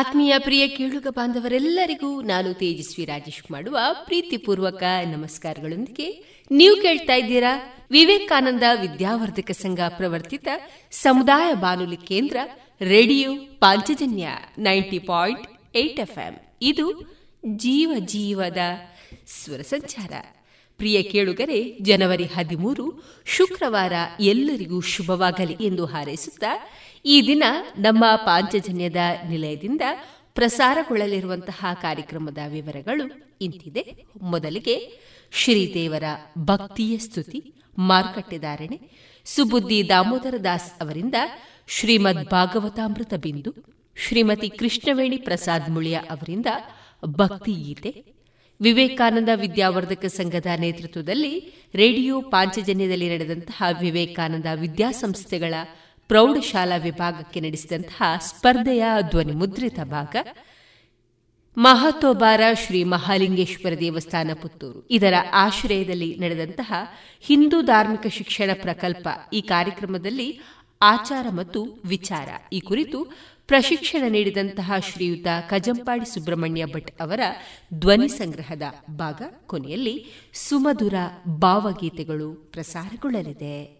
ಆತ್ಮೀಯ ಪ್ರಿಯ ಕೇಳುಗ ಬಾಂಧವರೆಲ್ಲರಿಗೂ ನಾನು ತೇಜಸ್ವಿ ರಾಜೇಶ್ ಮಾಡುವ ಪ್ರೀತಿಪೂರ್ವಕ ನಮಸ್ಕಾರಗಳೊಂದಿಗೆ ನೀವು ಕೇಳ್ತಾ ಇದ್ದೀರಾ ವಿವೇಕಾನಂದ ವಿದ್ಯಾವರ್ಧಕ ಸಂಘ ಪ್ರವರ್ತಿತ ಸಮುದಾಯ ಬಾನುಲಿ ಕೇಂದ್ರ radio Panchajanya ninety point eight FM. ಇದು ಜೀವ ಜೀವದ ಸ್ವರ ಸಂಚಾರ. ಪ್ರಿಯ ಕೇಳುಗರೆ, ಜನವರಿ ಹದಿಮೂರು ಶುಕ್ರವಾರ ಎಲ್ಲರಿಗೂ ಶುಭವಾಗಲಿ ಎಂದು ಹಾರೈಸುತ್ತಾ ಈ ದಿನ ನಮ್ಮ ಪಾಂಚಜನ್ಯದ ನಿಲಯದಿಂದ ಪ್ರಸಾರಗೊಳ್ಳಲಿರುವಂತಹ ಕಾರ್ಯಕ್ರಮದ ವಿವರಗಳು ಇಂತಿದೆ. ಮೊದಲಿಗೆ ಶ್ರೀದೇವರ ಭಕ್ತಿಯ ಸ್ತುತಿ ಮಾರುಕಟ್ಟೆದಾರಣೆ ಸುಬುದ್ದಿ ದಾಮೋದರ ದಾಸ್ ಅವರಿಂದ ಶ್ರೀಮದ್ ಭಾಗವತಾಮೃತ ಬಿಂದು, ಶ್ರೀಮತಿ ಕೃಷ್ಣವೇಣಿ ಪ್ರಸಾದ್ ಮುಳಿಯ ಅವರಿಂದ ಭಕ್ತಿ ಗೀತೆ. ವಿವೇಕಾನಂದ ವಿದ್ಯಾವರ್ಧಕ ಸಂಘದ ನೇತೃತ್ವದಲ್ಲಿ ರೇಡಿಯೋ ಪಾಂಚಜನ್ಯದಲ್ಲಿ ನಡೆದಂತಹ ವಿವೇಕಾನಂದ ವಿದ್ಯಾಸಂಸ್ಥೆಗಳ ಪ್ರೌಢಶಾಲಾ ವಿಭಾಗಕ್ಕೆ ನಡೆಸಿದಂತಹ ಸ್ಪರ್ಧೆಯ ಧ್ವನಿ ಮುದ್ರಿತ ಭಾಗ ಮಹತೋಬಾರ ಶ್ರೀ ಮಹಾಲಿಂಗೇಶ್ವರ ದೇವಸ್ಥಾನ ಪುತ್ತೂರು. ಇದರ ಆಶ್ರಯದಲ್ಲಿ ನಡೆದಂತಹ ಹಿಂದೂ ಧಾರ್ಮಿಕ ಶಿಕ್ಷಣ ಪ್ರಕಲ್ಪ ಈ ಕಾರ್ಯಕ್ರಮದಲ್ಲಿ ಆಚಾರ ಮತ್ತು ವಿಚಾರ. ಈ ಕುರಿತು ಪ್ರಶಿಕ್ಷಣ ನೀಡಿದಂತಹ ಶ್ರೀಯುತ ಕಜಂಪಾಡಿ ಸುಬ್ರಹ್ಮಣ್ಯ ಭಟ್ ಅವರ ಧ್ವನಿ ಸಂಗ್ರಹದ ಭಾಗ ಕೊನೆಯಲ್ಲಿ ಸುಮಧುರ ಭಾವಗೀತೆಗಳು ಪ್ರಸಾರಗೊಳ್ಳಲಿದೆ.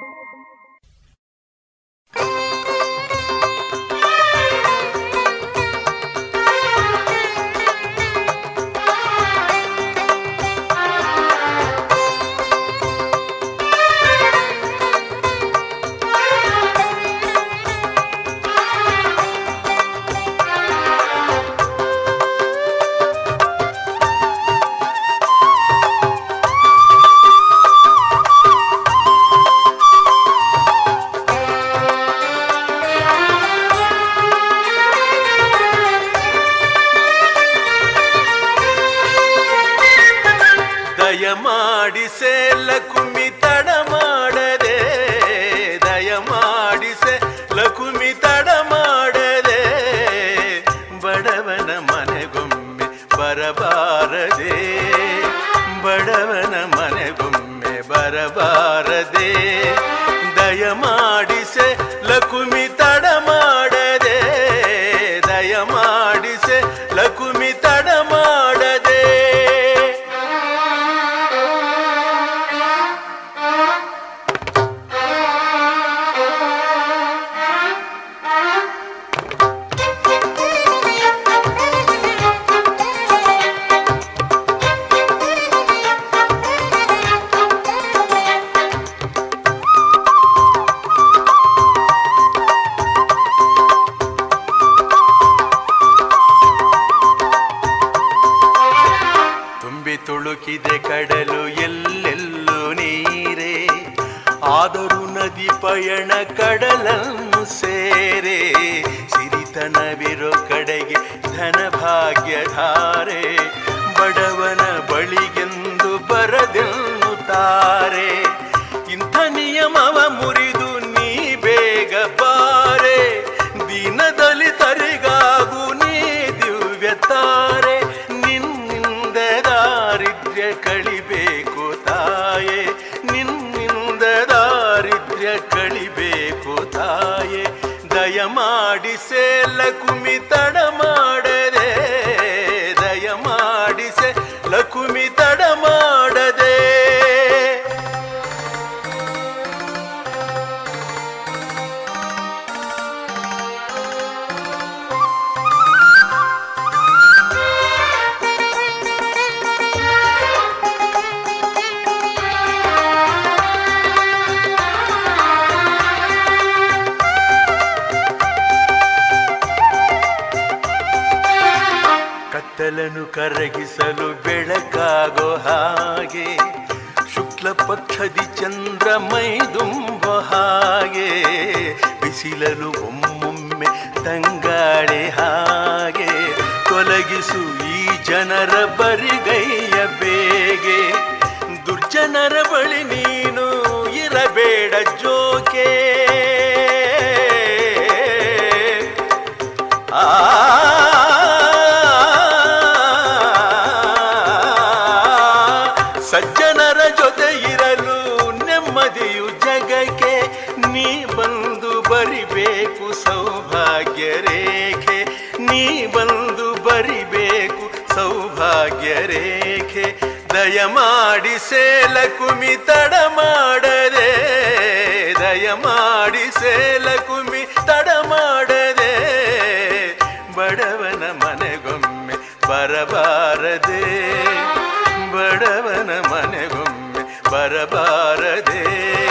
ಬರಿಬೇಕು ಸೌಭಾಗ್ಯ ರೇಖೆ. ನೀ ಬಂದು ಬರಿಬೇಕು ಸೌಭಾಗ್ಯ ರೇಖೆ. ದಯಮಾಡಿ ಸೇಲ ಕುಮಿ ತಡ ಮಾಡದೆ. ದಯಮಾಡಿ ಸೇಲ ಕುಮಿ ತಡ ಮಾಡದೆ. ಬಡವನ ಮನೆಗೊಮ್ಮೆ ಬರಬಾರದೆ. ಬಡವನ ಮನೆಗೊಮ್ಮೆ ಬರಬಾರದೆ.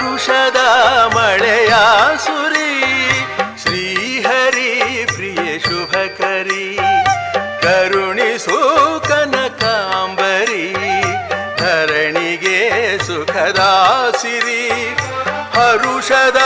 ಹರುಷದ ಮಳೆಯ ಸುರಿ. ಶ್ರೀಹರಿ ಪ್ರಿಯ ಶುಭಕರಿ ಕರುಣಿಸು ಕನಕಾಂಬರಿ ಧರಣಿಗೆ ಸುಖದಾಸಿರಿ. ಹರುಷದ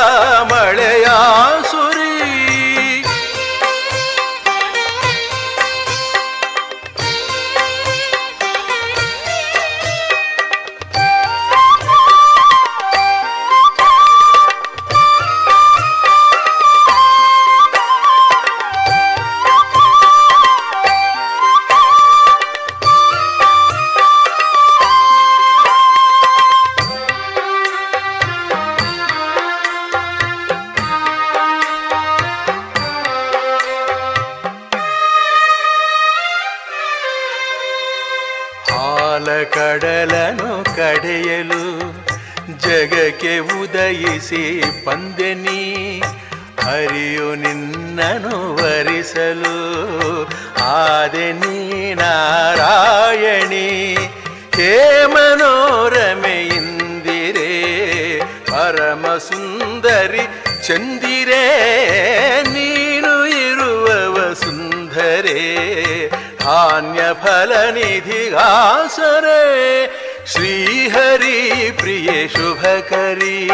ನಿಧಿಗಾಸರೆ ಶ್ರೀಹರಿ ಪ್ರಿಯ ಶುಭಕರಿ.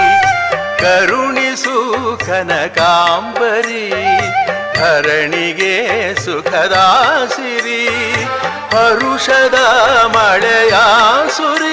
ಕರುಣಿಸು ಕನಕಾಂಬರಿ ಧರಣಿಗೆ ಸುಖದಾಸಿರಿ. ಹರುಷದ ಮಳೆಯ ಸುರಿ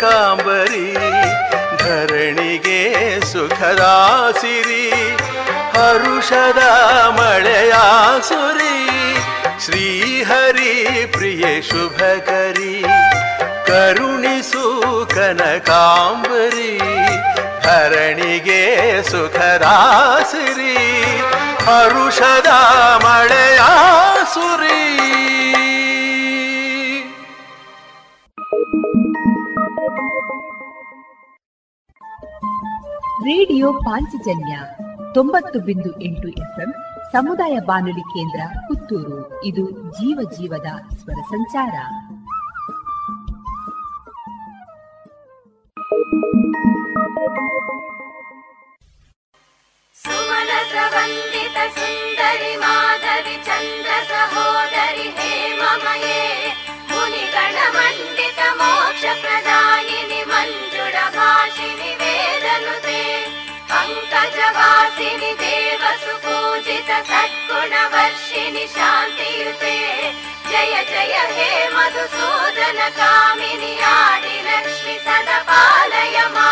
ಕಾಂಬರಿ ಧರಣಿಗೆ ಸುಖದಾಸಿರಿ ಹರುಷದ ಮಳೆಯಾಸುರಿ ಶ್ರೀಹರಿ ಪ್ರಿಯ ಶುಭಕರಿ ಕರುಣಿಸು ಕನಕಾಂಬರಿ ಧರಣಿಗೆ ಸುಖದಾಸಿರಿ ಹರುಷದ ಮಳೆಯಾಸುರಿ ರೇಡಿಯೋ ಪಾಂಚಜನ್ಯ ತೊಂಬತ್ತು ಬಿಂದು ಎಂಟು ಎಫ್ಎಂ ಸಮುದಾಯ ಬಾನುಲಿ ಕೇಂದ್ರ ಪುತ್ತೂರು. ಇದು ಜೀವ ಜೀವದ ಸ್ವರ ಸಂಚಾರ. ಸುವನ ಸುಂದರಿ ಮಾಧವಿ ಚಂದ್ರ ಸಹೋದರಿ ಹೇ ಮುನಿಗಣ ಮಂಡಿತ ಮೋಕ್ಷ ಪ್ರದಾಯಿನಿ ಮಂದ वासिनि देवसुपूजितसद्गुणवर्षिणि शान्तियुते। जय जय हे मधुसूदनकामिनि यानि लक्ष्मि सदपालय मा।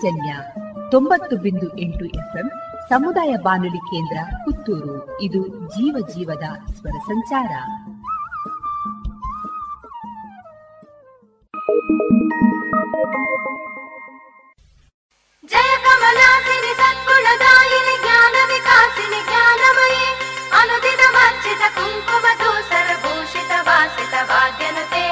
ಪಾಂಚಜನ್ಯ ತೊಂಬತ್ತು ಬಿಂದು ಎಂಟು ಎಫ್ಎಂ ಸಮುದಾಯ ಬಾನುಲಿ ಕೇಂದ್ರ ಪುತ್ತೂರು. ಇದು ಜೀವ ಜೀವದ ಸ್ವರ ಸಂಚಾರ. ಜಯ ಕಮಲಾಸಿನಿ ಸದ್ಗುಣದಾಯಿನಿ ಜ್ಞಾನ ವಿಕಾಸಿನಿ ಜ್ಞಾನಮಯಿ. ಅನುದಿನ ವಾಚಿತ ಕುಂಕುಮ ದೂಸರ ಭೂಷಿತ ವಾಸಿತ ವಾದ್ಯನುತೆ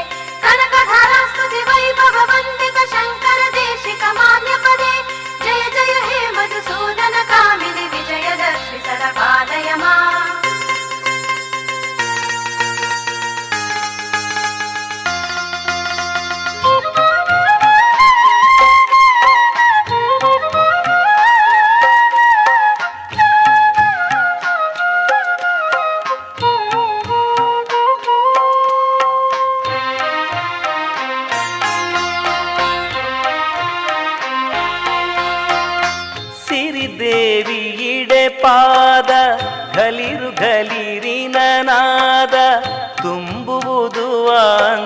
爸呀妈。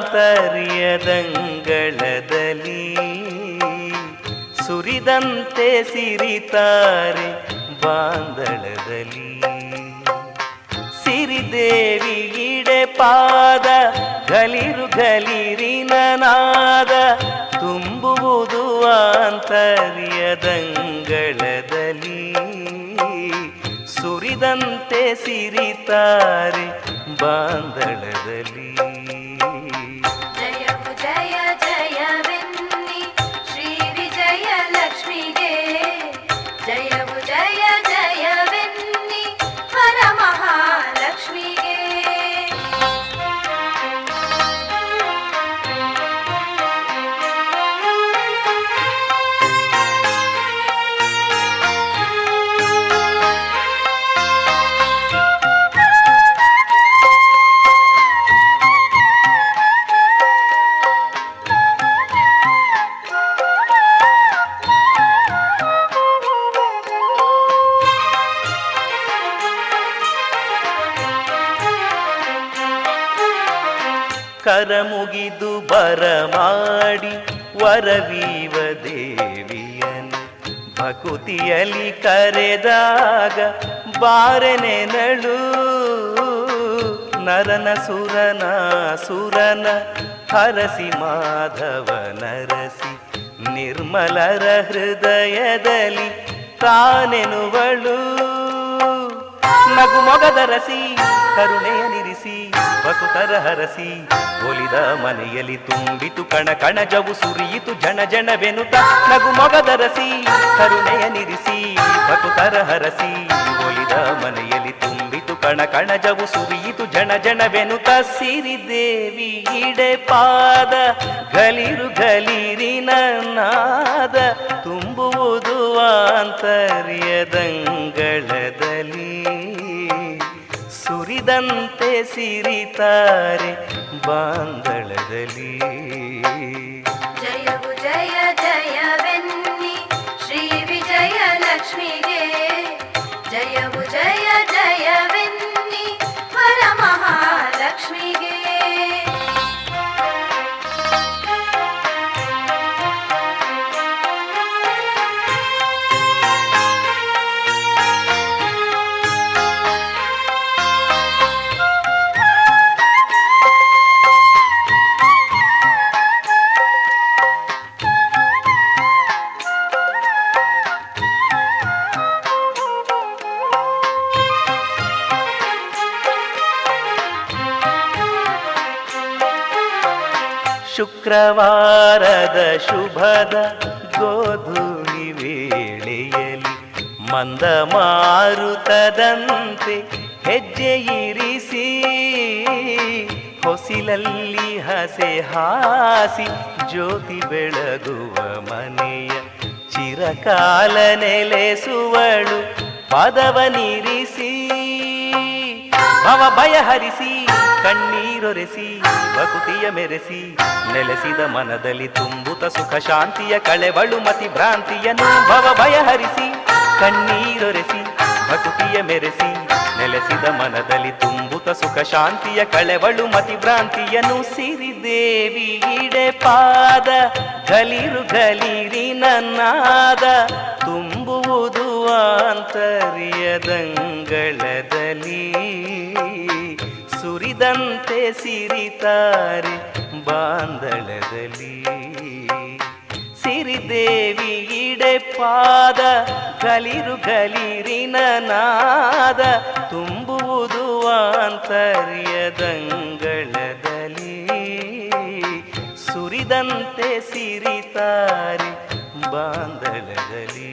ಆಂತರ್ಯದಂಗಳದಲ್ಲಿ ಸುರಿದಂತೆ ಸಿರಿತಾರೆ ಬಾಂದಳದಲ್ಲಿ ಸಿರಿದೇವಿ ಇಡೆ ಪಾದ, ಗಲಿರು ಗಲಿರಿನ ನಾದ, ತುಂಬುವುದು ಅಂತರ್ಯದಂಗಳದಲ್ಲಿ. ಸುರಿದಂತೆ ಸಿರಿತಾರೆ ಬಾಂದಳದಲ್ಲಿ ಕರಮುಗಿದು ಬರಮಾಡಿ ವರವೀವ ದೇವಿಯನು ಭಕುತಿಯಲ್ಲಿ ಕರೆದಾಗ ಬಾರೆನೆನಳು ನರನ ಸುರನ ಸುರನ ಹರಸಿ ಮಾಧವ ನರಸಿ ನಿರ್ಮಲರ ಹೃದಯದಲ್ಲಿ ತಾನೆನುವಳು. ನಗು ಮೊಗದರಸಿ ಕರುಣೆಯ ನಿರಿಸಿ ಬಕುತರ ಹರಸಿ, ಒಲಿದ ಮನೆಯಲ್ಲಿ ತುಂಬಿತು ಕಣ, ಕಣಜವು ಸುರಿಯಿತು ಜನ ಜನವೆನುತ ನಗು ಮೊಗದರಸಿ ಕರುಣೆಯ ನಿರಿಸಿ ಬಕುತರ ಹರಸಿ, ಒಲಿದ ಮನೆಯಲ್ಲಿ ತುಂಬಿತು ಕಣ, ಕಣಜವು ಸುರಿಯಿತು ಜನ ಜನವೆನುತ ಸಿರಿದೇವಿ ಇಡೆ ಪಾದ ಗಲಿರು ಗಲಿರಿ ನಾದ, ತುಂಬುವುದು ಆಂತರ್ಯದಂಗಳದಲ್ಲಿ. ಸುರಿದಂತೆ ಸಿರಿತಾರೆ ಬಾಂದಳದಲ್ಲಿ ಶುಕ್ರವಾರದ ಶುಭದ ಗೋಧೂಳಿ ವೇಳೆಯಲ್ಲಿ ಮಂದ ಮಾರುತದಂತೆ ಹೆಜ್ಜೆ ಇರಿಸಿ ಹೊಸಿಲಲ್ಲಿ ಹಸೆ ಹಾಸಿ ಜ್ಯೋತಿ ಬೆಳಗುವ ಮನೆಯ ಚಿರಕಾಲ ನೆಲೆಸುವಳು ಪದವನಿರಿಸಿ ಭವ ಭಯ ಹರಿಸಿ ಕಣ್ಣೀರೊರೆಸಿ ಭಕುತಿಯ ಮೆರೆಸಿ, ನೆಲೆಸಿದ ಮನದಲ್ಲಿ ತುಂಬುತ ಸುಖ ಶಾಂತಿಯ ಕಳೆವಳು ಮತಿ ಭ್ರಾಂತಿಯನ್ನು ಭವ ಭಯ ಹರಿಸಿ ಕಣ್ಣೀರೊರೆಸಿ ಭಕುತಿಯ ಮೆರೆಸಿ, ನೆಲೆಸಿದ ಮನದಲ್ಲಿ ತುಂಬುತ ಸುಖ ಶಾಂತಿಯ ಕಳೆವಳು ಮತಿ ಭ್ರಾಂತಿಯನ್ನು ಸಿರಿದೇವಿ ಇಡೆ ಪಾದ ಗಲಿರು ಗಲಿರಿ ನನ್ನಾದ, ತುಂಬುವುದು ಆಂತರ್ಯದಂಗಳದಲ್ಲಿ. ಸುರಿದಂತೆ ಸಿರಿತಾರೆ ಬಾಂಧಳದಲ್ಲಿ. ಸಿರಿದೇವಿ ಇಡೆ ಪಾದ ಗಲಿರು ಗಲಿರಿನ ನಾದ ತುಂಬುವುದು ಆಂತರ್ಯದಂಗಳದಲ್ಲಿ. ಸುರಿದಂತೆ ಸಿರಿತಾರೆ ಬಾಂದಳದಲ್ಲಿ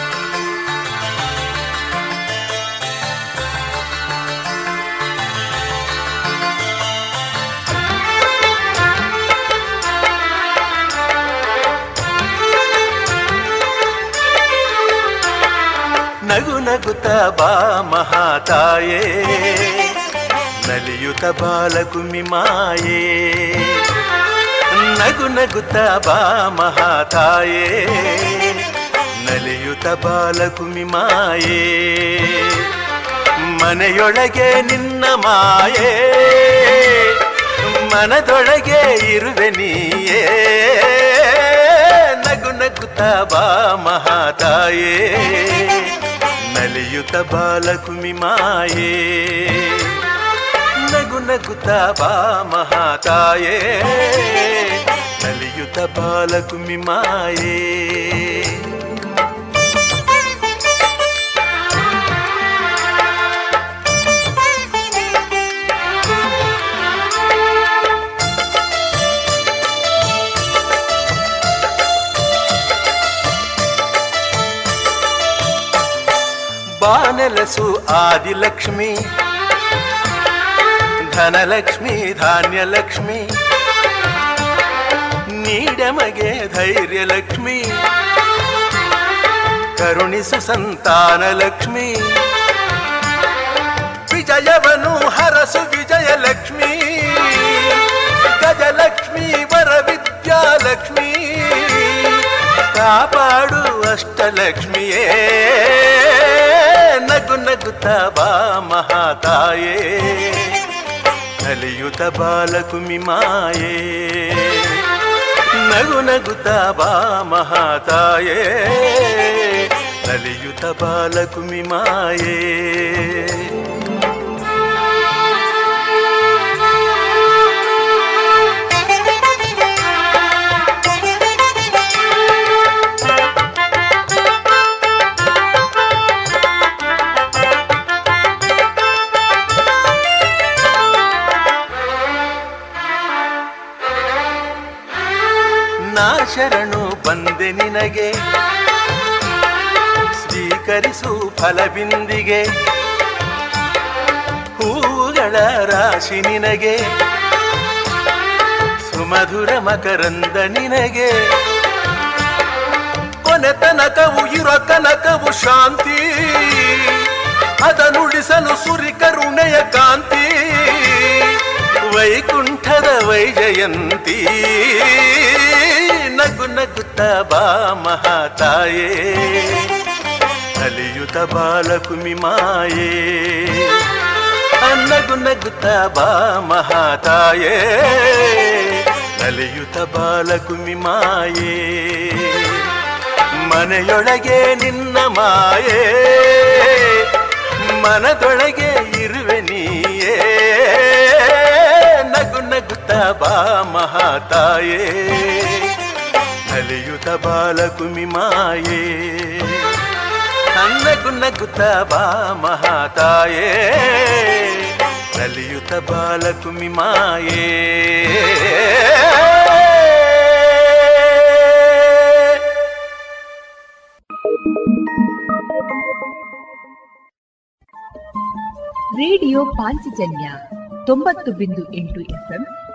ನಗುತ್ತ ಬಾ ಮಹಾತಾಯೇ. ನಲಿಯುತ ಬಾಲಕುಮಿ ಮಾಯೇ. ನಗು ನಗುತ್ತ ಬಾ ಮಹಾತಾಯೇ. ನಲಿಯುತ ಬಾಲಕುಮಿ ಮಾಯೇ. ಮನೆಯೊಳಗೆ ನಿನ್ನ ಮಾಯೇ. ಮನದೊಳಗೆ ಇರುವೆ ನೀಯೇ. ನಗು ನಗುತ್ತ ಬಾ ಮಹಾತಾಯೇ. ನಲಿಯುತ ಬಾಲಕುಮಿ ಮಾಯೇ ನಗು ನಗುತ್ತ ಬಾ ಮಹಾತಾಯೇ ನಲಿಯುತ ಬಾಲಕುಮಿ ಬಾನೆಲಸು ಆದಿಲಕ್ಷ್ಮಿ. ಧನಲಕ್ಷ್ಮಿ, ಧಾನ್ಯಲಕ್ಷ್ಮಿ. ನೀಡಮಗೆ ಧೈರ್ಯಲಕ್ಷ್ಮಿ. ಕರುಣಿಸು ಸಂತಾನ ಲಕ್ಷ್ಮಿ ವಿಜಯವನು ಹರಸು ವಿಜಯಲಕ್ಷ್ಮಿ. ಗಜಲಕ್ಷ್ಮಿ, ವರವಿದ್ಯಾಲಕ್ಷ್ಮಿ. ಕಾಪಾಡು ಅಷ್ಟಲಕ್ಷ್ಮಿಯೇ. ನಗು ನಗುತ್ತ ಬಾ ಮಹಾತಾಯೇ ನಲಿಯುತ ಬಾಲಕುಮಿ ಮಾಯೇ ನಗು ನಗುತ್ತ ಬಾ ಮಹಾತಾಯೇ ನಲಿಯುತ ಬಾಲಕುಮಿ ಮಾಯೇ ಶರಣು ಬಂದೆ ನಿನಗೆ. ಸ್ವೀಕರಿಸು ಫಲಬಿಂದಿಗೆ. ಹೂಗಳ ರಾಶಿ ನಿನಗೆ. ಸುಮಧುರ ಮಕರಂದ ನಿನಗೆ. ಕೊನೆ ತನಕವು ಇರೋ ಶಾಂತಿ. ಅದನ್ನುಳಿಸಲು ಸುರಿ ಕರುಣೆಯ ಕಾಂತಿ. ವೈಕುಂಠದ ವೈಜಯಂತಿ. ನಗು ನಗುತ್ತ ಬಾ ಮಹಾತಾಯೇ. ಅಲಿಯುತ ಬಾಲಕುಮಿ ಮಾಯೇ. ನಗು ನಗುತ್ತ ಬಾ ಮಹಾತಾಯೇ. ನಲಿಯುತ ಬಾಲಕುಮಿ ಮಾಯೇ. ಮನೆಯೊಳಗೆ ನಿನ್ನ ಮಾಯೇ. ಮನದೊಳಗೆ ಇರುವೆ ನೀಯೇ. ನಗು ನಗುತ್ತ ಬಾ ಮಹಾತಾಯೇ. ನಲಿಯುತ ಬಾಲಕುಮಿ ಮಾಯೇ ನಗು ನಗುತ್ತ ಬಾ ಮಹಾತಾಯೇ ನಲಿಯುತ ಬಾಲಕುಮಿ ಮಾಯೇ ರೇಡಿಯೋ ಪಾಂಚಜನ್ಯ ತೊಂಬತ್ತು ಬಿಂದು ಎಂಟು ಎಫ್ಎಂ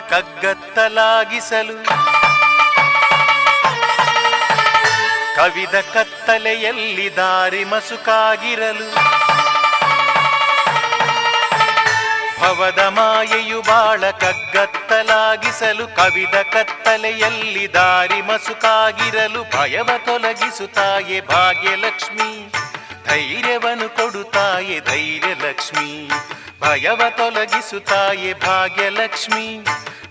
ಕಗ್ಗತ್ತಲಾಗಿಸಲು. ಕವಿದ ಕತ್ತಲೆಯಲ್ಲಿ ದಾರಿ ಮಸುಕಾಗಿರಲು. ಭವದ ಮಾಯೆಯು ಬಾಳ ಕಗ್ಗತ್ತಲಾಗಿಸಲು. ಕವಿದ ಕತ್ತಲೆಯಲ್ಲಿ ದಾರಿ ಮಸುಕಾಗಿರಲು. ಭಯವ ತೊಲಗಿಸುತ್ತಾಯೆ ಭಾಗ್ಯಲಕ್ಷ್ಮಿ. ಧೈರ್ಯವನ್ನು ಕೊಡುತ್ತಾಯೆ ಧೈರ್ಯಲಕ್ಷ್ಮಿ. ಭಯವ ತೊಲಗಿಸುತ್ತಾಯೆ ಭಾಗ್ಯಲಕ್ಷ್ಮಿ.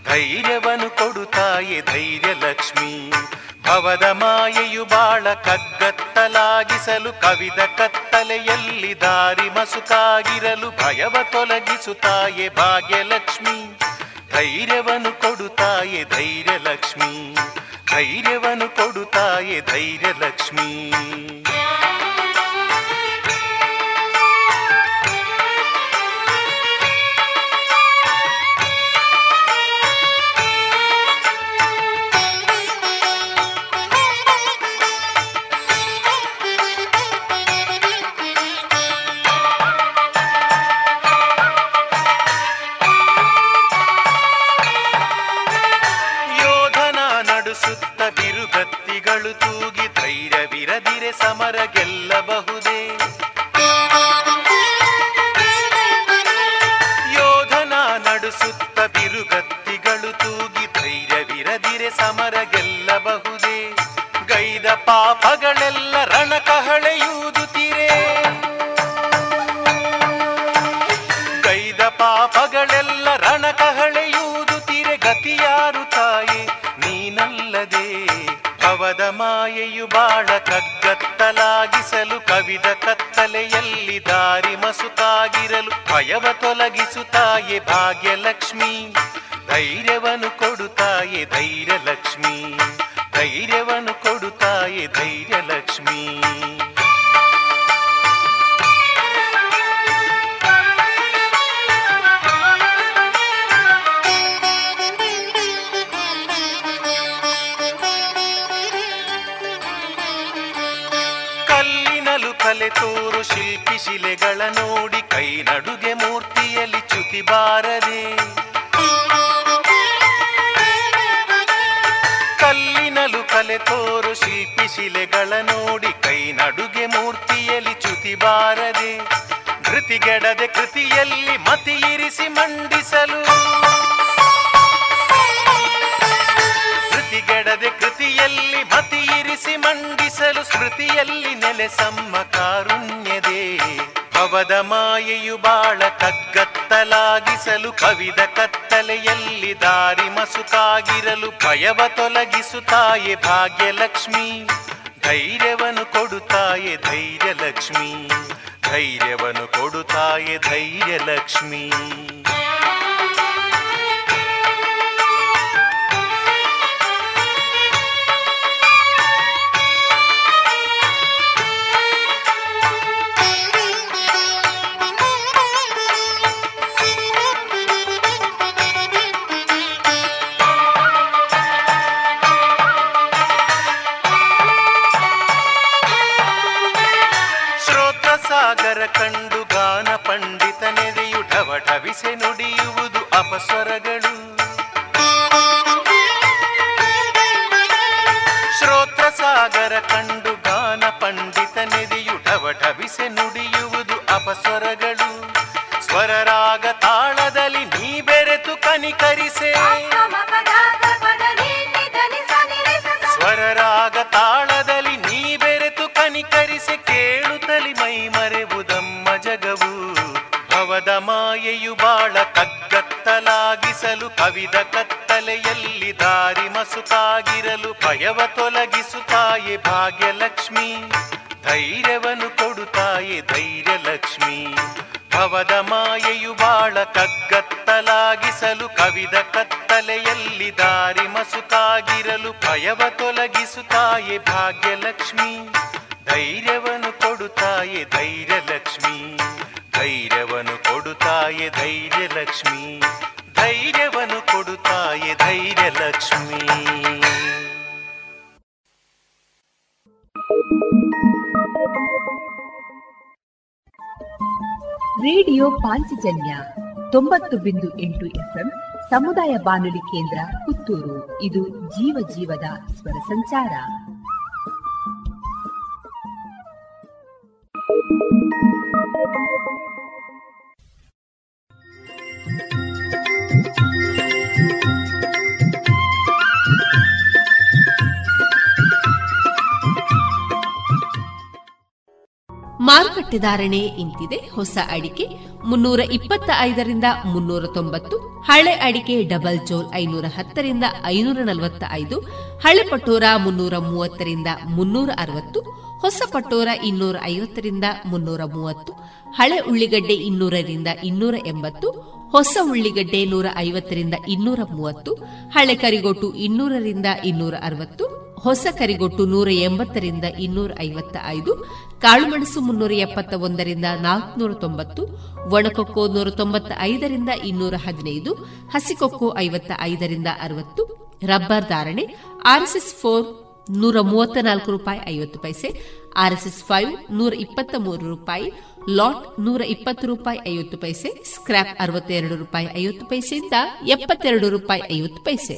ಧೈರ್ಯವನ್ನು ಕೊಡುತ್ತಾಯೆ ಧೈರ್ಯಲಕ್ಷ್ಮಿ. ಭವದ ಮಾಯೆಯು ಬಾಳ ಕಗ್ಗತ್ತಲಾಗಿಸಲು ಕವಿದ ಕತ್ತಲೆಯಲ್ಲಿ ದಾರಿ ಮಸುಕಾಗಿರಲು ಭಯವ ತೊಲಗಿಸುತ್ತಾಯೆ ಭಾಗ್ಯಲಕ್ಷ್ಮಿ. ಧೈರ್ಯವನ್ನು ಕೊಡುತ್ತಾಯೆ ಧೈರ್ಯಲಕ್ಷ್ಮಿ. ಧೈರ್ಯವನ್ನು ಕೊಡುತ್ತಾಯೆ ಧೈರ್ಯಲಕ್ಷ್ಮಿ. ಸಮರ ಗೆಲ್ಲಬಹುದೇ ಯೋಧನ ನಡೆಸುತ್ತ ಬಿರುಗತ್ತಿಗಳು ತೂಗಿ ಧೈರ್ಯವಿರದಿರೆ ಸಮರ ಗೆಲ್ಲಬಹುದೇ ಗೈದ ಪಾಪಗಳೆಲ್ಲ ಕಗ್ಗತ್ತಲಾಗಿಸಲು ಕವಿದ ಕತ್ತಲೆಯಲ್ಲಿ ದಾರಿ ಮಸುತಾಗಿರಲು ಭಯವ ತೊಲಗಿಸುತ್ತಾಯೆ ಭಾಗ್ಯಲಕ್ಷ್ಮಿ. ಧೈರ್ಯವನ್ನು ಕೊಡುತ್ತಾಯೆ ಧೈರ್ಯಲಕ್ಷ್ಮಿ. ಧೈರ್ಯವನ್ನು ಕೊಡುತ್ತಾಯೆ ಧೈರ್ಯಲಕ್ಷ್ಮಿ. ಶಿಲೆಗಳ ನೋಡಿ ಕೈ ನಡುಗೆ ಮೂರ್ತಿಯಲ್ಲಿ ಚ್ಯುತಿ ಬಾರದೆ. ಕಲ್ಲಿನಲು ಕಲೆ ತೋರು ಶಿಲ್ಪಿ ಶಿಲೆಗಳ ನೋಡಿ ಕೈ ನಡುಗೆ ಮೂರ್ತಿಯಲ್ಲಿ ಚ್ಯುತಿ ಬಾರದೆ. ಧೃತಿಗೆಡದೆ ಕೃತಿಯಲ್ಲಿ ಮತಿ ಇರಿಸಿ ಮಂಡಿಸಲು. ಕೃತಿಗೆಡದೆ ಕೃತಿಯಲ್ಲಿ ಇರಿಸಿ ಮಂಡಿಸಲು ಸ್ಮೃತಿಯಲ್ಲಿ ನೆಲೆಸಮ್ಮ ಕಾರುಣ್ಯದೇ. ಭವದ ಮಾಯೆಯು ಬಾಳ ಕಗ್ಗತ್ತಲಾಗಿಸಲು ಕವಿದ ಕತ್ತಲೆಯಲ್ಲಿ ದಾರಿ ಮಸುಕಾಗಿರಲು ಭಯವ ತೊಲಗಿಸುತ್ತಾಯೆ ಭಾಗ್ಯಲಕ್ಷ್ಮಿ. ಧೈರ್ಯವನ್ನು ಕೊಡುತ್ತಾಯೆ ಧೈರ್ಯಲಕ್ಷ್ಮಿ. ಧೈರ್ಯವನ್ನು ಕೊಡುತ್ತಾಯೆ ಧೈರ್ಯಲಕ್ಷ್ಮಿ. ಸಾಗರ ಕಂಡು ಗಾನ ಪಂಡಿತ ನೆರೆಯು ಢವಢವಿಸೆ ನುಡಿಯುವುದು ಅಪಸ್ವರಗಳು. ಶ್ರೋತ್ರ ಸಾಗರ ಕಂಡು ಗಾನ ಪಂಡಿತ ನೆರೆಯು ಢವಢವಿಸೆ ನುಡಿಯುವುದು ಅಪಸ್ವರಗಳು. ಸ್ವರರಾಗ ತಾಳದಲ್ಲಿ ಕೇಳು ಕೇಳುತ್ತಲಿ ಮೈ ಮರೆವುದಮ್ಮ ಜಗವು. ಭವದ ಮಾಯೆಯು ಬಾಳ ಕಗ್ಗತ್ತಲಾಗಿಸಲು ಕವಿದ ಕತ್ತಲೆಯಲ್ಲಿ ದಾರಿ ಮಸುಕಾಗಿರಲು ಭಯವ ತೊಲಗಿಸುತ್ತಾಯೆ ಭಾಗ್ಯಲಕ್ಷ್ಮಿ. ಧೈರ್ಯವನ್ನು ಕೊಡುತ್ತಾಯೆ ಧೈರ್ಯಲಕ್ಷ್ಮಿ. ಭವದ ಮಾಯೆಯು ಬಾಳ ಕಗ್ಗತ್ತಲಾಗಿಸಲು ಕವಿದ ಕತ್ತಲೆಯಲ್ಲಿ ದಾರಿ ಮಸುಕಾಗಿರಲು ಭಯವ ತೊಲಗಿಸುತ್ತಾಯೆ ಭಾಗ್ಯಲಕ್ಷ್ಮಿ. ಧೈರ್ಯವನ್ನು ಕೊಡುತ್ತಾಯೆ ಧೈರ್ಯಲಕ್ಷ್ಮಿ. ಧೈರ್ಯವನ್ನು ಕೊಡುತ್ತಾಯೆ ಧೈರ್ಯಲಕ್ಷ್ಮಿ. ಧೈರ್ಯವನ್ನು ಕೊಡುತ್ತಾಯೆ ಧೈರ್ಯ ಲಕ್ಷ್ಮಿ ರೇಡಿಯೋ ಪಾಂಚಜನ್ಯ ತೊಂಬತ್ತು ಬಿಂದು ಎಂಟು ಎಫ್ಎಂ ಸಮುದಾಯ ಬಾನುಲಿ ಕೇಂದ್ರ ಪುತ್ತೂರು. ಇದು ಜೀವ ಜೀವದ ಸ್ವರ ಸಂಚಾರ. ಮಾರುಕಟ್ಟೆ ಧಾರಣೆ ಇಂತಿದೆ. ಹೊಸ ಅಡಿಕೆ ಮುನ್ನೂರ ಇಪ್ಪತ್ತ ಐದರಿಂದ ಮುನ್ನೂರ ತೊಂಬತ್ತು, ಹಳೆ ಅಡಿಕೆ ಡಬಲ್ ಜೋಲ್ ಐನೂರ ಹತ್ತರಿಂದ ಐನೂರ ನಲವತ್ತ ಐದು ಹಳೆ ಪಟೋರ ಮುನ್ನೂರ ಮೂವತ್ತರಿಂದ ಮುನ್ನೂರ ಅರವತ್ತು, ಹೊಸ ಪಟೋರ ಇನ್ನೂರ ಐವತ್ತರಿಂದ ಮುನ್ನೂರ ಮೂವತ್ತು, ಹಳೆ ಉಳ್ಳಿಗಡ್ಡೆ ಇನ್ನೂರರಿಂದ ಇನ್ನೂರ ಎಂಬತ್ತು, ಹೊಸ ಉಳ್ಳಿಗಡ್ಡೆ ನೂರ ಐವತ್ತರಿಂದ ಇನ್ನೂರ ಮೂವತ್ತು, ಹಳೆ ಕರಿಗೋಟು ಇನ್ನೂರರಿಂದ ಇನ್ನೂರ ಅರವತ್ತು ಹೊಸ ಕರಿಗೊಟ್ಟು ನೂರ ಎಂಬತ್ತರಿಂದ ಇನ್ನೂರ ಐವತ್ತ ಐದು ಕಾಳುಮೆಣಸು ಮುನ್ನೂರ ಎಪ್ಪತ್ತ ಒಂದರಿಂದ ನಾಲ್ಕುನೂರ ತೊಂಬತ್ತು, ಒಣಕೊಕ್ಕೋ ನೂರ ತೊಂಬತ್ತ ಐದರಿಂದ ಇನ್ನೂರ ಹದಿನೈದು, ಹಸಿಕೊಕ್ಕೋ ಐವತ್ತ ಐದರಿಂದ ಅರವತ್ತು, ರಬ್ಬರ್ ಧಾರಣೆ, ಆರ್ಎಸ್ಎಸ್ ಫೋರ್ ನೂರ ಮೂವತ್ತ ನಾಲ್ಕು ರೂಪಾಯಿ ಐವತ್ತು ಪೈಸೆ, ಆರ್ಎಸ್ಎಸ್ ಫೈವ್ ನೂರ ಇಪ್ಪತ್ತ ಮೂರು ರೂಪಾಯಿ, ಲಾಟ್ ನೂರ ಇಪ್ಪತ್ತು ರೂಪಾಯಿ ಐವತ್ತು ಪೈಸೆ ಸ್ಕ್ರಾಪ್ ಅರವತ್ತೆರಡು ರೂಪಾಯಿ ಐವತ್ತು ಪೈಸೆಯಿಂದ ಎಪ್ಪತ್ತೆರಡು ರೂಪಾಯಿ ಐವತ್ತು ಪೈಸೆ.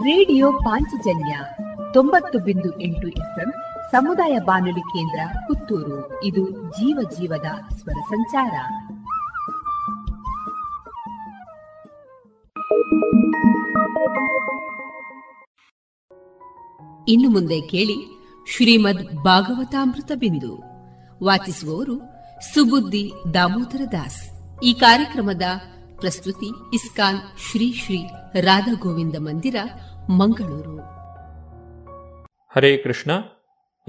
Radio Panchajanya ತೊಂಬತ್ತು ಬಿಂದು ಎಂಟು ಎಫ್ಎಂ ಸಮುದಾಯ ಬಾನುಲಿ ಕೇಂದ್ರ ಪುತ್ತೂರು. ಇದು ಜೀವ ಜೀವದ ಸ್ವರ ಸಂಚಾರ. ಇನ್ನು ಮುಂದೆ ಕೇಳಿ ಶ್ರೀಮದ್ ಭಾಗವತಾಮೃತ ಬಿಂದು. ವಾಚಿಸುವವರು ಸುಬುದ್ದಿ ದಾಮೋದರ ದಾಸ್. ಈ ಕಾರ್ಯಕ್ರಮದ ಪ್ರಸ್ತುತಿ ಇಸ್ಕಾನ್ ಶ್ರೀ ಶ್ರೀ ರಾಧಾ ಗೋವಿಂದ ಮಂದಿರ, ಮಂಗಳೂರು. ಹರೇ ಕೃಷ್ಣ.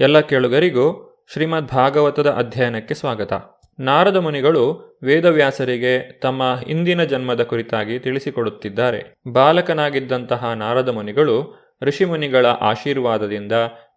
ಎಲ್ಲ ಕೇಳುಗರಿಗೂ ಶ್ರೀಮದ್ ಭಾಗವತದ ಅಧ್ಯಯನಕ್ಕೆ ಸ್ವಾಗತ. ನಾರದ ಮುನಿಗಳು ವೇದವ್ಯಾಸರಿಗೆ ತಮ್ಮ ಹಿಂದಿನ ಜನ್ಮದ ಕುರಿತಾಗಿ ತಿಳಿಸಿಕೊಡುತ್ತಿದ್ದಾರೆ. ಬಾಲಕನಾಗಿದ್ದಂತಹ ನಾರದ ಮುನಿಗಳು ಋಷಿಮುನಿಗಳ ಆಶೀರ್ವಾದದಿಂದ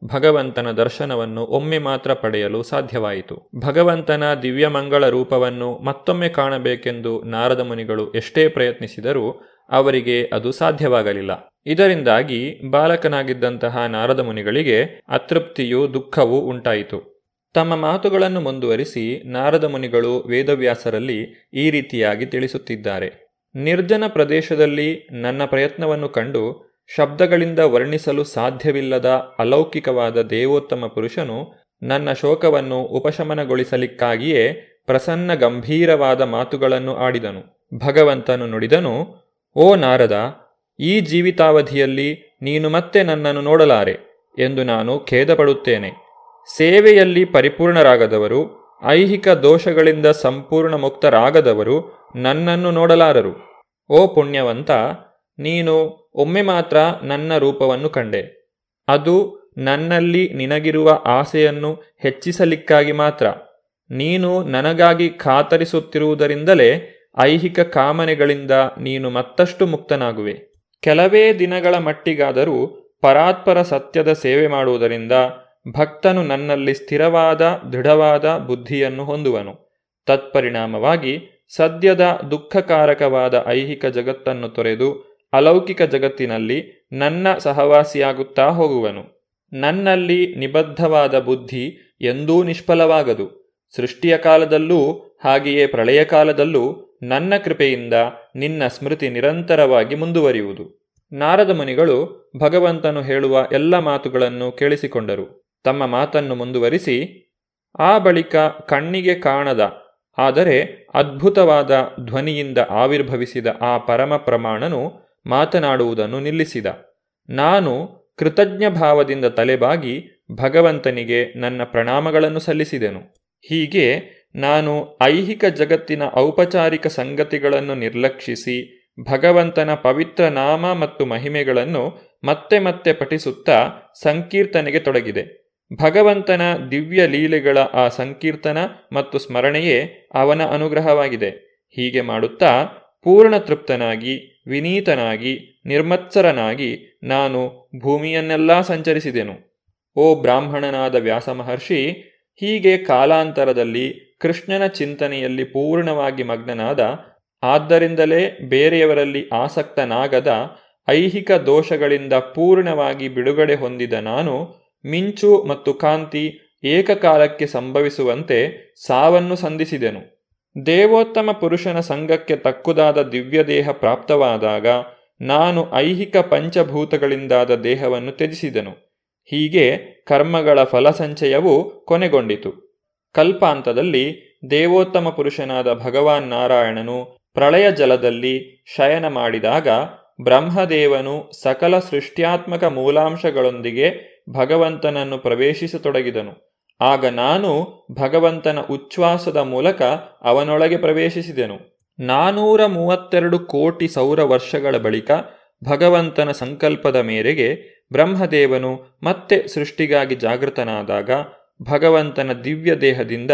ಭಗವಂತನ ದರ್ಶನವನ್ನು ಒಮ್ಮೆ ಮಾತ್ರ ಪಡೆಯಲು ಸಾಧ್ಯವಾಯಿತು. ಭಗವಂತನ ದಿವ್ಯಮಂಗಳ ರೂಪವನ್ನು ಮತ್ತೊಮ್ಮೆ ಕಾಣಬೇಕೆಂದು ನಾರದ ಮುನಿಗಳು ಎಷ್ಟೇ ಪ್ರಯತ್ನಿಸಿದರೂ ಅವರಿಗೆ ಅದು ಸಾಧ್ಯವಾಗಲಿಲ್ಲ. ಇದರಿಂದಾಗಿ ಬಾಲಕನಾಗಿದ್ದಂತಹ ನಾರದ ಮುನಿಗಳಿಗೆ ಅತೃಪ್ತಿಯೂ ದುಃಖವೂ ಉಂಟಾಯಿತು. ತಮ್ಮ ಮಾತುಗಳನ್ನು ಮುಂದುವರಿಸಿ ನಾರದ ಮುನಿಗಳು ವೇದವ್ಯಾಸರಲ್ಲಿ ಈ ರೀತಿಯಾಗಿ ತಿಳಿಸುತ್ತಿದ್ದಾರೆ. ನಿರ್ಜನ ಪ್ರದೇಶದಲ್ಲಿ ನನ್ನ ಪ್ರಯತ್ನವನ್ನು ಕಂಡು ಶಬ್ದಗಳಿಂದ ವರ್ಣಿಸಲು ಸಾಧ್ಯವಿಲ್ಲದ ಅಲೌಕಿಕವಾದ ದೇವೋತ್ತಮ ಪುರುಷನು ನನ್ನ ಶೋಕವನ್ನು ಉಪಶಮನಗೊಳಿಸಲಿಕ್ಕಾಗಿಯೇ ಪ್ರಸನ್ನ ಗಂಭೀರವಾದ ಮಾತುಗಳನ್ನು ಆಡಿದನು. ಭಗವಂತನು ನುಡಿದನು, ಓ ನಾರದ, ಈ ಜೀವಿತಾವಧಿಯಲ್ಲಿ ನೀನು ಮತ್ತೆ ನನ್ನನ್ನು ನೋಡಲಾರೆ ಎಂದು ನಾನು ಖೇದಪಡುತ್ತೇನೆ. ಸೇವೆಯಲ್ಲಿ ಪರಿಪೂರ್ಣರಾಗದವರು, ಐಹಿಕ ದೋಷಗಳಿಂದ ಸಂಪೂರ್ಣ ಮುಕ್ತರಾಗದವರು ನನ್ನನ್ನು ನೋಡಲಾರರು. ಓ ಪುಣ್ಯವಂತ, ನೀನು ಒಮ್ಮೆ ಮಾತ್ರ ನನ್ನ ರೂಪವನ್ನು ಕಂಡೆ. ಅದು ನನ್ನಲ್ಲಿ ನಿನಗಿರುವ ಆಸೆಯನ್ನು ಹೆಚ್ಚಿಸಲಿಕ್ಕಾಗಿ ಮಾತ್ರ. ನೀನು ನನಗಾಗಿ ಖಾತರಿಸುತ್ತಿರುವುದರಿಂದಲೇ ಐಹಿಕ ಕಾಮನೆಗಳಿಂದ ನೀನು ಮತ್ತಷ್ಟು ಮುಕ್ತನಾಗುವೆ. ಕೆಲವೇ ದಿನಗಳ ಮಟ್ಟಿಗಾದರೂ ಪರಾತ್ಪರ ಸತ್ಯದ ಸೇವೆ ಮಾಡುವುದರಿಂದ ಭಕ್ತನು ನನ್ನಲ್ಲಿ ಸ್ಥಿರವಾದ, ದೃಢವಾದ ಬುದ್ಧಿಯನ್ನು ಹೊಂದುವನು. ತತ್ಪರಿಣಾಮವಾಗಿ ಸದ್ಯದ ದುಃಖಕಾರಕವಾದ ಐಹಿಕ ಜಗತ್ತನ್ನು ತೊರೆದು ಅಲೌಕಿಕ ಜಗತ್ತಿನಲ್ಲಿ ನನ್ನ ಸಹವಾಸಿಯಾಗುತ್ತಾ ಹೋಗುವನು. ನನ್ನಲ್ಲಿ ನಿಬದ್ಧವಾದ ಬುದ್ಧಿ ಎಂದೂ ನಿಷ್ಫಲವಾಗದು. ಸೃಷ್ಟಿಯ ಕಾಲದಲ್ಲೂ ಹಾಗೆಯೇ ಪ್ರಳಯ ಕಾಲದಲ್ಲೂ ನನ್ನ ಕೃಪೆಯಿಂದ ನಿನ್ನ ಸ್ಮೃತಿ ನಿರಂತರವಾಗಿ ಮುಂದುವರಿಯುವುದು. ನಾರದ ಮುನಿಗಳು ಭಗವಂತನು ಹೇಳುವ ಎಲ್ಲ ಮಾತುಗಳನ್ನು ಕೇಳಿಸಿಕೊಂಡರು. ತಮ್ಮ ಮಾತನ್ನು ಮುಂದುವರಿಸಿ, ಆ ಬಳಿಕ ಕಣ್ಣಿಗೆ ಕಾಣದ, ಆದರೆ ಅದ್ಭುತವಾದ ಧ್ವನಿಯಿಂದ ಆವಿರ್ಭವಿಸಿದ ಆ ಪರಮ ಪ್ರಮಾಣನು ಮಾತನಾಡುವುದನ್ನು ನಿಲ್ಲಿಸಿದ. ನಾನು ಕೃತಜ್ಞ ಭಾವದಿಂದ ತಲೆಬಾಗಿ ಭಗವಂತನಿಗೆ ನನ್ನ ಪ್ರಣಾಮಗಳನ್ನು ಸಲ್ಲಿಸಿದೆನು. ಹೀಗೆ ನಾನು ಐಹಿಕ ಜಗತ್ತಿನ ಔಪಚಾರಿಕ ಸಂಗತಿಗಳನ್ನು ನಿರ್ಲಕ್ಷಿಸಿ ಭಗವಂತನ ಪವಿತ್ರ ನಾಮ ಮತ್ತು ಮಹಿಮೆಗಳನ್ನು ಮತ್ತೆ ಮತ್ತೆ ಪಠಿಸುತ್ತಾ ಸಂಕೀರ್ತನೆಗೆ ತೊಡಗಿದೆ. ಭಗವಂತನ ದಿವ್ಯ ಲೀಲೆಗಳ ಆ ಸಂಕೀರ್ತನ ಮತ್ತು ಸ್ಮರಣೆಯೇ ಅವನ ಅನುಗ್ರಹವಾಗಿದೆ. ಹೀಗೆ ಮಾಡುತ್ತಾ ಪೂರ್ಣ ತೃಪ್ತನಾಗಿ ವಿನೀತನಾಗಿ, ನಿರ್ಮತ್ಸರನಾಗಿ ನಾನು ಭೂಮಿಯನ್ನೆಲ್ಲ ಸಂಚರಿಸಿದೆನು. ಓ ಬ್ರಾಹ್ಮಣನಾದ ವ್ಯಾಸ ಮಹರ್ಷಿ ಹೀಗೆ ಕಾಲಾಂತರದಲ್ಲಿ ಕೃಷ್ಣನ ಚಿಂತನೆಯಲ್ಲಿ ಪೂರ್ಣವಾಗಿ ಮಗ್ನನಾದ, ಆದ್ದರಿಂದಲೇ ಬೇರೆಯವರಲ್ಲಿ ಆಸಕ್ತನಾಗದ, ಐಹಿಕ ದೋಷಗಳಿಂದ ಪೂರ್ಣವಾಗಿ ಬಿಡುಗಡೆ ಹೊಂದಿದ ನಾನು ಮಿಂಚು ಮತ್ತು ಕಾಂತಿ ಏಕಕಾಲಕ್ಕೆ ಸಂಭವಿಸುವಂತೆ ಸಾವನ್ನು ಸಂಧಿಸಿದೆನು. ದೇವೋತ್ತಮ ಪುರುಷನ ಸಂಘಕ್ಕೆ ತಕ್ಕುದಾದ ದಿವ್ಯದೇಹ ಪ್ರಾಪ್ತವಾದಾಗ ನಾನು ಐಹಿಕ ಪಂಚಭೂತಗಳಿಂದಾದ ದೇಹವನ್ನು ತ್ಯಜಿಸಿದನು. ಹೀಗೆ ಕರ್ಮಗಳ ಫಲಸಂಚಯವು ಕೊನೆಗೊಂಡಿತು. ಕಲ್ಪಾಂತದಲ್ಲಿ ದೇವೋತ್ತಮ ಪುರುಷನಾದ ಭಗವಾನ್ ನಾರಾಯಣನು ಪ್ರಳಯ ಜಲದಲ್ಲಿ ಶಯನ ಮಾಡಿದಾಗ ಬ್ರಹ್ಮದೇವನು ಸಕಲ ಸೃಷ್ಟ್ಯಾತ್ಮಕ ಮೂಲಾಂಶಗಳೊಂದಿಗೆ ಭಗವಂತನನ್ನು ಪ್ರವೇಶಿಸತೊಡಗಿದನು. ಆಗ ನಾನು ಭಗವಂತನ ಉಚ್ಛ್ವಾಸದ ಮೂಲಕ ಅವನೊಳಗೆ ಪ್ರವೇಶಿಸಿದೆನು. ನಾನೂರ ಮೂವತ್ತೆರಡು ಕೋಟಿ ಸೌರ ವರ್ಷಗಳ ಬಳಿಕ ಭಗವಂತನ ಸಂಕಲ್ಪದ ಮೇರೆಗೆ ಬ್ರಹ್ಮದೇವನು ಮತ್ತೆ ಸೃಷ್ಟಿಗಾಗಿ ಜಾಗೃತನಾದಾಗ ಭಗವಂತನ ದಿವ್ಯ ದೇಹದಿಂದ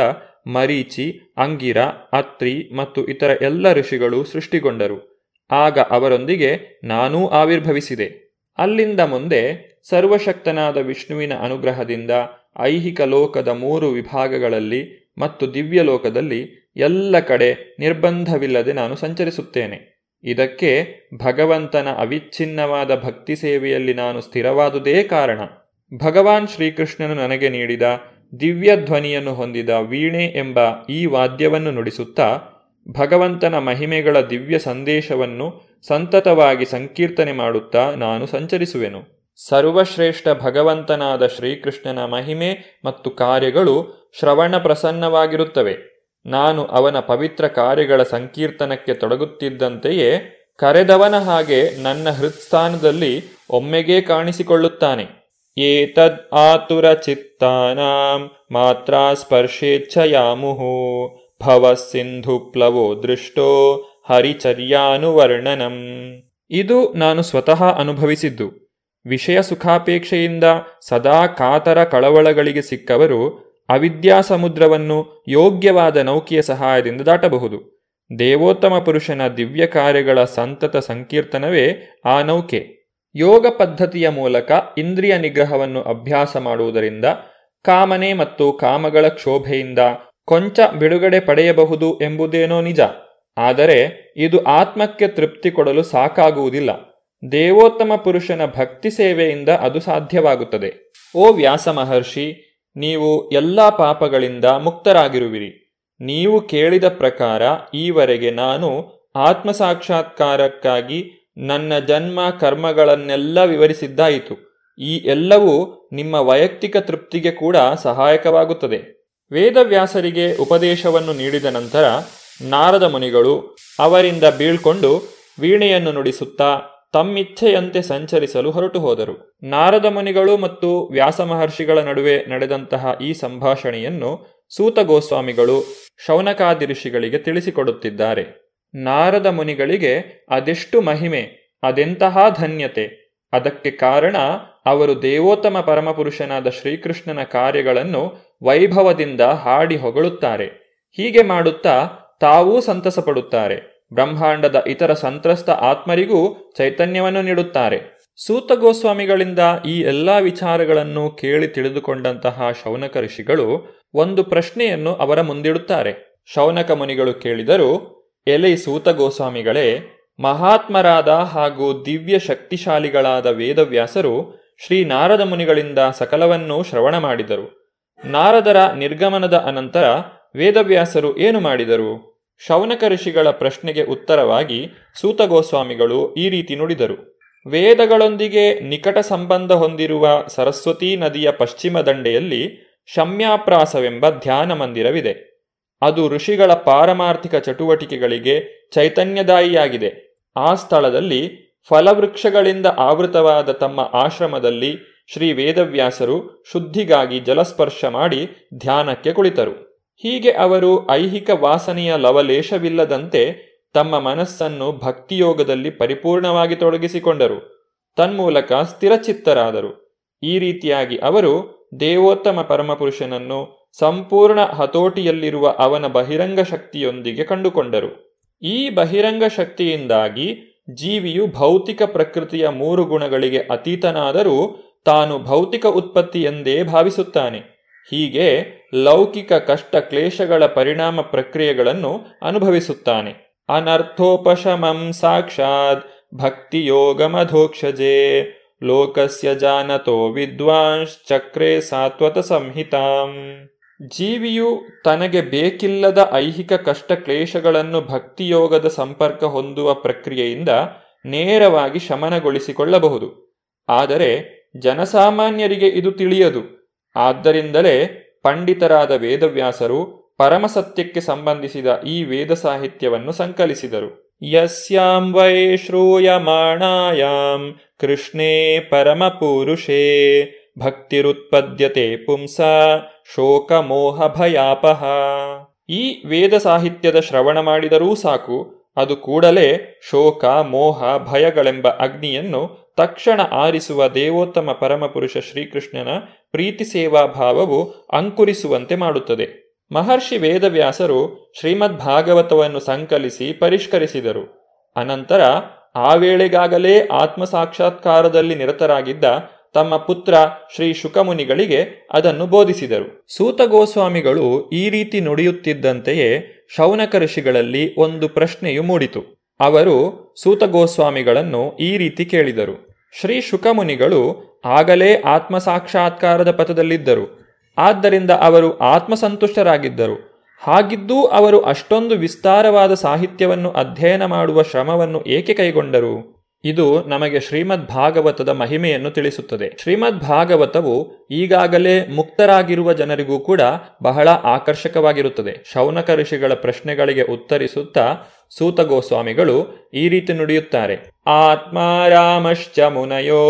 ಮರೀಚಿ, ಅಂಗಿರ, ಅತ್ರಿ ಮತ್ತು ಇತರ ಎಲ್ಲ ಋಷಿಗಳು ಸೃಷ್ಟಿಗೊಂಡರು. ಆಗ ಅವರೊಂದಿಗೆ ನಾನೂ ಆವಿರ್ಭವಿಸಿದೆ. ಅಲ್ಲಿಂದ ಮುಂದೆ ಸರ್ವಶಕ್ತನಾದ ವಿಷ್ಣುವಿನ ಅನುಗ್ರಹದಿಂದ ಐಹಿಕ ಲೋಕದ ಮೂರು ವಿಭಾಗಗಳಲ್ಲಿ ಮತ್ತು ದಿವ್ಯ ಲೋಕದಲ್ಲಿ ಎಲ್ಲ ಕಡೆ ನಿರ್ಬಂಧವಿಲ್ಲದೆ ನಾನು ಸಂಚರಿಸುತ್ತೇನೆ. ಇದಕ್ಕೆ ಭಗವಂತನ ಅವಿಚ್ಛಿನ್ನವಾದ ಭಕ್ತಿ ಸೇವೆಯಲ್ಲಿ ನಾನು ಸ್ಥಿರವಾದುದೇ ಕಾರಣ. ಭಗವಾನ್ ಶ್ರೀಕೃಷ್ಣನು ನನಗೆ ನೀಡಿದ ದಿವ್ಯ ಧ್ವನಿಯನ್ನು ಹೊಂದಿದ ವೀಣೆ ಎಂಬ ಈ ವಾದ್ಯವನ್ನು ನುಡಿಸುತ್ತಾ ಭಗವಂತನ ಮಹಿಮೆಗಳ ದಿವ್ಯ ಸಂದೇಶವನ್ನು ಸಂತತವಾಗಿ ಸಂಕೀರ್ತನೆ ಮಾಡುತ್ತಾ ನಾನು ಸಂಚರಿಸುವೆನು. ಸರ್ವಶ್ರೇಷ್ಠ ಭಗವಂತನಾದ ಶ್ರೀಕೃಷ್ಣನ ಮಹಿಮೆ ಮತ್ತು ಕಾರ್ಯಗಳು ಶ್ರವಣ ಪ್ರಸನ್ನವಾಗಿರುತ್ತವೆ. ನಾನು ಅವನ ಪವಿತ್ರ ಕಾರ್ಯಗಳ ಸಂಕೀರ್ತನಕ್ಕೆ ತೊಡಗುತ್ತಿದ್ದಂತೆಯೇ ಕರೆದವನ ಹಾಗೆ ನನ್ನ ಹೃತ್ಸ್ಥಾನದಲ್ಲಿ ಒಮ್ಮೆಗೇ ಕಾಣಿಸಿಕೊಳ್ಳುತ್ತಾನೆ. ಏತದ್ ಆತುರ ಚಿತ್ತಾನಾಂ ಮಾತ್ರ ಸ್ಪರ್ಶೇಚ್ಛಯಾಮುಹು ಭವ ಸಿಂಧು ಪ್ಲವೋ ದೃಷ್ಟೋ ಹರಿಚರ್ಯಾನುವರ್ಣನಂ. ಇದು ನಾನು ಸ್ವತಃ ಅನುಭವಿಸಿದ್ದು. ವಿಷಯ ಸುಖಾಪೇಕ್ಷೆಯಿಂದ ಸದಾ ಕಾತರ ಕಳವಳಗಳಿಗೆ ಸಿಕ್ಕವರು ಅವಿದ್ಯಾ ಸಮುದ್ರವನ್ನು ಯೋಗ್ಯವಾದ ನೌಕೆಯ ಸಹಾಯದಿಂದ ದಾಟಬಹುದು. ದೇವೋತ್ತಮ ಪುರುಷನ ದಿವ್ಯ ಕಾರ್ಯಗಳ ಸಂತತ ಸಂಕೀರ್ತನವೇ ಆ ನೌಕೆ. ಯೋಗ ಪದ್ಧತಿಯ ಮೂಲಕ ಇಂದ್ರಿಯ ನಿಗ್ರಹವನ್ನು ಅಭ್ಯಾಸ ಮಾಡುವುದರಿಂದ ಕಾಮನೆ ಮತ್ತು ಕಾಮಗಳ ಕ್ಷೋಭೆಯಿಂದ ಕೊಂಚ ಬಿಡುಗಡೆ ಪಡೆಯಬಹುದು ಎಂಬುದೇನೋ ನಿಜ. ಆದರೆ ಇದು ಆತ್ಮಕ್ಕೆ ತೃಪ್ತಿ ಕೊಡಲು ಸಾಕಾಗುವುದಿಲ್ಲ. ದೇವೋತ್ತಮ ಪುರುಷನ ಭಕ್ತಿ ಸೇವೆಯಿಂದ ಅದು ಸಾಧ್ಯವಾಗುತ್ತದೆ. ಓ ವ್ಯಾಸ ಮಹರ್ಷಿ, ನೀವು ಎಲ್ಲ ಪಾಪಗಳಿಂದ ಮುಕ್ತರಾಗಿರುವಿರಿ. ನೀವು ಕೇಳಿದ ಪ್ರಕಾರ ಈವರೆಗೆ ನಾನು ಆತ್ಮಸಾಕ್ಷಾತ್ಕಾರಕ್ಕಾಗಿ ನನ್ನ ಜನ್ಮ ಕರ್ಮಗಳನ್ನೆಲ್ಲ ವಿವರಿಸಿದ್ದಾಯಿತು. ಈ ಎಲ್ಲವೂ ನಿಮ್ಮ ವೈಯಕ್ತಿಕ ತೃಪ್ತಿಗೆ ಕೂಡ ಸಹಾಯಕವಾಗುತ್ತದೆ. ವೇದವ್ಯಾಸರಿಗೆ ಉಪದೇಶವನ್ನು ನೀಡಿದ ನಂತರ ನಾರದ ಮುನಿಗಳು ಅವರಿಂದ ಬೀಳ್ಕೊಂಡು ವೀಣೆಯನ್ನು ನುಡಿಸುತ್ತಾ ತಮ್ಮಿಚ್ಛೆಯಂತೆ ಸಂಚರಿಸಲು ಹೊರಟು ಹೋದರು ನಾರದ ಮುನಿಗಳು ಮತ್ತು ವ್ಯಾಸ ಮಹರ್ಷಿಗಳ ನಡುವೆ ನಡೆದಂತಹ ಈ ಸಂಭಾಷಣೆಯನ್ನು ಸೂತ ಗೋಸ್ವಾಮಿಗಳು ಶೌನಕಾದಿ ಋಷಿಗಳಿಗೆ ತಿಳಿಸಿಕೊಡುತ್ತಿದ್ದಾರೆ. ನಾರದ ಮುನಿಗಳಿಗೆ ಅದೆಷ್ಟು ಮಹಿಮೆ, ಅದೆಂತಹ ಧನ್ಯತೆ, ಅದಕ್ಕೆ ಕಾರಣ ಅವರು ದೇವೋತ್ತಮ ಪರಮಪುರುಷನಾದ ಶ್ರೀಕೃಷ್ಣನ ಕಾರ್ಯಗಳನ್ನು ವೈಭವದಿಂದ ಹಾಡಿ ಹೊಗಳುತ್ತಾರೆ. ಹೀಗೆ ಮಾಡುತ್ತಾ ತಾವೂ ಸಂತಸ ಪಡುತ್ತಾರೆ ಬ್ರಹ್ಮಾಂಡದ ಇತರ ಸಂತ್ರಸ್ತ ಆತ್ಮರಿಗೂ ಚೈತನ್ಯವನ್ನು ನೀಡುತ್ತಾರೆ. ಸೂತ ಗೋಸ್ವಾಮಿಗಳಿಂದ ಈ ಎಲ್ಲ ವಿಚಾರಗಳನ್ನು ಕೇಳಿ ತಿಳಿದುಕೊಂಡಂತಹ ಶೌನಕ ಋಷಿಗಳು ಒಂದು ಪ್ರಶ್ನೆಯನ್ನು ಅವರ ಮುಂದಿಡುತ್ತಾರೆ. ಶೌನಕ ಮುನಿಗಳು ಕೇಳಿದರು, ಎಲೆ ಸೂತ ಗೋಸ್ವಾಮಿಗಳೇ, ಮಹಾತ್ಮರಾದ ಹಾಗೂ ದಿವ್ಯ ಶಕ್ತಿಶಾಲಿಗಳಾದ ವೇದವ್ಯಾಸರು ಶ್ರೀ ನಾರದ ಮುನಿಗಳಿಂದ ಸಕಲವನ್ನೂ ಶ್ರವಣ ಮಾಡಿದರು. ನಾರದರ ನಿರ್ಗಮನದ ಅನಂತರ ವೇದವ್ಯಾಸರು ಏನು ಮಾಡಿದರು? ಶೌನಕ ಋಷಿಗಳ ಪ್ರಶ್ನೆಗೆ ಉತ್ತರವಾಗಿ ಸೂತಗೋಸ್ವಾಮಿಗಳು ಈ ರೀತಿ ನುಡಿದರು. ವೇದಗಳೊಂದಿಗೆ ನಿಕಟ ಸಂಬಂಧ ಹೊಂದಿರುವ ಸರಸ್ವತೀ ನದಿಯ ಪಶ್ಚಿಮ ದಂಡೆಯಲ್ಲಿ ಶಮ್ಯಾಪ್ರಾಸವೆಂಬ ಧ್ಯಾನ ಮಂದಿರವಿದೆ. ಅದು ಋಷಿಗಳ ಪಾರಮಾರ್ಥಿಕ ಚಟುವಟಿಕೆಗಳಿಗೆ ಚೈತನ್ಯದಾಯಿಯಾಗಿದೆ. ಆ ಸ್ಥಳದಲ್ಲಿ ಫಲವೃಕ್ಷಗಳಿಂದ ಆವೃತವಾದ ತಮ್ಮ ಆಶ್ರಮದಲ್ಲಿ ಶ್ರೀ ವೇದವ್ಯಾಸರು ಶುದ್ಧಿಗಾಗಿ ಜಲಸ್ಪರ್ಶ ಮಾಡಿ ಧ್ಯಾನಕ್ಕೆ ಕುಳಿತರು. ಹೀಗೆ ಅವರು ಐಹಿಕ ವಾಸನೆಯ ಲವಲೇಶವಿಲ್ಲದಂತೆ ತಮ್ಮ ಮನಸ್ಸನ್ನು ಭಕ್ತಿಯೋಗದಲ್ಲಿ ಪರಿಪೂರ್ಣವಾಗಿ ತೊಡಗಿಸಿಕೊಂಡರು. ತನ್ಮೂಲಕ ಸ್ಥಿರಚಿತ್ತರಾದರು. ಈ ರೀತಿಯಾಗಿ ಅವರು ದೇವೋತ್ತಮ ಪರಮಪುರುಷನನ್ನು ಸಂಪೂರ್ಣ ಹತೋಟಿಯಲ್ಲಿರುವ ಅವನ ಬಹಿರಂಗ ಶಕ್ತಿಯೊಂದಿಗೆ ಕಂಡುಕೊಂಡರು. ಈ ಬಹಿರಂಗ ಶಕ್ತಿಯಿಂದಾಗಿ ಜೀವಿಯು ಭೌತಿಕ ಪ್ರಕೃತಿಯ ಮೂರು ಗುಣಗಳಿಗೆ ಅತೀತನಾದರೂ ತಾನು ಭೌತಿಕ ಉತ್ಪತ್ತಿ ಎಂದೇ ಭಾವಿಸುತ್ತಾನೆ. ಹೀಗೆ ಲೌಕಿಕ ಕಷ್ಟ ಕ್ಲೇಶಗಳ ಪರಿಣಾಮ ಪ್ರಕ್ರಿಯೆಗಳನ್ನು ಅನುಭವಿಸುತ್ತಾನೆ. ಅನರ್ಥೋಪಶಮಂ ಸಾಕ್ಷಾತ್ ಭಕ್ತಿಯೋಗಮಧೋಕ್ಷಜೆ. ಲೋಕಸ್ಯ ಜಾನತೋ ವಿದ್ವಾಂಶ್ಚಕ್ರೆ ಸಾತ್ವತ ಸಂಹಿತಾಂ. ಜೀವಿಯು ತನಗೆ ಬೇಕಿಲ್ಲದ ಐಹಿಕ ಕಷ್ಟ ಕ್ಲೇಶಗಳನ್ನು ಭಕ್ತಿಯೋಗದ ಸಂಪರ್ಕ ಹೊಂದುವ ಪ್ರಕ್ರಿಯೆಯಿಂದ ನೇರವಾಗಿ ಶಮನಗೊಳಿಸಿಕೊಳ್ಳಬಹುದು. ಆದರೆ ಜನಸಾಮಾನ್ಯರಿಗೆ ಇದು ತಿಳಿಯದು. ಆದ್ದರಿಂದಲೇ ಪಂಡಿತರಾದ ವೇದವ್ಯಾಸರು ಪರಮಸತ್ಯಕ್ಕೆ ಸಂಬಂಧಿಸಿದ ಈ ವೇದ ಸಾಹಿತ್ಯವನ್ನು ಸಂಕಲಿಸಿದರು. ಯಸ್ಯಾಂ ವೈ ಶ್ರೂಯಮಾಣಾಯಾಂ ಕೃಷ್ಣೇ ಪರಮಪುರುಷೇ ಭಕ್ತಿರುತ್ಪದ್ಯತೆ ಪುಂಸ ಶೋಕ ಮೋಹ ಭಯಾಪಹ ಈ ವೇದ ಸಾಹಿತ್ಯದ ಶ್ರವಣ ಮಾಡಿದರೂ ಸಾಕು, ಅದು ಕೂಡಲೇ ಶೋಕ ಮೋಹ ಭಯಗಳೆಂಬ ಅಗ್ನಿಯನ್ನು ತಕ್ಷಣ ಆರಿಸುವ ದೇವೋತ್ತಮ ಪರಮಪುರುಷ ಶ್ರೀಕೃಷ್ಣನ ಪ್ರೀತಿ ಸೇವಾ ಭಾವವು ಅಂಕುರಿಸುವಂತೆ ಮಾಡುತ್ತದೆ. ಮಹರ್ಷಿ ವೇದವ್ಯಾಸರು ಶ್ರೀಮದ್ ಭಾಗವತವನ್ನು ಸಂಕಲಿಸಿ ಪರಿಷ್ಕರಿಸಿದರು. ಅನಂತರ ಆ ವೇಳೆಗಾಗಲೇ ಆತ್ಮ ಸಾಕ್ಷಾತ್ಕಾರದಲ್ಲಿ ನಿರತರಾಗಿದ್ದ ತಮ್ಮ ಪುತ್ರ ಶ್ರೀ ಶುಕಮುನಿಗಳಿಗೆ ಅದನ್ನು ಬೋಧಿಸಿದರು. ಸೂತ ಗೋಸ್ವಾಮಿಗಳು ಈ ರೀತಿ ನುಡಿಯುತ್ತಿದ್ದಂತೆಯೇ ಶೌನಕ ಋಷಿಗಳಲ್ಲಿ ಒಂದು ಪ್ರಶ್ನೆಯು ಮೂಡಿತು. ಅವರು ಸೂತಗೋಸ್ವಾಮಿಗಳನ್ನು ಈ ರೀತಿ ಕೇಳಿದರು. ಶ್ರೀ ಶುಕಮುನಿಗಳು ಆಗಲೇ ಆತ್ಮಸಾಕ್ಷಾತ್ಕಾರದ ಪಥದಲ್ಲಿದ್ದರು. ಆದ್ದರಿಂದ ಅವರು ಆತ್ಮಸಂತುಷ್ಟರಾಗಿದ್ದರು. ಹಾಗಿದ್ದೂ ಅವರು ಅಷ್ಟೊಂದು ವಿಸ್ತಾರವಾದ ಸಾಹಿತ್ಯವನ್ನು ಅಧ್ಯಯನ ಮಾಡುವ ಶ್ರಮವನ್ನು ಏಕೆ ಕೈಗೊಂಡರು? ಇದು ನಮಗೆ ಶ್ರೀಮದ್ ಭಾಗವತದ ಮಹಿಮೆಯನ್ನು ತಿಳಿಸುತ್ತದೆ. ಶ್ರೀಮದ್ ಭಾಗವತವು ಈಗಾಗಲೇ ಮುಕ್ತರಾಗಿರುವ ಜನರಿಗೂ ಕೂಡ ಬಹಳ ಆಕರ್ಷಕವಾಗಿರುತ್ತದೆ. ಶೌನಕ ಋಷಿಗಳ ಪ್ರಶ್ನೆಗಳಿಗೆ ಉತ್ತರಿಸುತ್ತಾ ಸೂತ ಗೋಸ್ವಾಮಿಗಳು ಈ ರೀತಿ ನುಡಿಯುತ್ತಾರೆ. ಆತ್ಮಾರಾಮಶ್ಚ ಮುನಯೋ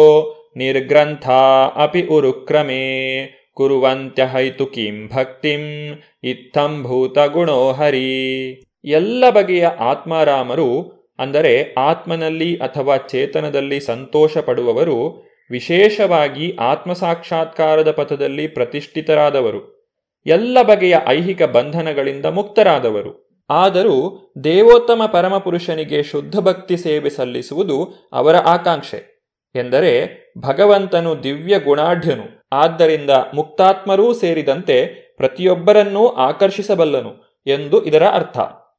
ನಿರ್ಗ್ರಂಥ ಅಪಿ ಉರುಕ್ರಮೇ ಕುರುವಂತ್ಯ ಹೈತು ಕಿಂ ಭಕ್ತಿಂ ಇತ್ತಂ ಭೂತ ಗುಣೋ ಹರಿ. ಎಲ್ಲ ಬಗೆಯ ಆತ್ಮಾರಾಮರು ಅಂದರೆ ಆತ್ಮನಲ್ಲಿ ಅಥವಾ ಚೇತನದಲ್ಲಿ ಸಂತೋಷ ಪಡುವವರು ವಿಶೇಷವಾಗಿ ಆತ್ಮಸಾಕ್ಷಾತ್ಕಾರದ ಪಥದಲ್ಲಿ ಪ್ರತಿಷ್ಠಿತರಾದವರು. ಎಲ್ಲ ಬಗೆಯ ಐಹಿಕ ಬಂಧನಗಳಿಂದ ಮುಕ್ತರಾದವರು. ಆದರೂ ದೇವೋತ್ತಮ ಪರಮಪುರುಷನಿಗೆ ಶುದ್ಧ ಭಕ್ತಿ ಸೇವೆ ಸಲ್ಲಿಸುವುದು ಅವರ ಆಕಾಂಕ್ಷೆ. ಎಂದರೆ ಭಗವಂತನು ದಿವ್ಯ ಗುಣಾಢ್ಯನು. ಆದ್ದರಿಂದ ಮುಕ್ತಾತ್ಮರೂ ಸೇರಿದಂತೆ ಪ್ರತಿಯೊಬ್ಬರನ್ನೂ ಆಕರ್ಷಿಸಬಲ್ಲನು ಎಂದು ಇದರ ಅರ್ಥ.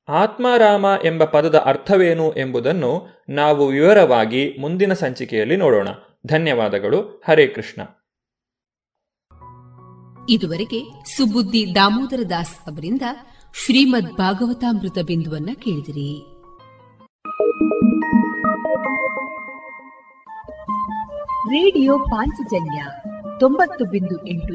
ಆತ್ಮಾರಾಮ ಎಂಬ ಪದದ ಅರ್ಥವೇನು ಎಂಬುದನ್ನು ನಾವು ವಿವರವಾಗಿ ಮುಂದಿನ ಸಂಚಿಕೆಯಲ್ಲಿ ನೋಡೋಣ. ಧನ್ಯವಾದಗಳು. ಹರೇ ಕೃಷ್ಣ. ಇದುವರೆಗೆ ಸುಬುದ್ದಿ ದಾಮೋದರ ದಾಸ್ ಅವರಿಂದ ಶ್ರೀಮದ್ ಭಾಗವತಾಮೃತ ಬಿಂದುವನ್ನ ಕೇಳಿದಿರಿ. ರೇಡಿಯೋ ಪಾಂಚಜನ್ಯ ತೊಂಬತ್ತು ಬಿಂದು ಎಂಟು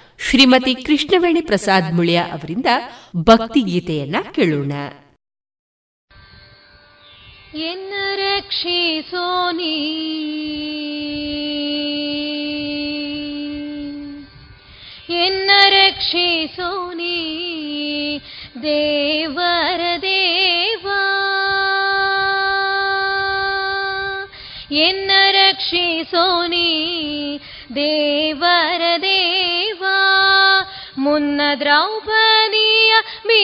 ಶ್ರೀಮತಿ ಕೃಷ್ಣವೇಣಿ ಪ್ರಸಾದ್ ಮುಳಿಯ ಅವರಿಂದ ಭಕ್ತಿ ಗೀತೆಯನ್ನ ಕೇಳೋಣ. ಎನ್ನ ರಕ್ಷಿಸೋನಿ ಎನ್ನ ರಕ್ಷಿಸೋನಿ ದೇವರ ದೇವಾ? ಎನ್ನ ರಕ್ಷಿಸೋನಿ ದೇವರ ದೇವಾ ಮುನ್ನ ದ್ರೌಪದಿಯ ಬೀ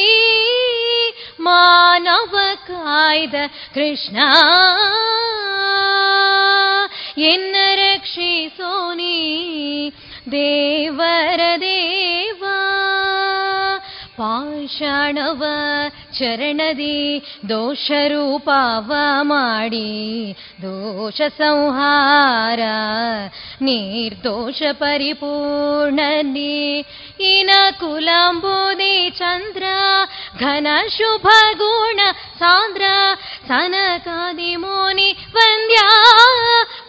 ಮಾನವ ಕಾಯ್ದ ಕೃಷ್ಣ. ಎನ್ನ ರಕ್ಷಿಸೋನಿ ದೇವರ ದೇವಾ ಪಾಷಾಣವ ಚರಣದಿ ದೋಷರೂಪವ ಮಾಡಿ ದೋಷ ಸಂಹಾರ ನಿರ್ದೋಷ ಪರಿಪೂರ್ಣನಿ. ಇನ ಕುಲಾಂಬುದಿ ಚಂದ್ರ, ಘನ ಶುಭ ಗುಣ ಸಾಂದ್ರ, ಸನಕಾದಿ ಮೋನಿ ವಂದ್ಯಾ,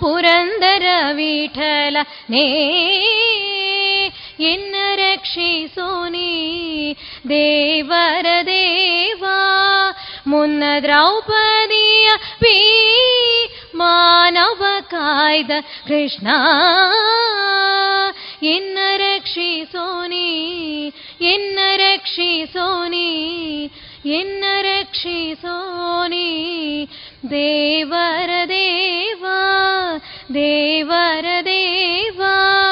ಪುರಂದರ ವಿಠಲ ನೇ. ಎನ್ನ ರಕ್ಷಿಸೋನಿ ದೇವರ ದೇವಾ. ಮುನ್ನ ದ್ರೌಪದಿಯ ಪೀ ಮಾನವ ಕಾಯ್ದ ಕೃಷ್ಣ. ಎನ್ನ ರಕ್ಷಿಸೋನಿ ಎನ್ನ ರಕ್ಷಿಸೋನಿ ಎನ್ನ ರಕ್ಷಿಸೋನಿ ದೇವರ ದೇವಾ ದೇವರ ದೇವಾ.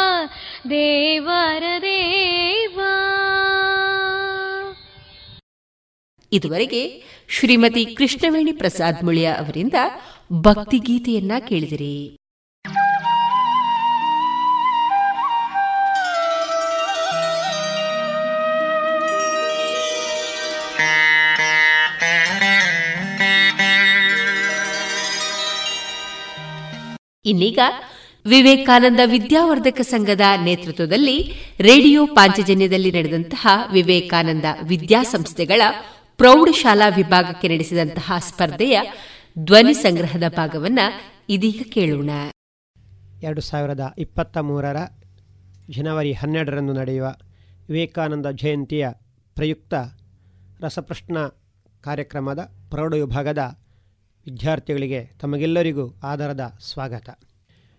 ದೇವಾ. ಇದುವರೆಗೆ ಶ್ರೀಮತಿ ಕೃಷ್ಣವೇಣಿ ಪ್ರಸಾದ್ ಮುಳಿಯ ಅವರಿಂದ ಭಕ್ತಿಗೀತೆಯನ್ನ ಕೇಳಿದಿರಿ. ಇನ್ನೀಗ ವಿವೇಕಾನಂದ ವಿದ್ಯಾವರ್ಧಕ ಸಂಘದ ನೇತೃತ್ವದಲ್ಲಿ ರೇಡಿಯೋ ಪಾಂಚಜನ್ಯದಲ್ಲಿ ನಡೆದಂತಹ ವಿವೇಕಾನಂದ ವಿದ್ಯಾಸಂಸ್ಥೆಗಳ ಪ್ರೌಢಶಾಲಾ ವಿಭಾಗಕ್ಕೆ ನಡೆಸಿದಂತಹ ಸ್ಪರ್ಧೆಯ ಧ್ವನಿ ಸಂಗ್ರಹದ ಭಾಗವನ್ನು ಇದೀಗ ಕೇಳೋಣ. ಎರಡು ಸಾವಿರದ ಇಪ್ಪತ್ತ ಮೂರರ ಜನವರಿ ಹನ್ನೆರಡರಂದು ನಡೆಯುವ ವಿವೇಕಾನಂದ ಜಯಂತಿಯ ಪ್ರಯುಕ್ತ ರಸಪ್ರಶ್ನ ಕಾರ್ಯಕ್ರಮದ ಪ್ರೌಢ ವಿಭಾಗದ ವಿದ್ಯಾರ್ಥಿಗಳಿಗೆ ತಮಗೆಲ್ಲರಿಗೂ ಆಧಾರದ ಸ್ವಾಗತ.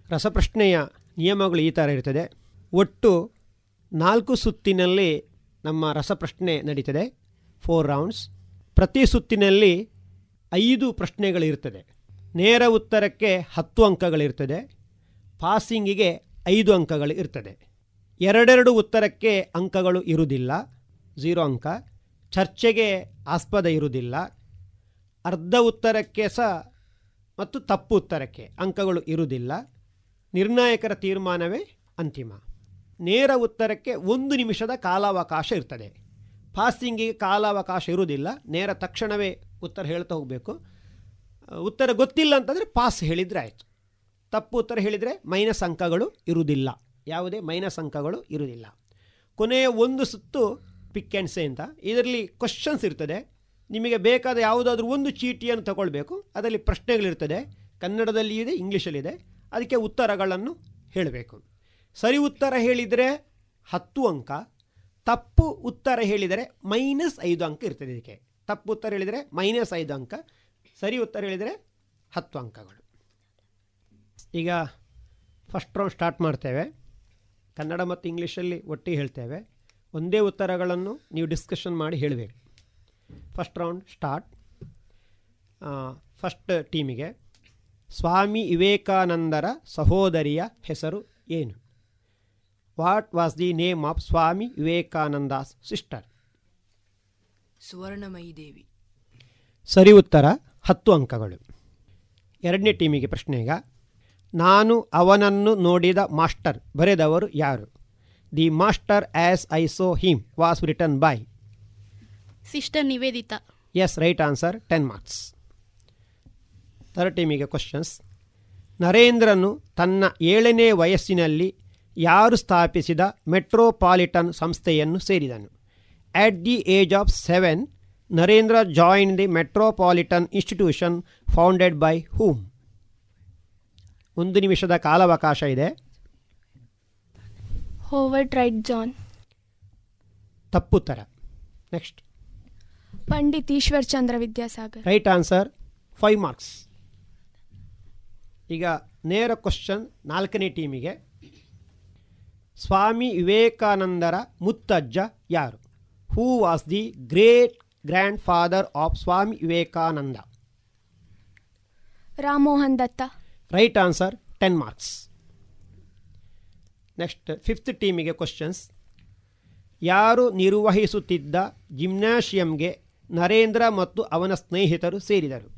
ರಸಪ್ರಶ್ನೆಯ ನಿಯಮಗಳು ಈ ಥರ ಇರ್ತದೆ. ಒಟ್ಟು ನಾಲ್ಕು ಸುತ್ತಿನಲ್ಲಿ ನಮ್ಮ ರಸಪ್ರಶ್ನೆ ನಡೀತದೆ. ಫೋರ್ ರೌಂಡ್ಸ್ ಪ್ರತಿ ಸುತ್ತಿನಲ್ಲಿ ಐದು ಪ್ರಶ್ನೆಗಳಿರ್ತದೆ ನೇರ ಉತ್ತರಕ್ಕೆ ಹತ್ತು ಅಂಕಗಳಿರ್ತದೆ ಪಾಸಿಂಗಿಗೆ ಐದು ಅಂಕಗಳು ಇರ್ತದೆ. ಎರಡೆರಡು ಉತ್ತರಕ್ಕೆ ಅಂಕಗಳು ಇರುವುದಿಲ್ಲ. ಝೀರೋ ಅಂಕ. ಚರ್ಚೆಗೆ ಆಸ್ಪದ ಇರುವುದಿಲ್ಲ. ಅರ್ಧ ಉತ್ತರಕ್ಕೆ ಸಹ ಮತ್ತು ತಪ್ಪು ಉತ್ತರಕ್ಕೆ ಅಂಕಗಳು ಇರುವುದಿಲ್ಲ. ನಿರ್ಣಾಯಕರ ತೀರ್ಮಾನವೇ ಅಂತಿಮ. ನೇರ ಉತ್ತರಕ್ಕೆ ಒಂದು ನಿಮಿಷದ ಕಾಲಾವಕಾಶ ಇರ್ತದೆ. ಪಾಸಿಂಗಿಗೆ ಕಾಲಾವಕಾಶ ಇರುವುದಿಲ್ಲ. ನೇರ ತಕ್ಷಣವೇ ಉತ್ತರ ಹೇಳ್ತಾ ಹೋಗಬೇಕು. ಉತ್ತರ ಗೊತ್ತಿಲ್ಲ ಅಂತಂದರೆ ಪಾಸ್ ಹೇಳಿದರೆ ಆಯಿತು. ತಪ್ಪು ಉತ್ತರ ಹೇಳಿದರೆ ಮೈನಸ್ ಅಂಕಗಳು ಇರುವುದಿಲ್ಲ. ಯಾವುದೇ ಮೈನಸ್ ಅಂಕಗಳು ಇರುವುದಿಲ್ಲ. ಕೊನೆಯ ಒಂದು ಸುತ್ತು ಪಿಕ್ ಆ್ಯಂಡ್ ಸೇ ಅಂತ. ಇದರಲ್ಲಿ ಕ್ವಶನ್ಸ್ ಇರ್ತದೆ. ನಿಮಗೆ ಬೇಕಾದ ಯಾವುದಾದ್ರೂ ಒಂದು ಚೀಟಿಯನ್ನು ತಗೊಳ್ಬೇಕು. ಅದರಲ್ಲಿ ಪ್ರಶ್ನೆಗಳಿರ್ತದೆ. ಕನ್ನಡದಲ್ಲಿ ಇದೆ ಇಂಗ್ಲೀಷಲ್ಲಿದೆ ಅದಕ್ಕೆ ಉತ್ತರಗಳನ್ನು ಹೇಳಬೇಕು. ಸರಿ ಉತ್ತರ ಹೇಳಿದರೆ ಹತ್ತು ಅಂಕ, ತಪ್ಪು ಉತ್ತರ ಹೇಳಿದರೆ ಮೈನಸ್ ಐದು ಅಂಕ ಇರ್ತದೆ ಇದಕ್ಕೆ. ತಪ್ಪು ಉತ್ತರ ಹೇಳಿದರೆ ಮೈನಸ್ ಐದು ಅಂಕ, ಸರಿ ಉತ್ತರ ಹೇಳಿದರೆ ಹತ್ತು ಅಂಕಗಳು. ಈಗ ಫಸ್ಟ್ ರೌಂಡ್ ಸ್ಟಾರ್ಟ್ ಮಾಡ್ತೇವೆ. ಕನ್ನಡ ಮತ್ತು ಇಂಗ್ಲೀಷಲ್ಲಿ ಒಟ್ಟಿಗೆ ಹೇಳ್ತೇವೆ. ಒಂದೇ ಉತ್ತರಗಳನ್ನು ನೀವು ಡಿಸ್ಕಷನ್ ಮಾಡಿ ಹೇಳಬೇಕು. ಫಸ್ಟ್ ರೌಂಡ್ ಸ್ಟಾರ್ಟ್ ಫಸ್ಟ್ ಟೀಮಿಗೆ ಸ್ವಾಮಿ ವಿವೇಕಾನಂದರ ಸಹೋದರಿಯ ಹೆಸರು ಏನು? What was the name of Swami Vivekananda's sister? Suvarnamayi Devi. ಸರಿ ಉತ್ತರ ಹತ್ತು ಅಂಕಗಳು. ಎರಡನೇ ಟೀಮಿಗೆ ಪ್ರಶ್ನೆ ಈಗ. ನಾನು ಅವನನ್ನು ನೋಡಿದ ಮಾಸ್ಟರ್ ಬರೆದವರು ಯಾರು? The master as I saw him was written by. Sister Nivedita. Yes right answer ten marks. Third ಟೀಮಿಗೆ questions ನರೇಂದ್ರನು ತನ್ನ ಏಳನೇ ವಯಸ್ಸಿನಲ್ಲಿ ಯಾರು ಸ್ಥಾಪಿಸಿದ ಮೆಟ್ರೋಪಾಲಿಟನ್ ಸಂಸ್ಥೆಯನ್ನು ಸೇರಿದನು. At the age of seven Narendra join the metropolitan institution founded by whom ಒಂದು ನಿಮಿಷದ ಕಾಲಾವಕಾಶ ಇದೆ. Howard right John ತಪ್ಪುತ್ತರ. Next Pandit Ishwar Chandra Vidyasagar. Right answer five marks ಈಗ ನೇರ ಕ್ವಶನ್ ನಾಲ್ಕನೇ ಟೀಮಿಗೆ. ಸ್ವಾಮಿ ವಿವೇಕಾನಂದರ ಮುತ್ತಜ್ಜ ಯಾರು? Who was the great grand father of Swami Vivekananda? Rammohan Datta. Right answer ten marks next fifth ಟೀಮಿಗೆ questions ಯಾರು ನಿರ್ವಹಿಸುತ್ತಿದ್ದ ಜಿಮ್ನಾಷಿಯಂಗೆ ನರೇಂದ್ರ ಮತ್ತು ಅವನ ಸ್ನೇಹಿತರು ಸೇರಿದರು?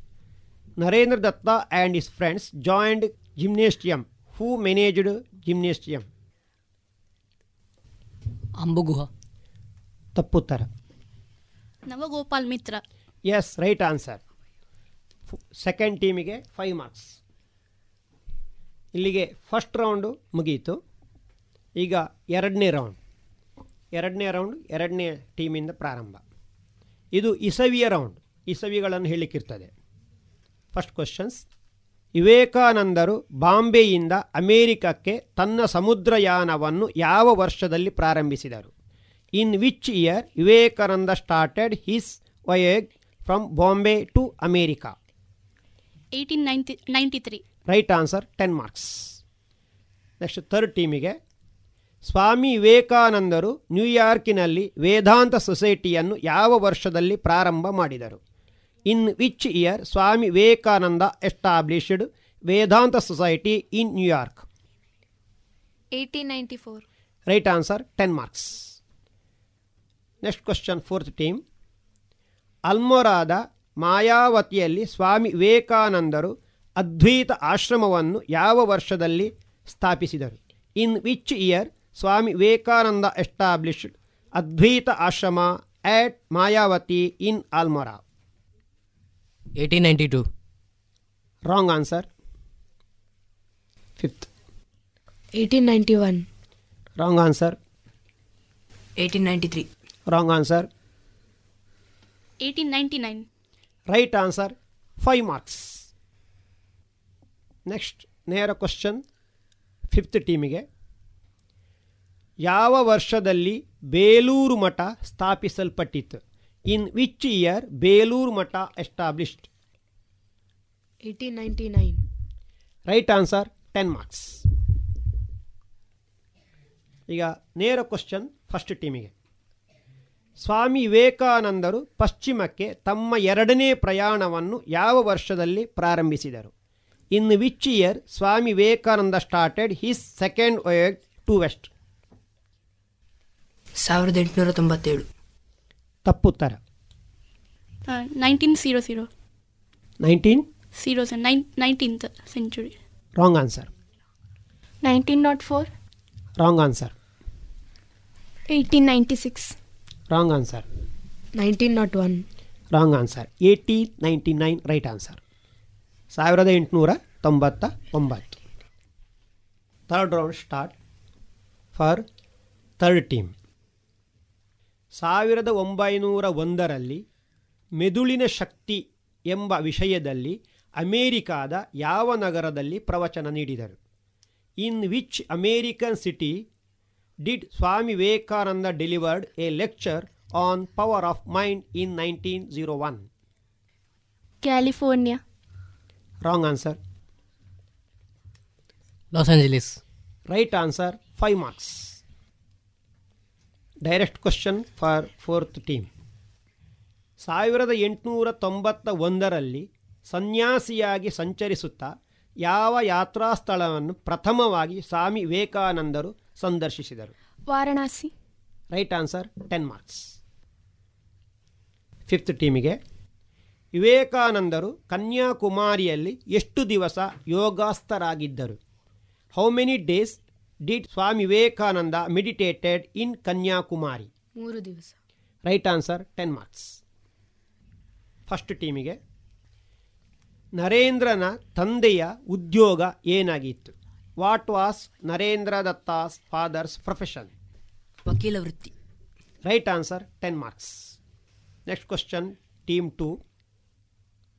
Narendra Datta and his friends joined gymnasium who managed gymnasium Ambu Guha ತಪ್ಪುತ್ತರ Nabagopal Mitra yes right answer second ಟೀಮಿಗೆ five marks ಇಲ್ಲಿಗೆ first round ಮುಗಿಯಿತು ಈಗ ಎರಡನೇ ರೌಂಡ್ ಎರಡನೇ ರೌಂಡ್ ಎರಡನೇ ಟೀಮಿಂದ ಪ್ರಾರಂಭ. ಇದು ಇಸವಿಯ ರೌಂಡ್ ಇಸವಿಗಳನ್ನು ಹೇಳಲಿಕ್ಕಿರ್ತದೆ ಫಸ್ಟ್ ಕ್ವಶನ್ಸ್ ವಿವೇಕಾನಂದರು ಬಾಂಬೆಯಿಂದ ಅಮೇರಿಕಕ್ಕೆ ತನ್ನ ಸಮುದ್ರಯಾನವನ್ನು ಯಾವ ವರ್ಷದಲ್ಲಿ ಪ್ರಾರಂಭಿಸಿದರು? In which year Vivekananda started his voyage from Bombay to America eighteen ninety ninety three right answer ten marks next third ಟೀಮಿಗೆ Swami ವಿವೇಕಾನಂದರು ನ್ಯೂಯಾರ್ಕಿನಲ್ಲಿ ವೇದಾಂತ ಸೊಸೈಟಿಯನ್ನು ಯಾವ ವರ್ಷದಲ್ಲಿ ಪ್ರಾರಂಭ ಮಾಡಿದರು? In which year Swami Vivekananda established Vedanta society in New York. Eighteen ninety four. Right answer ten marks. Next question fourth team. ಅಲ್ಮೊರಾದ ಮಾಯಾವತಿಯಲ್ಲಿ ಸ್ವಾಮಿ ವಿವೇಕಾನಂದರು ಅದ್ವೈತ ಆಶ್ರಮವನ್ನು ಯಾವ ವರ್ಷದಲ್ಲಿ ಸ್ಥಾಪಿಸಿದರು? In which year Swami Vivekananda established Advaita Ashrama at Mayavati in Almora eighteen ninety two wrong answer fifth eighteen ninety one wrong answer eighteen ninety three wrong answer eighteen ninety nine right answer five marks next ನೇರ question fifth ಟೀಮಿಗೆ ಯಾವ ವರ್ಷದಲ್ಲಿ Belur Math ಸ್ಥಾಪಿಸಲ್ಪಟ್ಟಿತ್ತು? In which year Belur Math established eighteen ninety nine right answer ten marks ಈಗ ನೇರ question first ಟೀಮಿಗೆ ಸ್ವಾಮಿ ವಿವೇಕಾನಂದರು ಪಶ್ಚಿಮಕ್ಕೆ ತಮ್ಮ ಎರಡನೇ ಪ್ರಯಾಣವನ್ನು ಯಾವ ವರ್ಷದಲ್ಲಿ ಪ್ರಾರಂಭಿಸಿದರು? In which year Swami Vivekananda started his second voyage to west ಸಾವಿರದ ಎಂಟುನೂರ ತೊಂಬತ್ತೇಳು. ತಪ್ಪುತ್ತರ nineteen zero zero nineteen zero nine nineteenth century wrong answer nineteen naught four wrong answer eighteen ninety six wrong answer nineteen naught one wrong answer eighteen ninety nine right answer ಸಾವಿರದ ಎಂಟುನೂರ ತೊಂಬತ್ತ ಒಂಬತ್ತು. Third round start for third team ಸಾವಿರದ ಒಂಬೈನೂರ ಒಂದರಲ್ಲಿ ಮೆದುಳಿನ ಶಕ್ತಿ ಎಂಬ ವಿಷಯದಲ್ಲಿ ಅಮೇರಿಕಾದ ಯಾವ ನಗರದಲ್ಲಿ ಪ್ರವಚನ ನೀಡಿದರು? In which American city did Swami Vivekananda delivered a lecture on power of mind in nineteen zero one? California. Wrong answer. Los Angeles. Right answer five marks. Direct question for fourth team. ಸಾವಿರದ ಎಂಟುನೂರ ತೊಂಬತ್ತ ಒಂದರಲ್ಲಿ ಸನ್ಯಾಸಿಯಾಗಿ ಸಂಚರಿಸುತ್ತಾ ಯಾವ ಯಾತ್ರಾ ಸ್ಥಳವನ್ನು ಪ್ರಥಮವಾಗಿ ಸ್ವಾಮಿ ವಿವೇಕಾನಂದರು ಸಂದರ್ಶಿಸಿದರು. Varanasi. Right answer ten marks. Fifth ಟೀಮಿಗೆ ವಿವೇಕಾನಂದರು ಕನ್ಯಾಕುಮಾರಿಯಲ್ಲಿ ಎಷ್ಟು ದಿವಸ ಯೋಗಾಸ್ಥರಾಗಿದ್ದರು? How many days did Swami Vivekananda meditated in Kanyakumari? ಮೂರು ದಿವಸ. Right answer ten marks. First ಟೀಮಿಗೆ ನರೇಂದ್ರನ ತಂದೆಯ ಉದ್ಯೋಗ ಏನಾಗಿತ್ತು? What was Narendra Datta's father's profession ವಕೀಲ ವೃತ್ತಿ right answer ten marks next question team two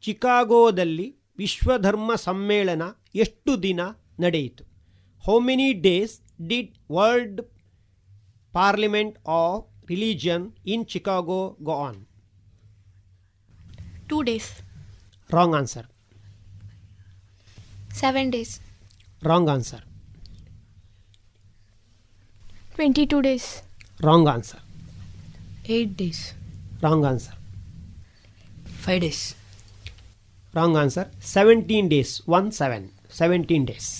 ಚಿಕಾಗೋದಲ್ಲಿ ವಿಶ್ವಧರ್ಮ ಸಮ್ಮೇಳನ ಎಷ್ಟು ದಿನ ನಡೆಯಿತು? How many days did world parliament of religion in Chicago go on two days wrong answer Seven days. Wrong answer 22 days. Wrong answer eight days wrong answer five days wrong answer seventeen days one seven seventeen days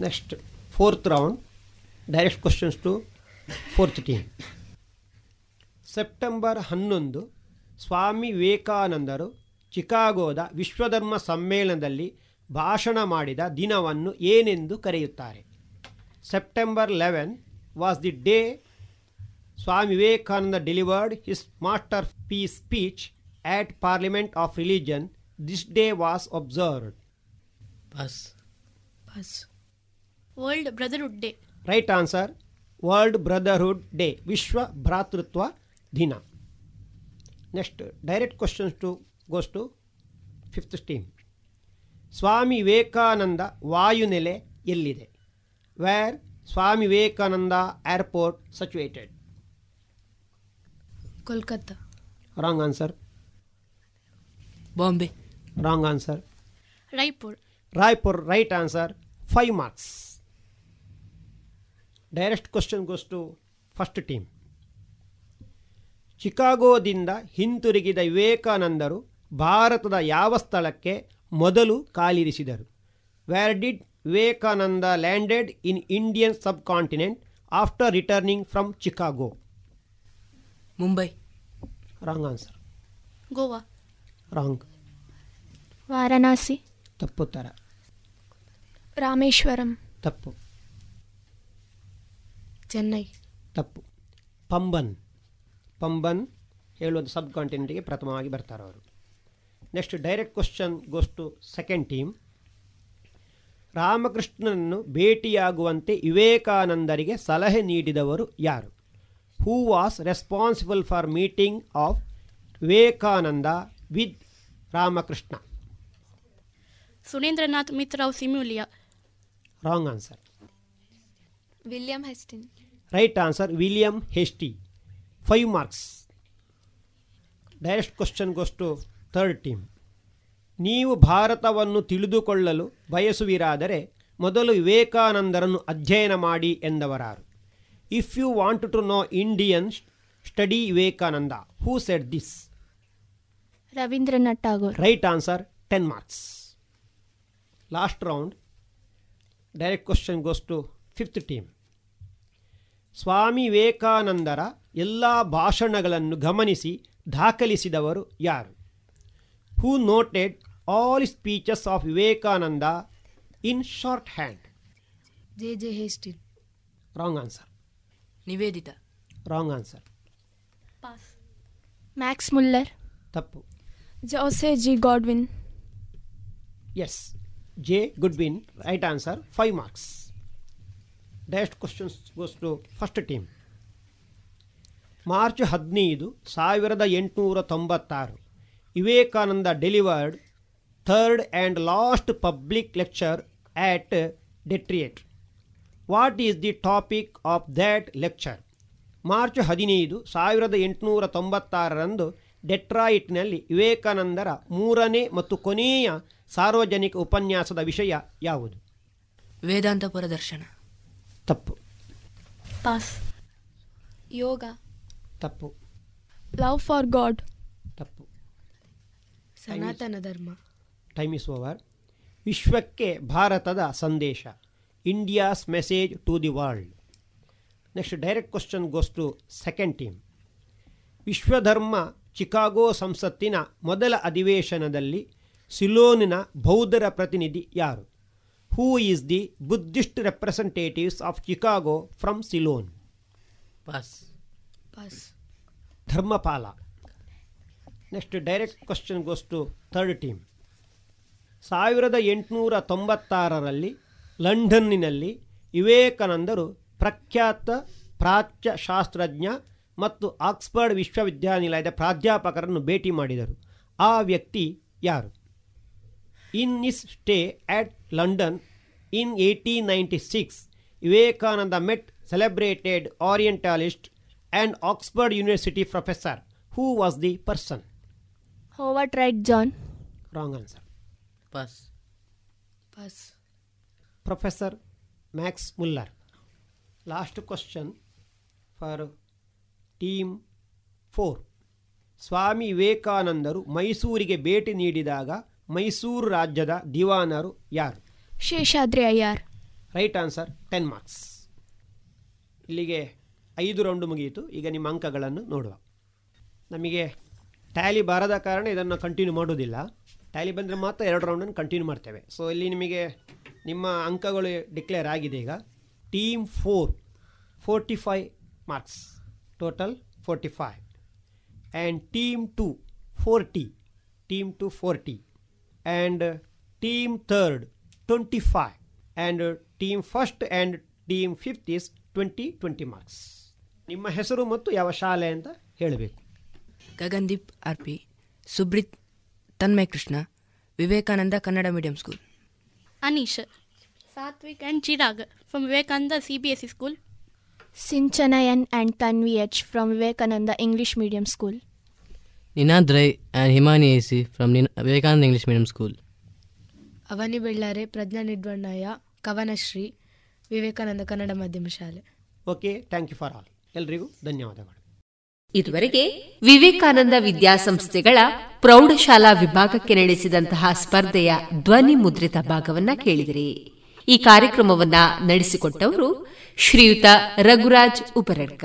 next fourth round direct questions to fourth team September ಹನ್ನೊಂದು ಸ್ವಾಮಿ ವಿವೇಕಾನಂದರು ಚಿಕಾಗೋದ ವಿಶ್ವಧರ್ಮ ಸಮ್ಮೇಳನದಲ್ಲಿ ಭಾಷಣ ಮಾಡಿದ ದಿನವನ್ನು ಏನೆಂದು ಕರೆಯುತ್ತಾರೆ. September eleven was the day Swami Vivekananda delivered his masterpiece speech at parliament of religion this day was observed as as world brotherhood day right answer world brotherhood day ವಿಶ್ವ ಭ್ರಾತೃತ್ವ ದಿನ next direct questions to goes to fifth team Swami Vivekananda ವಾಯುನೆಲೆ ಎಲ್ಲಿದೆ? Where Swami Vivekananda airport situated Kolkata. Wrong answer Bombay. Wrong answer Raipur. Raipur right answer five marks direct question goes to first team ಚಿಕಾಗೋದಿಂದ ಹಿಂತಿರುಗಿದ ವಿವೇಕಾನಂದರು ಭಾರತದ ಯಾವ ಸ್ಥಳಕ್ಕೆ ಮೊದಲು ಕಾಲಿರಿಸಿದರು. Where did Vivekananda landed in Indian subcontinent after returning from Chicago Mumbai. Wrong answer Goa. Wrong Varanasi. ತಪ್ಪುತ್ತರ. Rameswaram. ತಪ್ಪು. ಚೆನ್ನೈ. ತಪ್ಪು. ಪಂಬನ್. ಪಂಬನ್ ಹೇಳುವಂಥ ಸಬ್ ಕಾಂಟಿನೆಂಟ್ಗೆ ಪ್ರಥಮವಾಗಿ ಬರ್ತಾರೆ ಅವರು next direct question goes to second team ರಾಮಕೃಷ್ಣನನ್ನು ಭೇಟಿಯಾಗುವಂತೆ ವಿವೇಕಾನಂದರಿಗೆ ಸಲಹೆ ನೀಡಿದವರು ಯಾರು? Who was responsible for meeting of Vivekananda with Ramakrishna? Surendranath Mitrao Simulia wrong answer William Hastie right answer William Hastie five marks direct question goes to third team ನೀವು ಭಾರತವನ್ನು ತಿಳಿದುಕೊಳ್ಳಲು ಬಯಸುವಿರಾದರೆ ಮೊದಲು ವಿವೇಕಾನಂದರನ್ನು ಅಧ್ಯಯನ ಮಾಡಿ ಎಂದವರಾರು. If you want to know Indian study Vivekananda who said this Rabindranath Tagore right answer ten marks last round direct question goes to fifth team Swami ವಿವೇಕಾನಂದರ ಎಲ್ಲ ಭಾಷಣಗಳನ್ನು ಗಮನಿಸಿ ದಾಖಲಿಸಿದವರು ಯಾರು? Who noted all speeches of Vivekananda in shorthand J J Wrong wrong answer Nivedita wrong answer Pass. Max Muller ತಪ್ಪು Josiah J Godwin S J Goodwin right answer five marks direct questions goes to first team March ಹದಿನೈದು ಸಾವಿರದ ಎಂಟುನೂರ ತೊಂಬತ್ತಾರು. Vivekananda delivered third and last public lecture at Detroit what is the topic of that lecture March ಹದಿನೈದು ಸಾವಿರದ ಎಂಟುನೂರ ತೊಂಬತ್ತಾರರಂದು ಡೆಟ್ರಾಯಿಟ್ನಲ್ಲಿ ವಿವೇಕಾನಂದರ ಮೂರನೇ ಮತ್ತು ಕೊನೆಯ ಸಾರ್ವಜನಿಕ ಉಪನ್ಯಾಸದ ವಿಷಯ ಯಾವುದು? ವೇದಾಂತ ದರ್ಶನ. ತಪ್ಪು. ಪಾಸ್ ಯೋಗ. ತಪ್ಪು. ಲವ್ ಫಾರ್ ಗಾಡ್ ತಪ್ಪು. ಸನಾತನ ಧರ್ಮ. ಟೈಮ್ ಇಸ್ ಓವರ್ ವಿಶ್ವಕ್ಕೆ ಭಾರತದ ಸಂದೇಶ. India's message to the world next direct question goes to second team ವಿಶ್ವಧರ್ಮ Chicago ಸಂಸತ್ತಿನ ಮೊದಲ ಅಧಿವೇಶನದಲ್ಲಿ ಸಿಲೋನಿನ ಬೌದ್ಧರ ಪ್ರತಿನಿಧಿ ಯಾರು? Who is the Buddhist representatives of Chicago from Ceylon pass pass Dharmapala. Next direct question goes to third team ಸಾವಿರದ ಎಂಟುನೂರ ತೊಂಬತ್ತಾರರಲ್ಲಿ ಲಂಡನ್ನಿನಲ್ಲಿ ವಿವೇಕಾನಂದರು ಪ್ರಖ್ಯಾತ ಪ್ರಾಚ್ಯ ಶಾಸ್ತ್ರಜ್ಞ ಮತ್ತು ಆಕ್ಸ್ಫರ್ಡ್ ವಿಶ್ವವಿದ್ಯಾನಿಲಯದ ಪ್ರಾಧ್ಯಾಪಕರನ್ನು ಭೇಟಿ ಮಾಡಿದರು. ಆ ವ್ಯಕ್ತಿ ಯಾರು? In his stay at London in eighteen ninety six Vivekananda met celebrated and Oxford university professor who was the the person? Howard John John. Wrong answer. Pass. Pass. Professor Max Muller. Last question for team 4. Swami ವಿವೇಕಾನಂದರು ಮೈಸೂರಿಗೆ ಭೇಟಿ ನೀಡಿದಾಗ ಮೈಸೂರು ರಾಜ್ಯದ ದಿವಾನರು ಯಾರು Seshadri Iyer right answer ten marks ಇಲ್ಲಿಗೆ ಐದು round ಮುಗಿಯಿತು ಈಗ ನಿಮ್ಮ ಅಂಕಗಳನ್ನು ನೋಡುವ ನಮಗೆ ಟ್ಯಾಲಿ ಬಾರದ ಕಾರಣ ಇದನ್ನು ಕಂಟಿನ್ಯೂ ಮಾಡೋದಿಲ್ಲ ಟ್ಯಾಲಿ ಬಂದರೆ ಮಾತ್ರ ಎರಡು ರೌಂಡನ್ನು ಕಂಟಿನ್ಯೂ ಮಾಡ್ತೇವೆ. ಸೊ ಇಲ್ಲಿ ನಿಮಗೆ ನಿಮ್ಮ ಅಂಕಗಳು ಡಿಕ್ಲೇರ್ ಆಗಿದೆ ಈಗ. Team four forty five marks total forty five and team two forty team two forty and team third twenty five and team first and team fifth is twenty twenty marks ನಿಮ್ಮ ಹೆಸರು ಮತ್ತು ಯಾವ ಶಾಲೆ ಅಂತ ಹೇಳಬೇಕು. Gagandeep R P Subrith Tanmaya Krishna Vivekananda Kannada medium school. Anish Satvik and Chirag from Vivekananda C B S C school ಸಿಂಚನಯನ್ and Tanvi H from Vivekananda English medium school Ninad Rai and Himani A C from Vivekananda English medium school Avani Bellare Prajna Nidvannayya Kavanashri Vivekananda Kannada ಮಾಧ್ಯಮ ಶಾಲೆ. Okay thank you for all ಎಲ್ಲರಿಗೂ ಧನ್ಯವಾದಗಳು. ಇದುವರೆಗೆ ವಿವೇಕಾನಂದ ವಿದ್ಯಾಸಂಸ್ಥೆಗಳ ಪ್ರೌಢಶಾಲಾ ವಿಭಾಗಕ್ಕೆ ನಡೆಸಿದಂತಹ ಸ್ಪರ್ಧೆಯ ಧ್ವನಿ ಮುದ್ರಿತ ಭಾಗವನ್ನ ಕೇಳಿದಿರಿ. ಈ ಕಾರ್ಯಕ್ರಮವನ್ನ ನಡೆಸಿಕೊಟ್ಟವರು ಶ್ರೀಯುತ ರಘುರಾಜ್ ಉಪರಡ್ಕ.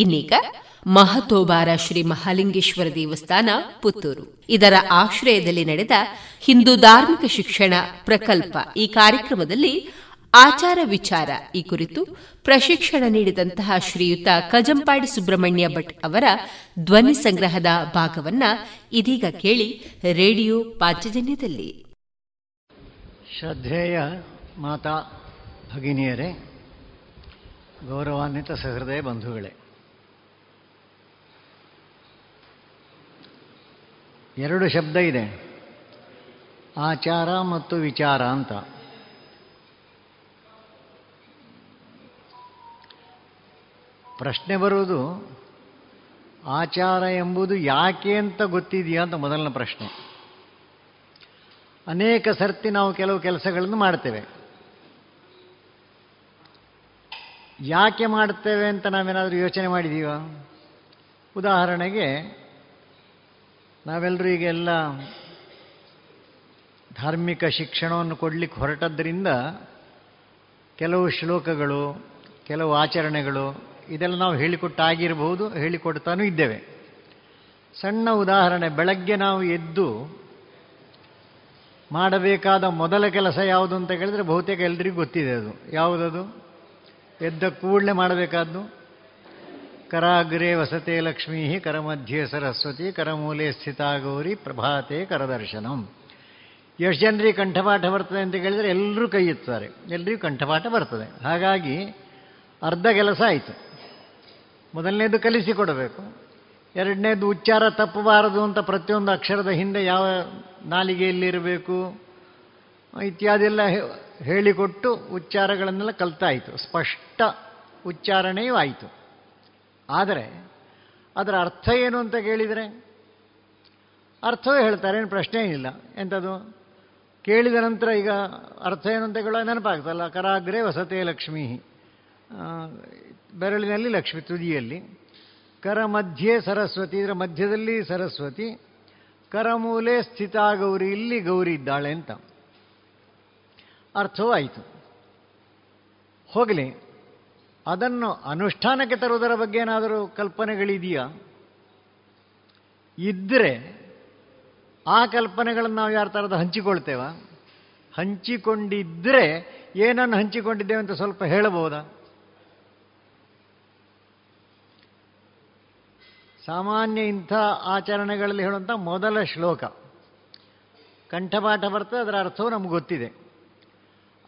ಇನ್ನೀಗ ಮಹತೋಬಾರ ಶ್ರೀ ಮಹಾಲಿಂಗೇಶ್ವರ ದೇವಸ್ಥಾನ, ಪುತ್ತೂರು. ಇದರ ಆಶ್ರಯದಲ್ಲಿ ನಡೆದ ಹಿಂದೂ ಧಾರ್ಮಿಕ ಶಿಕ್ಷಣ ಪ್ರಕಲ್ಪ ಈ ಕಾರ್ಯಕ್ರಮದಲ್ಲಿ ಆಚಾರ ವಿಚಾರ ಈ ಕುರಿತು ಪ್ರಶಿಕ್ಷಣ ನೀಡಿದಂತಹ ಶ್ರೀಯುತ ಕಜಂಪಾಡಿ ಸುಬ್ರಹ್ಮಣ್ಯ ಭಟ್ ಅವರ ಧ್ವನಿ ಸಂಗ್ರಹದ ಭಾಗವನ್ನ ಇದೀಗ ಕೇಳಿ ರೇಡಿಯೋ ಪಾಂಚಜನ್ಯದಲ್ಲಿ. ಶ್ರದ್ಧೇಯ ಮಾತಾ ಭಗಿನಿಯರೇ, ಗೌರವಾನ್ವಿತ ಸಹೃದಯ ಬಂಧುಗಳೇ ಎರಡು ಶಬ್ದ ಇದೆ. ಆಚಾರ ಮತ್ತು ವಿಚಾರ ಅಂತ. ಪ್ರಶ್ನೆ ಬರುವುದು, ಆಚಾರ ಎಂಬುದು ಯಾಕೆ ಅಂತ ಗೊತ್ತಿದೆಯಾ ಅಂತ ಮೊದಲನೇ ಪ್ರಶ್ನೆ. ಅನೇಕ ಸರ್ತಿ ನಾವು ಕೆಲವು ಕೆಲಸಗಳನ್ನು ಮಾಡ್ತೇವೆ. ಯಾಕೆ ಮಾಡ್ತೇವೆ ಅಂತ ನಾವೇನಾದರೂ ಯೋಚನೆ ಮಾಡಿದೀವ? ಉದಾಹರಣೆಗೆ ನಾವೆಲ್ಲರೂ ಈಗೆಲ್ಲ ಧಾರ್ಮಿಕ ಶಿಕ್ಷಣವನ್ನು ಕೊಡಲಿಕ್ಕೆ ಹೊರಟದ್ದರಿಂದ ಕೆಲವು ಶ್ಲೋಕಗಳು, ಕೆಲವು ಆಚರಣೆಗಳು ಇದೆಲ್ಲ ನಾವು ಹೇಳಿಕೊಟ್ಟಾಗಿರಬಹುದು, ಹೇಳಿಕೊಡ್ತಾನೂ ಇದ್ದೇವೆ. ಸಣ್ಣ ಉದಾಹರಣೆ, ಬೆಳಗ್ಗೆ ನಾವು ಎದ್ದು ಮಾಡಬೇಕಾದ ಮೊದಲ ಕೆಲಸ ಯಾವುದು ಅಂತ ಕೇಳಿದ್ರೆ ಬಹುತೇಕ ಎಲ್ರಿಗೂ ಗೊತ್ತಿದೆ ಅದು. ಯಾವುದದು ಎದ್ದ ಕೂಡಲೇ ಮಾಡಬೇಕಾದ್ದು? ಕರಾಗ್ರೆ ವಸತೆ ಲಕ್ಷ್ಮೀ ಕರಮಧ್ಯೆ ಸರಸ್ವತಿ ಕರಮೂಲೆ ಸ್ಥಿತ ಗೌರಿ ಪ್ರಭಾತೆ ಕರದರ್ಶನಂ. ಎಷ್ಟು ಜನರಿಗೆ ಕಂಠಪಾಠ ಬರ್ತದೆ ಅಂತ ಕೇಳಿದರೆ ಎಲ್ಲರೂ ಕೈ ಎತ್ತಾರೆ. ಎಲ್ಲರಿಗೂ ಕಂಠಪಾಠ ಬರ್ತದೆ. ಹಾಗಾಗಿ ಅರ್ಧ ಕೆಲಸ ಆಯಿತು. ಮೊದಲನೇದು ಕಲಿಸಿಕೊಡಬೇಕು. ಎರಡನೇದು ಉಚ್ಚಾರ ತಪ್ಪಬಾರದು ಅಂತ ಪ್ರತಿಯೊಂದು ಅಕ್ಷರದ ಹಿಂದೆ ಯಾವ ನಾಲಿಗೆಯಲ್ಲಿರಬೇಕು ಇತ್ಯಾದಿ ಎಲ್ಲ ಹೇಳಿಕೊಟ್ಟು ಉಚ್ಚಾರಗಳನ್ನೆಲ್ಲ ಕಲ್ತಾಯಿತು. ಸ್ಪಷ್ಟ ಉಚ್ಚಾರಣೆಯೂ ಆಯಿತು. ಆದರೆ ಅದರ ಅರ್ಥ ಏನು ಅಂತ ಕೇಳಿದರೆ ಅರ್ಥವೇ ಹೇಳ್ತಾರೆ, ಏನು ಪ್ರಶ್ನೆ ಏನಿಲ್ಲ. ಎಂಥದ್ದು? ಕೇಳಿದ ನಂತರ ಈಗ ಅರ್ಥ ಏನು ಅಂತ ಕೇಳೋ ನೆನಪಾಗ್ತಲ್ಲ ಕರಾಗ್ರೆ ವಸತೆ ಲಕ್ಷ್ಮೀ. ಬೆರಳಿನಲ್ಲಿ ಲಕ್ಷ್ಮಿ, ತುದಿಯಲ್ಲಿ. ಕರ ಮಧ್ಯೆ ಸರಸ್ವತಿ, ಇದರ ಮಧ್ಯದಲ್ಲಿ ಸರಸ್ವತಿ. ಕರಮೂಲೆ ಸ್ಥಿತ ಗೌರಿ ಇಲ್ಲಿ ಗೌರಿ ಇದ್ದಾಳೆ ಅಂತ. ಅರ್ಥವೂ ಆಯಿತು. ಹೋಗಲಿ. ಅದನ್ನು ಅನುಷ್ಠಾನಕ್ಕೆ ತರುವುದರ ಬಗ್ಗೆ ಏನಾದರೂ ಕಲ್ಪನೆಗಳಿದೆಯಾ? ಇದ್ದರೆ ಆ ಕಲ್ಪನೆಗಳನ್ನು ನಾವು ಯಾರ ಥರದ ಹಂಚಿಕೊಳ್ತೇವ? ಹಂಚಿಕೊಂಡಿದ್ದರೆ ಏನನ್ನು ಹಂಚಿಕೊಂಡಿದ್ದೇವೆ ಅಂತ ಸ್ವಲ್ಪ ಹೇಳಬಹುದಾ? ಸಾಮಾನ್ಯ ಇಂಥ ಆಚರಣೆಗಳಲ್ಲಿ ಹೇಳುವಂಥ ಮೊದಲ ಶ್ಲೋಕ. ಕಂಠಪಾಠ ಬರ್ತದೆ, ಅದರ ಅರ್ಥವು ನಮ್ಗೆ ಗೊತ್ತಿದೆ.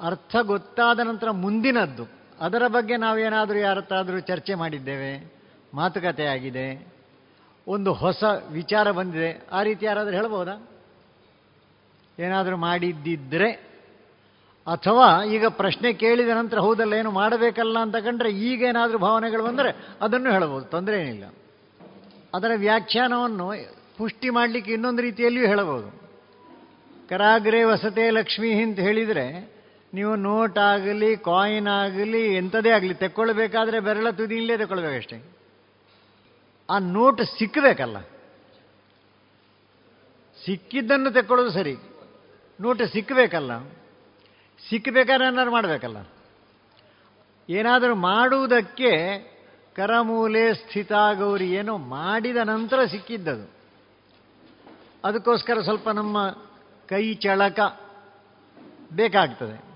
ಅರ್ಥ ಗೊತ್ತಾದ ನಂತರ ಮುಂದಿನದ್ದು. ಅದರ ಬಗ್ಗೆ ನಾವೇನಾದರೂ ಯಾರತ್ತಾದರೂ ಚರ್ಚೆ ಮಾಡಿದ್ದೇವೆ ಮಾತುಕತೆ ಆಗಿದೆ ಒಂದು ಹೊಸ ವಿಚಾರ ಬಂದಿದೆ, ಆ ರೀತಿ ಯಾರಾದರೂ ಹೇಳ್ಬೋದಾ? ಏನಾದರೂ ಮಾಡಿದ್ದಿದ್ರೆ, ಅಥವಾ ಈಗ ಪ್ರಶ್ನೆ ಕೇಳಿದ ನಂತರ ಹೌದಲ್ಲ, ಏನು ಮಾಡಬೇಕಲ್ಲ ಅಂತ ಕಂಡ್ರೆ ಈಗೇನಾದರೂ ಭಾವನೆಗಳು ಬಂದರೆ ಅದನ್ನು ಹೇಳ್ಬೋದು, ತೊಂದರೆ ಏನಿಲ್ಲ. ಅದರ ವ್ಯಾಖ್ಯಾನವನ್ನು ಪುಷ್ಟಿ ಮಾಡಲಿಕ್ಕೆ ಇನ್ನೊಂದು ರೀತಿಯಲ್ಲಿಯೂ ಹೇಳಬಹುದು ಕರಾಗ್ರೆ ವಸತೆ ಲಕ್ಷ್ಮಿ ಅಂತ ಹೇಳಿದರೆ ನೀವು ನೋಟ್ ಆಗಲಿ ಕಾಯಿನ್ ಆಗಲಿ, ಎಂಥದೇ ಆಗಲಿ, ತೆಕ್ಕೊಳ್ಬೇಕಾದ್ರೆ ಬೆರಳ ತುದಿಯಲ್ಲೇ ತೆಕ್ಕೊಳ್ಬೇಕಷ್ಟೇ. ಆ ನೋಟ್ ಸಿಕ್ಕಬೇಕಲ್ಲ ಸಿಕ್ಕಿದ್ದನ್ನು ತೆಕ್ಕೊಳ್ಳೋದು ಸರಿ. ನೋಟ್ ಸಿಕ್ಕಬೇಕಲ್ಲ ಸಿಕ್ಕಬೇಕಾದ್ರೆ ಏನಾದ್ರು ಮಾಡಬೇಕಲ್ಲ. ಏನಾದರೂ ಮಾಡುವುದಕ್ಕೆ ಕರಮೂಲೆ ಸ್ಥಿತ ಗೌರಿ ಏನೋ ಮಾಡಿದ ನಂತರ ಸಿಕ್ಕಿದ್ದದು. ಅದಕ್ಕೋಸ್ಕರ ಸ್ವಲ್ಪ ನಮ್ಮ ಕೈ ಚಳಕ ಬೇಕಾಗ್ತದೆ.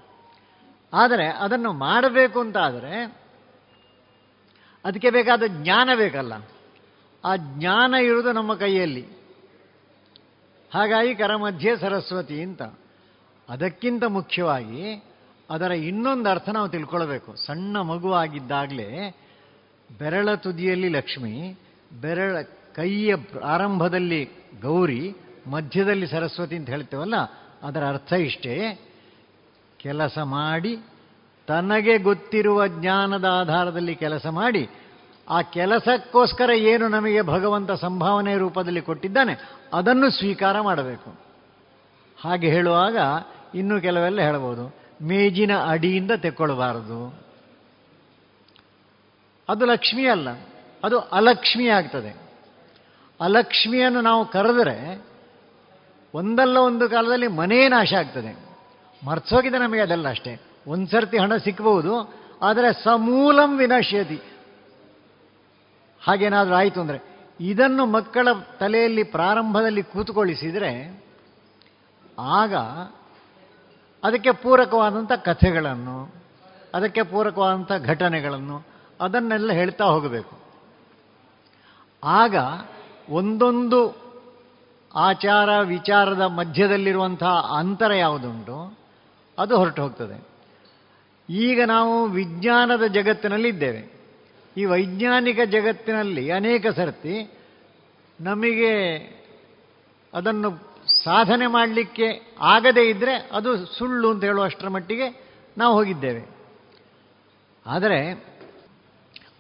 ಆದರೆ ಅದನ್ನು ಮಾಡಬೇಕು ಅಂತ ಆದರೆ ಅದಕ್ಕೆ ಬೇಕಾದ ಜ್ಞಾನ ಬೇಕಲ್ಲ. ಆ ಜ್ಞಾನ ಇರುವುದು ನಮ್ಮ ಕೈಯಲ್ಲಿ. ಹಾಗಾಗಿ ಕರಮಧ್ಯೆ ಸರಸ್ವತಿ ಅಂತ. ಅದಕ್ಕಿಂತ ಮುಖ್ಯವಾಗಿ ಅದರ ಇನ್ನೊಂದು ಅರ್ಥ ನಾವು ತಿಳ್ಕೊಳ್ಬೇಕು. ಸಣ್ಣ ಮಗುವಾಗಿದ್ದಾಗಲೇ ಬೆರಳ ತುದಿಯಲ್ಲಿ ಲಕ್ಷ್ಮಿ, ಬೆರಳ ಕೈಯ ಪ್ರಾರಂಭದಲ್ಲಿ ಗೌರಿ, ಮಧ್ಯದಲ್ಲಿ ಸರಸ್ವತಿ ಅಂತ ಹೇಳ್ತೇವಲ್ಲ, ಅದರ ಅರ್ಥ ಇಷ್ಟೇ. ಕೆಲಸ ಮಾಡಿ, ತನಗೆ ಗೊತ್ತಿರುವ ಜ್ಞಾನದ ಆಧಾರದಲ್ಲಿ ಕೆಲಸ ಮಾಡಿ, ಆ ಕೆಲಸಕ್ಕೋಸ್ಕರ ಏನು ನಮಗೆ ಭಗವಂತ ಸಂಭಾವನೆ ರೂಪದಲ್ಲಿ ಕೊಟ್ಟಿದ್ದಾನೆ, ಅದನ್ನು ಸ್ವೀಕಾರ ಮಾಡಬೇಕು. ಹಾಗೆ ಹೇಳುವಾಗ ಇನ್ನೂ ಕೆಲವೆಲ್ಲ ಹೇಳಬಹುದು ಮೇಜಿನ ಅಡಿಯಿಂದ ತೆಕ್ಕೊಳ್ಬಾರದು. ಅದು ಲಕ್ಷ್ಮಿ ಅಲ್ಲ, ಅದು ಅಲಕ್ಷ್ಮಿ ಆಗ್ತದೆ. ಅಲಕ್ಷ್ಮಿಯನ್ನು ನಾವು ಕರೆದರೆ ಒಂದಲ್ಲ ಒಂದು ಕಾಲದಲ್ಲಿ ಮನೇ ನಾಶ ಆಗ್ತದೆ. ಮರ್ಸೋಗಿದೆ ನಮಗೆ ಅದೆಲ್ಲ ಅಷ್ಟೇ. ಒಂದು ಸರ್ತಿ ಹಣ ಸಿಕ್ಕಬಹುದು ಆದರೆ ಸಮೂಲಂ ವಿನಶ್ಯತಿ. ಹಾಗೇನಾದರೂ ಆಯಿತು ಅಂದರೆ ಇದನ್ನು ಮಕ್ಕಳ ತಲೆಯಲ್ಲಿ ಪ್ರಾರಂಭದಲ್ಲಿ ಕೂತುಕೊಳಿಸಿದರೆ ಆಗ ಅದಕ್ಕೆ ಪೂರಕವಾದಂಥ ಕಥೆಗಳನ್ನು, ಅದಕ್ಕೆ ಪೂರಕವಾದಂಥ ಘಟನೆಗಳನ್ನು ಅದನ್ನೆಲ್ಲ ಹೇಳ್ತಾ ಹೋಗಬೇಕು. ಆಗ ಒಂದೊಂದು ಆಚಾರ ವಿಚಾರದ ಮಧ್ಯದಲ್ಲಿರುವಂತಹ ಅಂತರ ಯಾವುದುಂಟು? ಅದು ಹೊರಟು ಹೋಗ್ತದೆ. ಈಗ ನಾವು ವಿಜ್ಞಾನದ ಜಗತ್ತಿನಲ್ಲಿ ಇದ್ದೇವೆ ಈ ವೈಜ್ಞಾನಿಕ ಜಗತ್ತಿನಲ್ಲಿ ಅನೇಕ ಸರ್ತಿ ನಮಗೆ ಅದನ್ನು ಸಾಧನೆ ಮಾಡಲಿಕ್ಕೆ ಆಗದೇ ಇದ್ದರೆ ಅದು ಸುಳ್ಳು ಅಂತ ಹೇಳುವಷ್ಟರ ಮಟ್ಟಿಗೆ ನಾವು ಹೋಗಿದ್ದೇವೆ. ಆದರೆ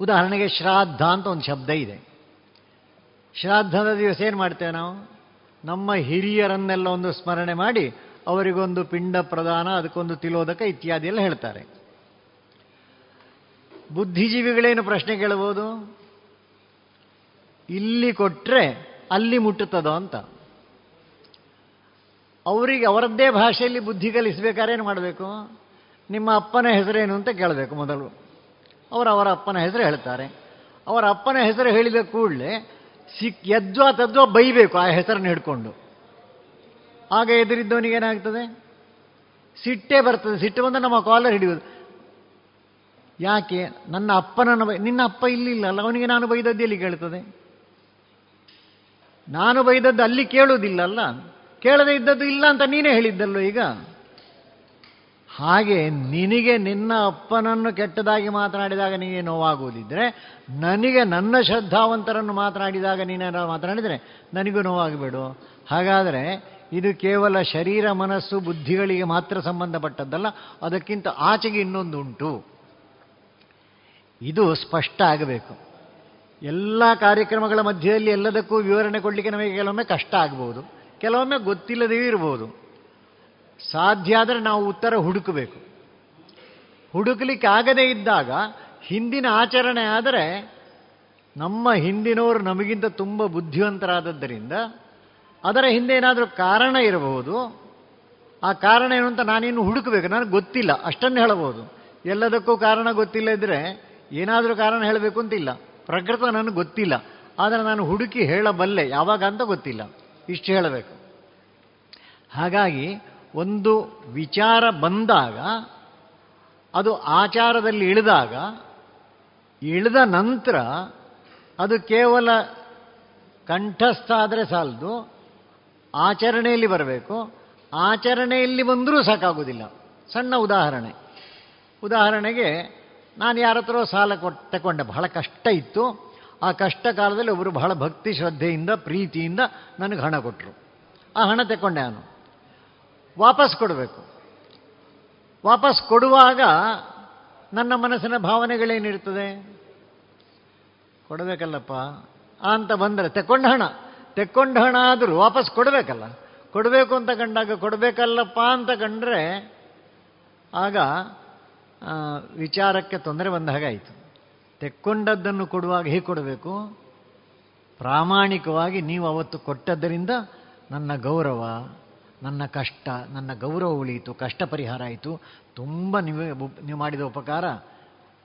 ಉದಾಹರಣೆಗೆ ಶ್ರಾದ್ದ ಅಂತ ಒಂದು ಶಬ್ದ ಇದೆ. ಶ್ರಾದ್ದದ ದಿವಸ ಏನು ಮಾಡ್ತೇವೆ ನಾವು? ನಮ್ಮ ಹಿರಿಯರನ್ನೆಲ್ಲ ಒಂದು ಸ್ಮರಣೆ ಮಾಡಿ ಅವರಿಗೊಂದು ಪಿಂಡ ಪ್ರದಾನ ಅದಕ್ಕೊಂದು ತಿಲೋದಕ ಇತ್ಯಾದಿ ಎಲ್ಲ ಹೇಳ್ತಾರೆ. ಬುದ್ಧಿಜೀವಿಗಳೇನು ಪ್ರಶ್ನೆ ಕೇಳಬಹುದು? ಇಲ್ಲಿ ಕೊಟ್ಟರೆ ಅಲ್ಲಿ ಮುಟ್ಟುತ್ತದೋ ಅಂತ. ಅವರಿಗೆ ಅವರದ್ದೇ ಭಾಷೆಯಲ್ಲಿ ಬುದ್ಧಿ ಕಲಿಸಬೇಕಾದ್ರೆ ಏನು ಮಾಡಬೇಕು? ನಿಮ್ಮ ಅಪ್ಪನ ಹೆಸರೇನು ಅಂತ ಕೇಳಬೇಕು ಮೊದಲು. ಅವರು ಅವರ ಅಪ್ಪನ ಹೆಸರು ಹೇಳ್ತಾರೆ. ಅವರ ಅಪ್ಪನ ಹೆಸರು ಹೇಳಿದ ಕೂಡಲೇ ಸಿಕ್ ಯದ್ವಾ ತದ್ವಾ ಬೈಬೇಕು ಆ ಹೆಸರನ್ನು ಹಿಡ್ಕೊಂಡು. ಆಗ ಎದುರಿದ್ದವನಿಗೇನಾಗ್ತದೆ ಸಿಟ್ಟೇ ಬರ್ತದೆ. ಸಿಟ್ಟು ಬಂದ ನಮ್ಮ ಕಾಲರ್ ಹಿಡಿಯೋದು ಯಾಕೆ? ನನ್ನ ಅಪ್ಪನನ್ನು ನಿನ್ನ ಅಪ್ಪ ಇಲ್ಲಿಲ್ಲ ಅಲ್ಲ, ಅವನಿಗೆ ನಾನು ಬೈದದ್ದು ಎಲ್ಲಿ ಕೇಳ್ತದೆ? ನಾನು ಬೈದದ್ದು ಅಲ್ಲಿ ಕೇಳುವುದಿಲ್ಲ ಅಲ್ಲ? ಕೇಳದೆ ಇದ್ದದ್ದು ಇಲ್ಲ ಅಂತ ನೀನೇ ಹೇಳಿದ್ದಲ್ಲೋ ಈಗ? ಹಾಗೆ ನಿನಗೆ ನಿನ್ನ ಅಪ್ಪನನ್ನು ಕೆಟ್ಟದಾಗಿ ಮಾತನಾಡಿದಾಗ ನಿನಗೆ ನೋವಾಗುವುದಿದ್ರೆ, ನನಗೆ ನನ್ನ ಶ್ರದ್ಧಾವಂತರನ್ನು ಮಾತನಾಡಿದಾಗ ನೀನೇನಾದ್ರು ಮಾತನಾಡಿದರೆ ನನಗೂ ನೋವಾಗಬೇಡು. ಹಾಗಾದರೆ ಇದು ಕೇವಲ ಶರೀರ, ಮನಸ್ಸು, ಬುದ್ಧಿಗಳಿಗೆ ಮಾತ್ರ ಸಂಬಂಧಪಟ್ಟದ್ದಲ್ಲ, ಅದಕ್ಕಿಂತ ಆಚೆಗೆ ಇನ್ನೊಂದುಂಟು. ಇದು ಸ್ಪಷ್ಟ ಆಗಬೇಕು. ಎಲ್ಲ ಕಾರ್ಯಕ್ರಮಗಳ ಮಧ್ಯದಲ್ಲಿ ಎಲ್ಲದಕ್ಕೂ ವಿವರಣೆ ಕೊಡಲಿಕ್ಕೆ ನಮಗೆ ಕೆಲವೊಮ್ಮೆ ಕಷ್ಟ ಆಗ್ಬೋದು, ಕೆಲವೊಮ್ಮೆ ಗೊತ್ತಿಲ್ಲದೇ ಇರ್ಬೋದು. ಸಾಧ್ಯ ಆದರೆ ನಾವು ಉತ್ತರ ಹುಡುಕಬೇಕು. ಹುಡುಕಲಿಕ್ಕೆ ಆಗದೇ ಇದ್ದಾಗ ಹಿಂದಿನ ಆಚರಣೆ ಆದರೆ ನಮ್ಮ ಹಿಂದಿನವರು ನಮಗಿಂತ ತುಂಬ ಬುದ್ಧಿವಂತರಾದದ್ದರಿಂದ ಅದರ ಹಿಂದೆ ಏನಾದರೂ ಕಾರಣ ಇರಬಹುದು. ಆ ಕಾರಣ ಏನು ಅಂತ ನಾನಿನ್ನು ಹುಡುಕಬೇಕು. ನನಗೆ ಗೊತ್ತಿಲ್ಲ. ಅಷ್ಟನ್ನು ಹೇಳಬಹುದು. ಎಲ್ಲದಕ್ಕೂ ಕಾರಣ ಗೊತ್ತಿಲ್ಲ ಇದ್ರೆ ಏನಾದರೂ ಕಾರಣ ಹೇಳಬೇಕು ಅಂತಿಲ್ಲ. ಪ್ರಕೃತ ನನಗೆ ಗೊತ್ತಿಲ್ಲ. ಆದರೆ ನಾನು ಹುಡುಕಿ ಹೇಳಬಲ್ಲೆ. ಯಾವಾಗ ಅಂತ ಗೊತ್ತಿಲ್ಲ. ಇಷ್ಟು ಹೇಳಬೇಕು. ಹಾಗಾಗಿ ಒಂದು ವಿಚಾರ ಬಂದಾಗ, ಅದು ಆಚಾರದಲ್ಲಿ ಇಳಿದಾಗ, ಇಳಿದ ನಂತರ ಅದು ಕೇವಲ ಕಂಠಸ್ಥ ಆದರೆ ಸಾಲದು. ಆಚರಣೆಯಲ್ಲಿ ಬರಬೇಕು. ಆಚರಣೆಯಲ್ಲಿ ಬಂದರೂ ಸಾಕಾಗುವುದಿಲ್ಲ. ಸಣ್ಣ ಉದಾಹರಣೆ. ಉದಾಹರಣೆಗೆ, ನಾನು ಯಾರ ಹತ್ರ ಸಾಲ ಕೊಟ್ಟು ತಗೊಂಡೆ ಬಹಳ ಕಷ್ಟ ಇತ್ತು. ಆ ಕಷ್ಟ ಕಾಲದಲ್ಲಿ ಒಬ್ಬರು ಬಹಳ ಭಕ್ತಿ ಶ್ರದ್ಧೆಯಿಂದ, ಪ್ರೀತಿಯಿಂದ ನನಗೆ ಹಣ ಕೊಟ್ಟರು ಆ ಹಣ ತಗೊಂಡೆ ನಾನು. ವಾಪಸ್ ಕೊಡಬೇಕು. ವಾಪಸ್ ಕೊಡುವಾಗ ನನ್ನ ಮನಸ್ಸಿನ ಭಾವನೆಗಳೇನಿರ್ತದೆ ಕೊಡಬೇಕಲ್ಲಪ್ಪ. ಅಂತ ಬಂದರೆ ತಗೊಂಡ ಹಣ. ತೆಕ್ಕೊಂಡ ಹಣ ಆದರೂ ವಾಪಸ್ ಕೊಡಬೇಕಲ್ಲ. ಕೊಡಬೇಕು ಅಂತ ಕಂಡಾಗ ಕೊಡಬೇಕಲ್ಲಪ್ಪ ಅಂತ ಕಂಡ್ರೆ ಆಗ ವಿಚಾರಕ್ಕೆ ತೊಂದರೆ ಬಂದ ಹಾಗಾಯಿತು ತೆಕ್ಕೊಂಡದ್ದನ್ನು ಕೊಡುವಾಗ ಹೇಗೆ ಕೊಡಬೇಕು? ಪ್ರಾಮಾಣಿಕವಾಗಿ ನೀವು ಅವತ್ತು ಕೊಟ್ಟದ್ದರಿಂದ ನನ್ನ ಗೌರವ, ನನ್ನ ಕಷ್ಟ, ನನ್ನ ಗೌರವ ಉಳಿಯಿತು, ಕಷ್ಟ ಪರಿಹಾರ ಆಯಿತು. ತುಂಬ ನೀವು ನೀವು ಮಾಡಿದ ಉಪಕಾರ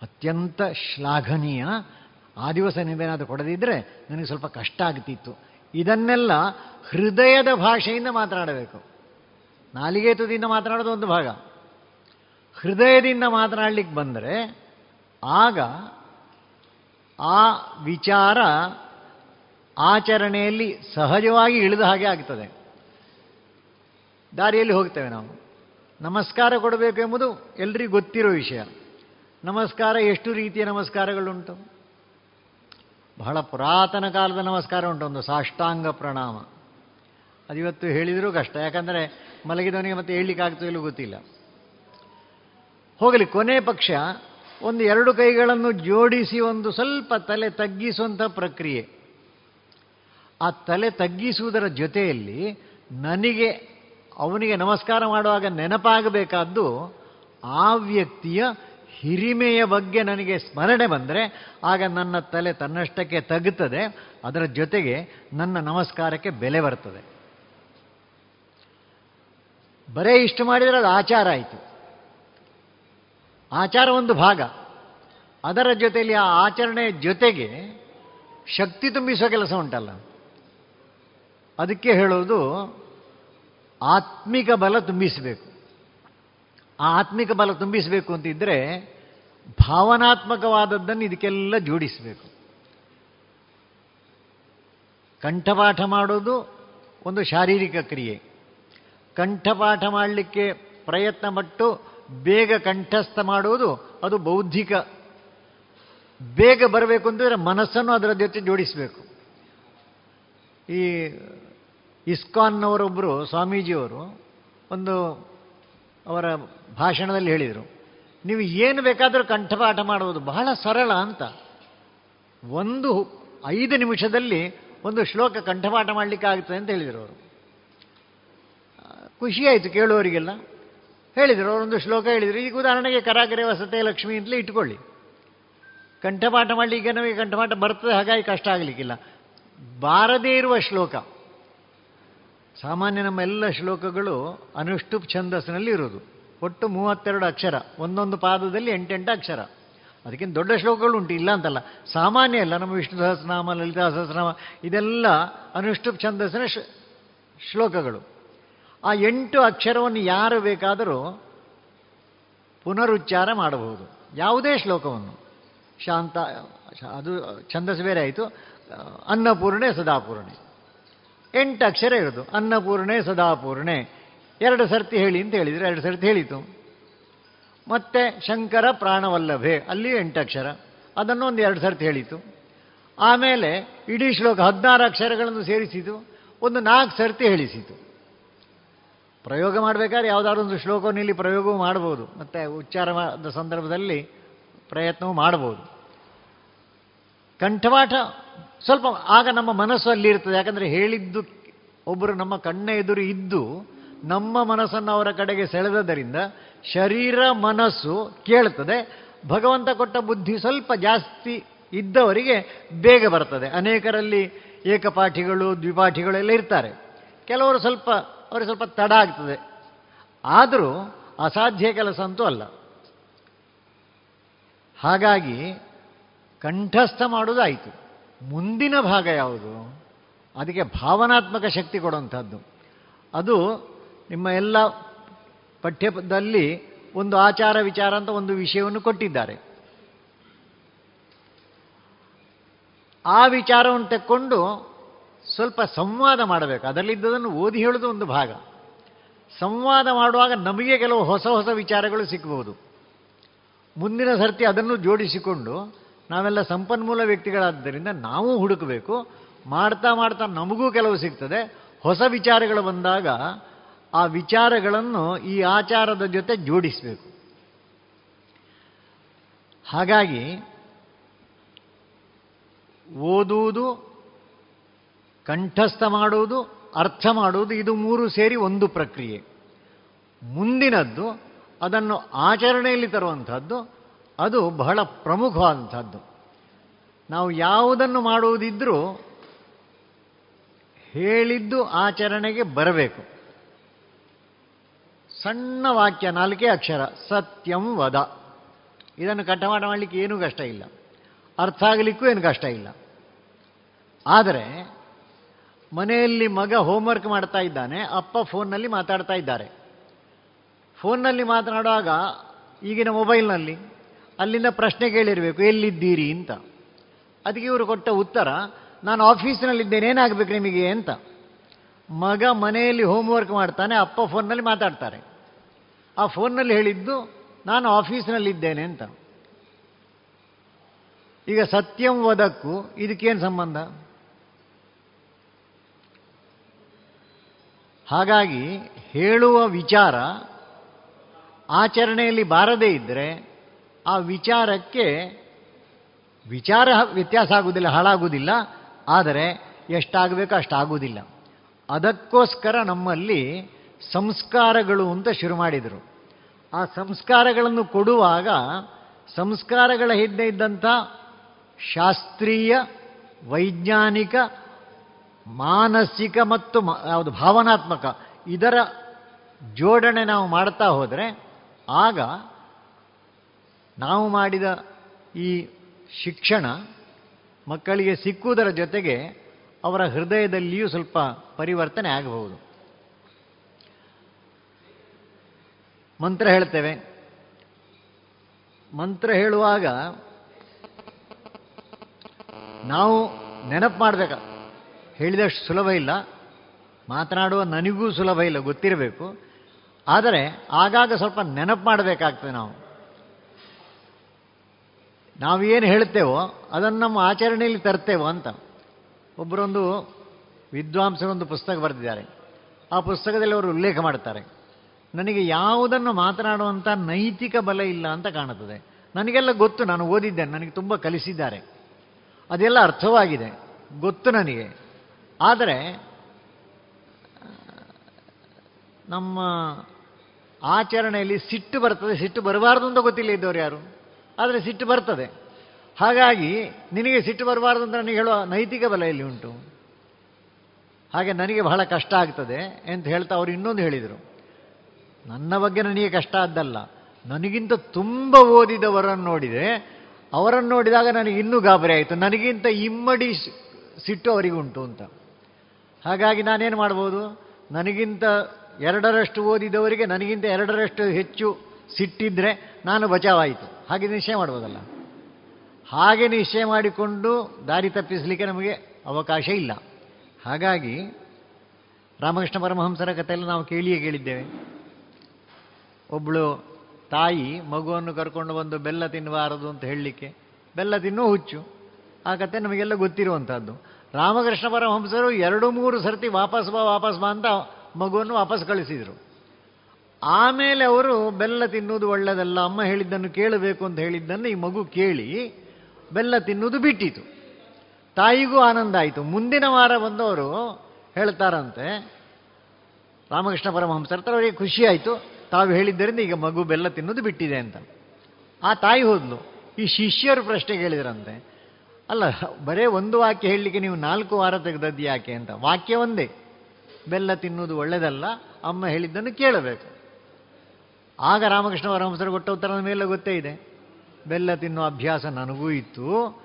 ಅತ್ಯಂತ ಶ್ಲಾಘನೀಯ. ಆ ದಿವಸ ನೀವೇನಾದರೂ ಕೊಡದಿದ್ದರೆ ನನಗೆ ಸ್ವಲ್ಪ ಕಷ್ಟ ಆಗ್ತಿತ್ತು. ಇದನ್ನೆಲ್ಲ ಹೃದಯದ ಭಾಷೆಯಿಂದ ಮಾತನಾಡಬೇಕು. ನಾಲಿಗೆ ತುದಿಯಿಂದ ಮಾತನಾಡೋದು ಒಂದು ಭಾಗ. ಹೃದಯದಿಂದ ಮಾತನಾಡಲಿಕ್ಕೆ ಬಂದರೆ ಆಗ ಆ ವಿಚಾರ ಆಚರಣೆಯಲ್ಲಿ ಸಹಜವಾಗಿ ಇಳಿದ ಹಾಗೆ ಆಗ್ತದೆ. ದಾರಿಯಲ್ಲಿ ಹೋಗ್ತೇವೆ ನಾವು. ನಮಸ್ಕಾರ ಕೊಡಬೇಕು ಎಂಬುದು ಎಲ್ರಿಗೂ ಗೊತ್ತಿರೋ ವಿಷಯ. ನಮಸ್ಕಾರ ಎಷ್ಟು ರೀತಿಯ ನಮಸ್ಕಾರಗಳುಂಟು? ಬಹಳ ಪುರಾತನ ಕಾಲದ ನಮಸ್ಕಾರ ಉಂಟು ಒಂದು ಸಾಷ್ಟಾಂಗ ಪ್ರಣಾಮ. ಅದಿವತ್ತು ಹೇಳಿದರೂ ಕಷ್ಟ, ಯಾಕಂದರೆ ಮಲಗಿದವನಿಗೆ ಮತ್ತೆ ಹೇಳಲಿಕ್ಕಾಗ್ತೋ ಇಲ್ಲೂ ಗೊತ್ತಿಲ್ಲ. ಹೋಗಲಿ, ಕೊನೆ ಪಕ್ಷ, ಒಂದು ಎರಡು ಕೈಗಳನ್ನು ಜೋಡಿಸಿ ಒಂದು ಸ್ವಲ್ಪ ತಲೆ ತಗ್ಗಿಸುವಂಥ ಪ್ರಕ್ರಿಯೆ. ಆ ತಲೆ ತಗ್ಗಿಸುವುದರ ಜೊತೆಯಲ್ಲಿ ನನಗೆ, ಅವನಿಗೆ ನಮಸ್ಕಾರ ಮಾಡುವಾಗ ನೆನಪಾಗಬೇಕಾದ್ದು ಆ ವ್ಯಕ್ತಿಯ ಹಿರಿಮೆಯ ಬಗ್ಗೆ ನನಗೆ ಸ್ಮರಣೆ ಬಂದರೆ ಆಗ ನನ್ನ ತಲೆ ತನ್ನಷ್ಟಕ್ಕೆ ತಗ್ಗುತ್ತದೆ ಅದರ ಜೊತೆಗೆ ನನ್ನ ನಮಸ್ಕಾರಕ್ಕೆ ಬೆಲೆ ಬರ್ತದೆ. ಬರೇ ಇಷ್ಟು ಮಾಡಿದರೆ ಅದು ಆಚಾರ ಆಯಿತು. ಆಚಾರ ಒಂದು ಭಾಗ. ಅದರ ಜೊತೆಯಲ್ಲಿ ಆ ಆಚರಣೆಯ ಜೊತೆಗೆ ಶಕ್ತಿ ತುಂಬಿಸುವ ಕೆಲಸ ಉಂಟಲ್ಲ. ಅದಕ್ಕೆ ಹೇಳೋದು ಆತ್ಮಿಕ ಬಲ ತುಂಬಿಸಬೇಕು. ಆ ಆತ್ಮಿಕ ಬಲ ತುಂಬಿಸಬೇಕು ಅಂತಿದ್ದರೆ ಭಾವನಾತ್ಮಕವಾದದ್ದನ್ನು ಇದಕ್ಕೆಲ್ಲ ಜೋಡಿಸಬೇಕು. ಕಂಠಪಾಠ ಮಾಡೋದು ಒಂದು ಶಾರೀರಿಕ ಕ್ರಿಯೆ. ಕಂಠಪಾಠ ಮಾಡಲಿಕ್ಕೆ ಪ್ರಯತ್ನ ಪಟ್ಟು ಬೇಗ ಕಂಠಸ್ಥ ಮಾಡುವುದು ಅದು ಬೌದ್ಧಿಕ. ಬೇಗ ಬರಬೇಕು ಅಂತಂದರೆ ಮನಸ್ಸನ್ನು ಅದರ ಜೊತೆ ಜೋಡಿಸಬೇಕು. ಈ ಇಸ್ಕಾನ್ನವರೊಬ್ಬರು ಸ್ವಾಮೀಜಿಯವರು ಒಂದು ಅವರ ಭಾಷಣದಲ್ಲಿ ಹೇಳಿದರು, ನೀವು ಏನು ಬೇಕಾದರೂ ಕಂಠಪಾಠ ಮಾಡುವುದು ಬಹಳ ಸರಳ ಅಂತ. ಒಂದು ಐದು ನಿಮಿಷದಲ್ಲಿ ಒಂದು ಶ್ಲೋಕ ಕಂಠಪಾಠ ಮಾಡಲಿಕ್ಕೆ ಆಗ್ತದೆ ಅಂತ ಹೇಳಿದರು ಅವರು. ಖುಷಿಯಾಯಿತು ಕೇಳುವವರಿಗೆಲ್ಲ. ಹೇಳಿದರು ಅವರೊಂದು ಶ್ಲೋಕ ಹೇಳಿದರು. ಈಗ ಉದಾಹರಣೆಗೆ ಕರಾಗರೆ ವಸತೆ ಲಕ್ಷ್ಮಿ ಅಂತಲೇ ಇಟ್ಕೊಳ್ಳಿ ಕಂಠಪಾಠ ಮಾಡಲಿಕ್ಕೆ ನಮಗೆ ಕಂಠಪಾಠ ಬರ್ತದೆ, ಹಾಗಾಗಿ ಕಷ್ಟ ಆಗಲಿಕ್ಕಿಲ್ಲ. ಬಾರದೇ ಇರುವ ಶ್ಲೋಕ. ಸಾಮಾನ್ಯ ನಮ್ಮ ಎಲ್ಲ ಶ್ಲೋಕಗಳು ಅನುಷ್ಠುಪ್ ಛಂದಸ್ಸಿನಲ್ಲಿ ಇರೋದು. ಒಟ್ಟು ಮೂವತ್ತೆರಡು ಅಕ್ಷರ. ಒಂದೊಂದು ಪಾದದಲ್ಲಿ ಎಂಟೆಂಟು ಅಕ್ಷರ. ಅದಕ್ಕಿಂತ ದೊಡ್ಡ ಶ್ಲೋಕಗಳು ಉಂಟು. ಇಲ್ಲ ಅಂತಲ್ಲ. ಸಾಮಾನ್ಯ ಅಲ್ಲ ನಮ್ಮ ವಿಷ್ಣು ಸಹಸ್ರನಾಮ, ಲಲಿತಾ ಸಹಸ್ರನಾಮ, ಇದೆಲ್ಲ ಅನುಷ್ಠುಪ್ ಛಂದಸ್ಸಿನ ಶ್ಲೋಕಗಳು. ಆ ಎಂಟು ಅಕ್ಷರವನ್ನು ಯಾರು ಬೇಕಾದರೂ ಪುನರುಚ್ಚಾರ ಮಾಡಬಹುದು. ಯಾವುದೇ ಶ್ಲೋಕವನ್ನು. ಶಾಂತ, ಅದು ಛಂದಸ್ಸು ಬೇರೆ ಆಯಿತು. ಅನ್ನಪೂರ್ಣೆ ಸದಾಪೂರ್ಣೆ ಎಂಟು ಅಕ್ಷರ ಇರೋದು. ಅನ್ನಪೂರ್ಣೆ, ಸದಾಪೂರ್ಣೆ. ಎರಡು ಸರ್ತಿ ಹೇಳಿ ಅಂತ ಹೇಳಿದರೆ. ಎರಡು ಸರ್ತಿ ಹೇಳಿತು. ಮತ್ತೆ ಶಂಕರ ಪ್ರಾಣವಲ್ಲಭೆ. ಅಲ್ಲಿ ಎಂಟು ಅಕ್ಷರ. ಅದನ್ನು ಒಂದು ಎರಡು ಸರ್ತಿ ಹೇಳಿತು. ಆಮೇಲೆ ಇಡೀ ಶ್ಲೋಕ ಹದಿನಾರು ಅಕ್ಷರಗಳನ್ನು ಸೇರಿಸಿತು. ಒಂದು ನಾಲ್ಕು ಸರ್ತಿ ಹೇಳಿಸಿತು. ಪ್ರಯೋಗ ಮಾಡಬೇಕಾದ್ರೆ ಯಾವುದಾದ್ರು ಒಂದು ಶ್ಲೋಕವನ್ನು ಇಲ್ಲಿ ಪ್ರಯೋಗವೂ ಮಾಡ್ಬೋದು. ಮತ್ತು ಉಚ್ಚಾರದ ಸಂದರ್ಭದಲ್ಲಿ ಪ್ರಯತ್ನವೂ ಮಾಡ್ಬೋದು. ಕಂಠಪಾಠ ಸ್ವಲ್ಪ ಆಗ ನಮ್ಮ ಮನಸ್ಸು ಅಲ್ಲಿರ್ತದೆ ಯಾಕಂದರೆ ಹೇಳಿದ್ದು ಒಬ್ಬರು ನಮ್ಮ ಕಣ್ಣ ಎದುರು ಇದ್ದು ನಮ್ಮ ಮನಸ್ಸನ್ನು ಅವರ ಕಡೆಗೆ ಸೆಳೆದದ್ದರಿಂದ ಶರೀರ ಮನಸ್ಸು ಕೇಳ್ತದೆ ಭಗವಂತ ಕೊಟ್ಟ ಬುದ್ಧಿ ಸ್ವಲ್ಪ ಜಾಸ್ತಿ ಇದ್ದವರಿಗೆ ಬೇಗ ಬರ್ತದೆ. ಅನೇಕರಲ್ಲಿ ಏಕಪಾಠಿಗಳು, ದ್ವಿಪಾಠಿಗಳು ಎಲ್ಲ ಇರ್ತಾರೆ. ಕೆಲವರು ಸ್ವಲ್ಪ, ಅವರಿಗೆ ಸ್ವಲ್ಪ ತಡ ಆಗ್ತದೆ. ಆದರೂ ಅಸಾಧ್ಯ ಕೆಲಸ ಅಂತೂ ಅಲ್ಲ. ಹಾಗಾಗಿ ಕಂಠಸ್ಥ ಮಾಡೋದಾಯಿತು ಮುಂದಿನ ಭಾಗ ಯಾವುದು? ಅದಕ್ಕೆ ಭಾವನಾತ್ಮಕ ಶಕ್ತಿ ಕೊಡುವಂಥದ್ದು. ಅದು ನಿಮ್ಮ ಎಲ್ಲ ಪಠ್ಯದಲ್ಲಿ ಒಂದು ಆಚಾರ ವಿಚಾರ ಅಂತ ಒಂದು ವಿಷಯವನ್ನು ಕೊಟ್ಟಿದ್ದಾರೆ. ಆ ವಿಚಾರವನ್ನು ತೆಕ್ಕೊಂಡು ಸ್ವಲ್ಪ ಸಂವಾದ ಮಾಡಬೇಕು. ಅದರಲ್ಲಿದ್ದದನ್ನು ಓದಿ ಹೇಳೋದು ಒಂದು ಭಾಗ. ಸಂವಾದ ಮಾಡುವಾಗ ನಮಗೆ ಕೆಲವು ಹೊಸ ಹೊಸ ವಿಚಾರಗಳು ಸಿಕ್ಕಬಹುದು ಮುಂದಿನ ಸರ್ತಿ ಅದನ್ನು ಜೋಡಿಸಿಕೊಂಡು ನಾವೆಲ್ಲ ಸಂಪನ್ಮೂಲ ವ್ಯಕ್ತಿಗಳಾದ್ದರಿಂದ ನಾವು ಹುಡುಕಬೇಕು. ಮಾಡ್ತಾ ಮಾಡ್ತಾ ನಮಗೂ ಕೆಲವು ಸಿಗ್ತದೆ. ಹೊಸ ವಿಚಾರಗಳು ಬಂದಾಗ ಆ ವಿಚಾರಗಳನ್ನು ಈ ಆಚಾರದ ಜೊತೆ ಜೋಡಿಸಬೇಕು. ಹಾಗಾಗಿ ಓದುವುದು, ಕಂಠಸ್ಥ ಮಾಡುವುದು, ಅರ್ಥ ಮಾಡುವುದು ಇದು ಮೂರು ಸೇರಿ ಒಂದು ಪ್ರಕ್ರಿಯೆ. ಮುಂದಿನದ್ದು ಅದನ್ನು ಆಚರಣೆಯಲ್ಲಿ ತರುವಂಥದ್ದು ಅದು ಬಹಳ ಪ್ರಮುಖವಾದಂಥದ್ದು. ನಾವು ಯಾವುದನ್ನು ಮಾಡುವುದಿದ್ರೂ ಹೇಳಿದ್ದು ಆಚರಣೆಗೆ ಬರಬೇಕು. ಸಣ್ಣ ವಾಕ್ಯ, ನಾಲ್ಕೇ ಅಕ್ಷರ, ಸತ್ಯಂ ವದ. ಇದನ್ನು ಕಟ್ಟಮಾಟ ಮಾಡಲಿಕ್ಕೆ ಏನೂ ಕಷ್ಟ ಇಲ್ಲ. ಅರ್ಥ ಆಗಲಿಕ್ಕೂ ಏನು ಕಷ್ಟ ಇಲ್ಲ. ಆದರೆ, ಮನೆಯಲ್ಲಿ ಮಗ ಹೋಮ್ವರ್ಕ್ ಮಾಡ್ತಾ ಇದ್ದಾನೆ, ಅಪ್ಪ ಫೋನ್ನಲ್ಲಿ ಮಾತಾಡ್ತಾ ಇದ್ದಾರೆ. ಫೋನ್ನಲ್ಲಿ ಮಾತನಾಡುವಾಗ ಈಗಿನ ಮೊಬೈಲ್ನಲ್ಲಿ ಅಲ್ಲಿಂದ ಪ್ರಶ್ನೆ ಕೇಳಿರಬೇಕು ಎಲ್ಲಿದ್ದೀರಿ? ಅಂತ. ಅದಕ್ಕೆ ಇವರು ಕೊಟ್ಟ ಉತ್ತರ, ನಾನು ಆಫೀಸಿನಲ್ಲಿದ್ದೇನೆ, ಏನಾಗಬೇಕು ನಿಮಗೆ? ಅಂತ. ಮಗ ಮನೆಯಲ್ಲಿ ಹೋಮ್ವರ್ಕ್ ಮಾಡ್ತಾನೆ, ಅಪ್ಪ ಫೋನ್ನಲ್ಲಿ ಮಾತಾಡ್ತಾರೆ. ಆ ಫೋನ್ನಲ್ಲಿ ಹೇಳಿದ್ದು, ನಾನು ಆಫೀಸ್ನಲ್ಲಿದ್ದೇನೆ ಅಂತ. ಈಗ ಸತ್ಯಂ ವದಕ್ಕೂ, ಇದಕ್ಕೇನು ಸಂಬಂಧ? ಹಾಗಾಗಿ ಹೇಳುವ ವಿಚಾರ ಆಚರಣೆಯಲ್ಲಿ ಬಾರದೇ ಇದ್ದರೆ ಆ ವಿಚಾರಕ್ಕೆ ವಿಚಾರ ವ್ಯತ್ಯಾಸ ಆಗುವುದಿಲ್ಲ, ಹಾಳಾಗುವುದಿಲ್ಲ. ಆದರೆ ಎಷ್ಟಾಗಬೇಕು ಅಷ್ಟಾಗುವುದಿಲ್ಲ. ಅದಕ್ಕೋಸ್ಕರ ನಮ್ಮಲ್ಲಿ ಸಂಸ್ಕಾರಗಳು ಅಂತ ಶುರು ಮಾಡಿದರು. ಆ ಸಂಸ್ಕಾರಗಳನ್ನು ಕೊಡುವಾಗ ಸಂಸ್ಕಾರಗಳ ಹಿಂದೆ ಇದ್ದಂಥ ಶಾಸ್ತ್ರೀಯ, ವೈಜ್ಞಾನಿಕ, ಮಾನಸಿಕ ಮತ್ತು ಯಾವುದು ಭಾವನಾತ್ಮಕ ಇದರ ಜೋಡಣೆ ನಾವು ಮಾಡ್ತಾ ಹೋದರೆ ಆಗ ನಾವು ಮಾಡಿದ ಈ ಶಿಕ್ಷಣ ಮಕ್ಕಳಿಗೆ ಸಿಕ್ಕುವುದರ ಜೊತೆಗೆ ಅವರ ಹೃದಯದಲ್ಲಿಯೂ ಸ್ವಲ್ಪ ಪರಿವರ್ತನೆ ಆಗಬಹುದು. ಮಂತ್ರ ಹೇಳ್ತೇವೆ. ಮಂತ್ರ ಹೇಳುವಾಗ ನಾವು ನೆನಪು ಮಾಡಬೇಕ. ಹೇಳಿದಷ್ಟು ಸುಲಭ ಇಲ್ಲ. ಮಾತನಾಡುವ ನನಗೂ ಸುಲಭ ಇಲ್ಲ, ಗೊತ್ತಿರಬೇಕು. ಆದರೆ ಆಗಾಗ ಸ್ವಲ್ಪ ನೆನಪು ಮಾಡಬೇಕಾಗ್ತದೆ ನಾವು. ನಾವೇನು ಹೇಳ್ತೇವೋ ಅದನ್ನು ನಮ್ಮ ಆಚರಣೆಯಲ್ಲಿ ತರ್ತೇವೋ ಅಂತ. ಒಬ್ಬರೊಂದು ವಿದ್ವಾಂಸರೊಂದು ಪುಸ್ತಕ ಬರೆದಿದ್ದಾರೆ. ಆ ಪುಸ್ತಕದಲ್ಲಿ ಅವರು ಉಲ್ಲೇಖ ಮಾಡ್ತಾರೆ ನನಗೆ ಯಾವುದನ್ನು ಮಾತನಾಡುವಂಥ ನೈತಿಕ ಬಲ ಇಲ್ಲ ಅಂತ ಕಾಣುತ್ತದೆ. ನನಗೆಲ್ಲ ಗೊತ್ತು, ನಾನು ಓದಿದ್ದೇನೆ, ನನಗೆ ತುಂಬ ಕಲಿಸಿದ್ದಾರೆ. ಅದೆಲ್ಲ ಅರ್ಥವಾಗಿದೆ, ಗೊತ್ತು ನನಗೆ. ಆದರೆ, ನಮ್ಮ ಆಚರಣೆಯಲ್ಲಿ ಸಿಟ್ಟು ಬರ್ತದೆ, ಸಿಟ್ಟು ಬರಬಾರ್ದು ಅಂತ ಗೊತ್ತಿಲ್ಲ ಇದ್ದವರು ಯಾರು? ಆದರೆ ಸಿಟ್ಟು ಬರ್ತದೆ. ಹಾಗಾಗಿ ನಿನಗೆ ಸಿಟ್ಟು ಬರಬಾರ್ದು ಅಂತ ನನಗೆ ಹೇಳುವ ನೈತಿಕ ಬಲ ಇಲ್ಲಿ ಉಂಟು. ಹಾಗೆ ನನಗೆ ಬಹಳ ಕಷ್ಟ ಆಗ್ತದೆ ಅಂತ ಹೇಳ್ತಾ ಅವರು ಇನ್ನೊಂದು ಹೇಳಿದರು. ನನ್ನ ಬಗ್ಗೆ ನನಗೆ ಕಷ್ಟ ಆದ್ದಲ್ಲ. ನನಗಿಂತ ತುಂಬ ಓದಿದವರನ್ನು ನೋಡಿದೆ. ಅವರನ್ನು ನೋಡಿದಾಗ ನನಗೆ ಇನ್ನೂ ಗಾಬರಿ ಆಯಿತು. ನನಗಿಂತ ಇಮ್ಮಡಿ ಸಿಟ್ಟು ಅವರಿಗುಂಟು ಅಂತ. ಹಾಗಾಗಿ ನಾನೇನು ಮಾಡ್ಬೋದು? ನನಗಿಂತ ಎರಡರಷ್ಟು ಓದಿದವರಿಗೆ ನನಗಿಂತ ಎರಡರಷ್ಟು ಹೆಚ್ಚು ಸಿಟ್ಟಿದ್ರೆ ನಾನು ಬಚಾವಾಯಿತು. ಹಾಗೆ ನಿಶ್ಚಯ ಮಾಡ್ಬೋದಲ್ಲ? ಹಾಗೆ ನಿಶ್ಚಯ ಮಾಡಿಕೊಂಡು ದಾರಿ ತಪ್ಪಿಸಲಿಕ್ಕೆ ನಮಗೆ ಅವಕಾಶ ಇಲ್ಲ. ಹಾಗಾಗಿ ರಾಮಕೃಷ್ಣ ಪರಮಹಂಸರ ಕಥೆಯಲ್ಲಿ ನಾವು ಕೇಳಿಯೇ ಕೇಳಿದ್ದೇವೆ. ಒಬ್ಬಳು ತಾಯಿ ಮಗುವನ್ನು ಕರ್ಕೊಂಡು ಬಂದು ಬೆಲ್ಲ ತಿನ್ನಬಾರದು ಅಂತ ಹೇಳಲಿಕ್ಕೆ ಬೆಲ್ಲ ತಿನ್ನೋ ಹುಚ್ಚು. ಆ ಕತೆ ನಮಗೆಲ್ಲ ಗೊತ್ತಿರುವಂಥದ್ದು ರಾಮಕೃಷ್ಣ ಪರಮಹಂಸರು ಎರಡು ಮೂರು ಸರ್ತಿ ವಾಪಸ್ ಬಾ ವಾಪಸ್ ಬಾ ಅಂತ ಮಗುವನ್ನು ವಾಪಸ್ ಕಳಿಸಿದರು. ಆಮೇಲೆ ಅವರು, ಬೆಲ್ಲ ತಿನ್ನುವುದು ಒಳ್ಳೆಯದಲ್ಲ ಅಮ್ಮ ಹೇಳಿದ್ದನ್ನು ಕೇಳಬೇಕು ಅಂತ ಹೇಳಿದ್ದನ್ನು ಈ ಮಗು ಕೇಳಿ, ಬೆಲ್ಲ ತಿನ್ನುವುದು ಬಿಟ್ಟಿತು. ತಾಯಿಗೂ ಆನಂದ ಆಯಿತು. ಮುಂದಿನ ವಾರ ಬಂದವರು ಹೇಳ್ತಾರಂತೆ, ರಾಮಕೃಷ್ಣ ಪರಮಹಂಸರ ಅವರಿಗೆ ಖುಷಿ ಆಯಿತು. ತಾವು ಹೇಳಿದ್ದರಿಂದ ಈಗ ಮಗು ಬೆಲ್ಲ ತಿನ್ನೋದು ಬಿಟ್ಟಿದೆ ಅಂತ. ಆ ತಾಯಿ ಹೋದ್ಲು. ಈ ಶಿಷ್ಯರು ಪ್ರಶ್ನೆ ಕೇಳಿದ್ರಂತೆ, ಅಲ್ಲ, ಬರೇ ಒಂದು ವಾಕ್ಯ ಹೇಳಲಿಕ್ಕೆ ನೀವು ನಾಲ್ಕು ವಾರ ತೆಗೆದದ್ದು ಯಾಕೆ ಅಂತ. ವಾಕ್ಯ ಒಂದೇ, ಬೆಲ್ಲ ತಿನ್ನುವುದು ಒಳ್ಳೆಯದಲ್ಲ ಅಮ್ಮ ಹೇಳಿದ್ದನ್ನು ಕೇಳಬೇಕು. ಆಗ ರಾಮಕೃಷ್ಣ ಪರಮಹಂಸರು ಕೊಟ್ಟ ಉತ್ತರದ ಮೇಲೆ ಗೊತ್ತೇ ಇದೆ. ಬೆಲ್ಲ ತಿನ್ನುವ ಅಭ್ಯಾಸ ನನಗೂ ಇತ್ತು.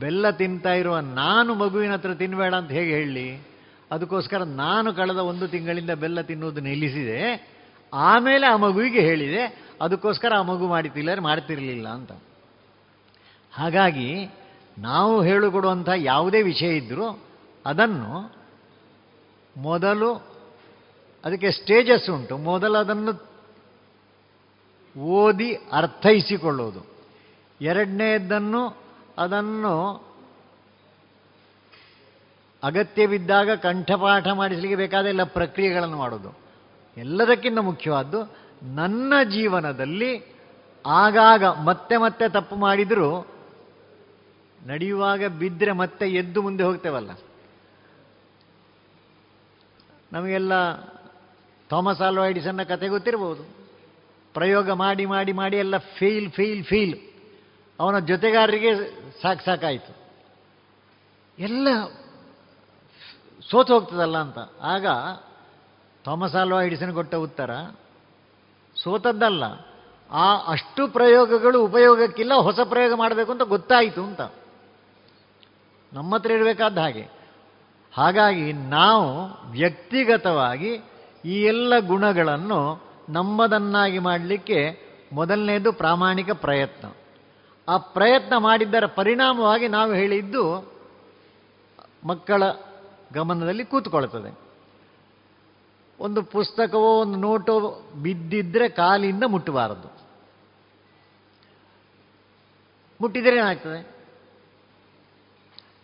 ಬೆಲ್ಲ ತಿಂತಾ ಇರುವ ನಾನು ಮಗುವಿನ ಹತ್ರ ತಿನ್ನಬೇಡ ಅಂತ ಹೇಗೆ ಹೇಳಿ ಅದಕ್ಕೋಸ್ಕರ ನಾನು ಕಳೆದ ಒಂದು ತಿಂಗಳಿಂದ ಬೆಲ್ಲ ತಿನ್ನುವುದು ನಿಲ್ಲಿಸಿದೆ. ಆಮೇಲೆ ಆ ಮಗುವಿಗೆ ಹೇಳಿದೆ, ಅದಕ್ಕೋಸ್ಕರ ಆ ಮಗು ಮಾಡಿತಿಲ್ಲ ಮಾಡ್ತಿರಲಿಲ್ಲ ಅಂತ. ಹಾಗಾಗಿ ನಾವು ಹೇಳಿಕೊಡುವಂಥ ಯಾವುದೇ ವಿಷಯ ಇದ್ದರೂ ಅದನ್ನು ಮೊದಲು, ಅದಕ್ಕೆ ಸ್ಟೇಜಸ್ ಉಂಟು. ಮೊದಲು ಅದನ್ನು ಓದಿ ಅರ್ಥೈಸಿಕೊಳ್ಳುವುದು ಎರಡನೇದನ್ನು ಅದನ್ನು ಅಗತ್ಯವಿದ್ದಾಗ ಕಂಠಪಾಠ ಮಾಡಿಸಲಿಕ್ಕೆ ಬೇಕಾದ ಎಲ್ಲ ಪ್ರಕ್ರಿಯೆಗಳನ್ನು ಮಾಡೋದು ಎಲ್ಲದಕ್ಕಿಂತ ಮುಖ್ಯವಾದ್ದು ನನ್ನ ಜೀವನದಲ್ಲಿ ಆಗಾಗ ಮತ್ತೆ ಮತ್ತೆ ತಪ್ಪು ಮಾಡಿದರೂ ನಡೆಯುವಾಗ ಬಿದ್ದರೆ ಮತ್ತೆ ಎದ್ದು ಮುಂದೆ ಹೋಗ್ತೇವಲ್ಲ. ನಮಗೆಲ್ಲ ಥಾಮಸ್ ಆಲ್ವಾ ಎಡಿಸನ್ನ ಕತೆ ಗೊತ್ತಿರಬಹುದು ಪ್ರಯೋಗ ಮಾಡಿ ಮಾಡಿ ಮಾಡಿ ಎಲ್ಲ ಫೇಲ್ ಫೇಲ್ ಫೇಲ್ ಅವನ ಜೊತೆಗಾರರಿಗೆ ಸಾಕು ಸಾಕಾಯಿತು. ಎಲ್ಲ ಸೋತು ಹೋಗ್ತದಲ್ಲ ಅಂತ. ಆಗ ಥಾಮಸ್ ಆಲ್ವಾ ಎಡಿಸನ್ ಕೊಟ್ಟ ಉತ್ತರ, ಸೋತದ್ದಲ್ಲ. ಆ ಅಷ್ಟು ಪ್ರಯೋಗಗಳು ಉಪಯೋಗಕ್ಕಿಲ್ಲ, ಹೊಸ ಪ್ರಯೋಗ ಮಾಡಬೇಕು ಅಂತ ಗೊತ್ತಾಯಿತು ಅಂತ. ನಮ್ಮ ಹತ್ರ ಇರಬೇಕಾದ ಹಾಗೆ. ಹಾಗಾಗಿ ನಾವು ವ್ಯಕ್ತಿಗತವಾಗಿ ಈ ಎಲ್ಲ ಗುಣಗಳನ್ನು ನಮ್ಮದನ್ನಾಗಿ ಮಾಡಲಿಕ್ಕೆ ಮೊದಲನೇದು ಪ್ರಾಮಾಣಿಕ ಪ್ರಯತ್ನ. ಆ ಪ್ರಯತ್ನ ಮಾಡಿದ್ದರ ಪರಿಣಾಮವಾಗಿ ನಾವು ಹೇಳಿದ್ದು ಮಕ್ಕಳ ಗಮನದಲ್ಲಿ ಕೂತ್ಕೊಳ್ತದೆ. ಒಂದು ಪುಸ್ತಕವೋ, ಒಂದು ನೋಟೋ ಬಿದ್ದಿದ್ರೆ ಕಾಲಿಂದ ಮುಟ್ಟಬಾರದು. ಮುಟ್ಟಿದರೆ ಏನಾಗ್ತದೆ?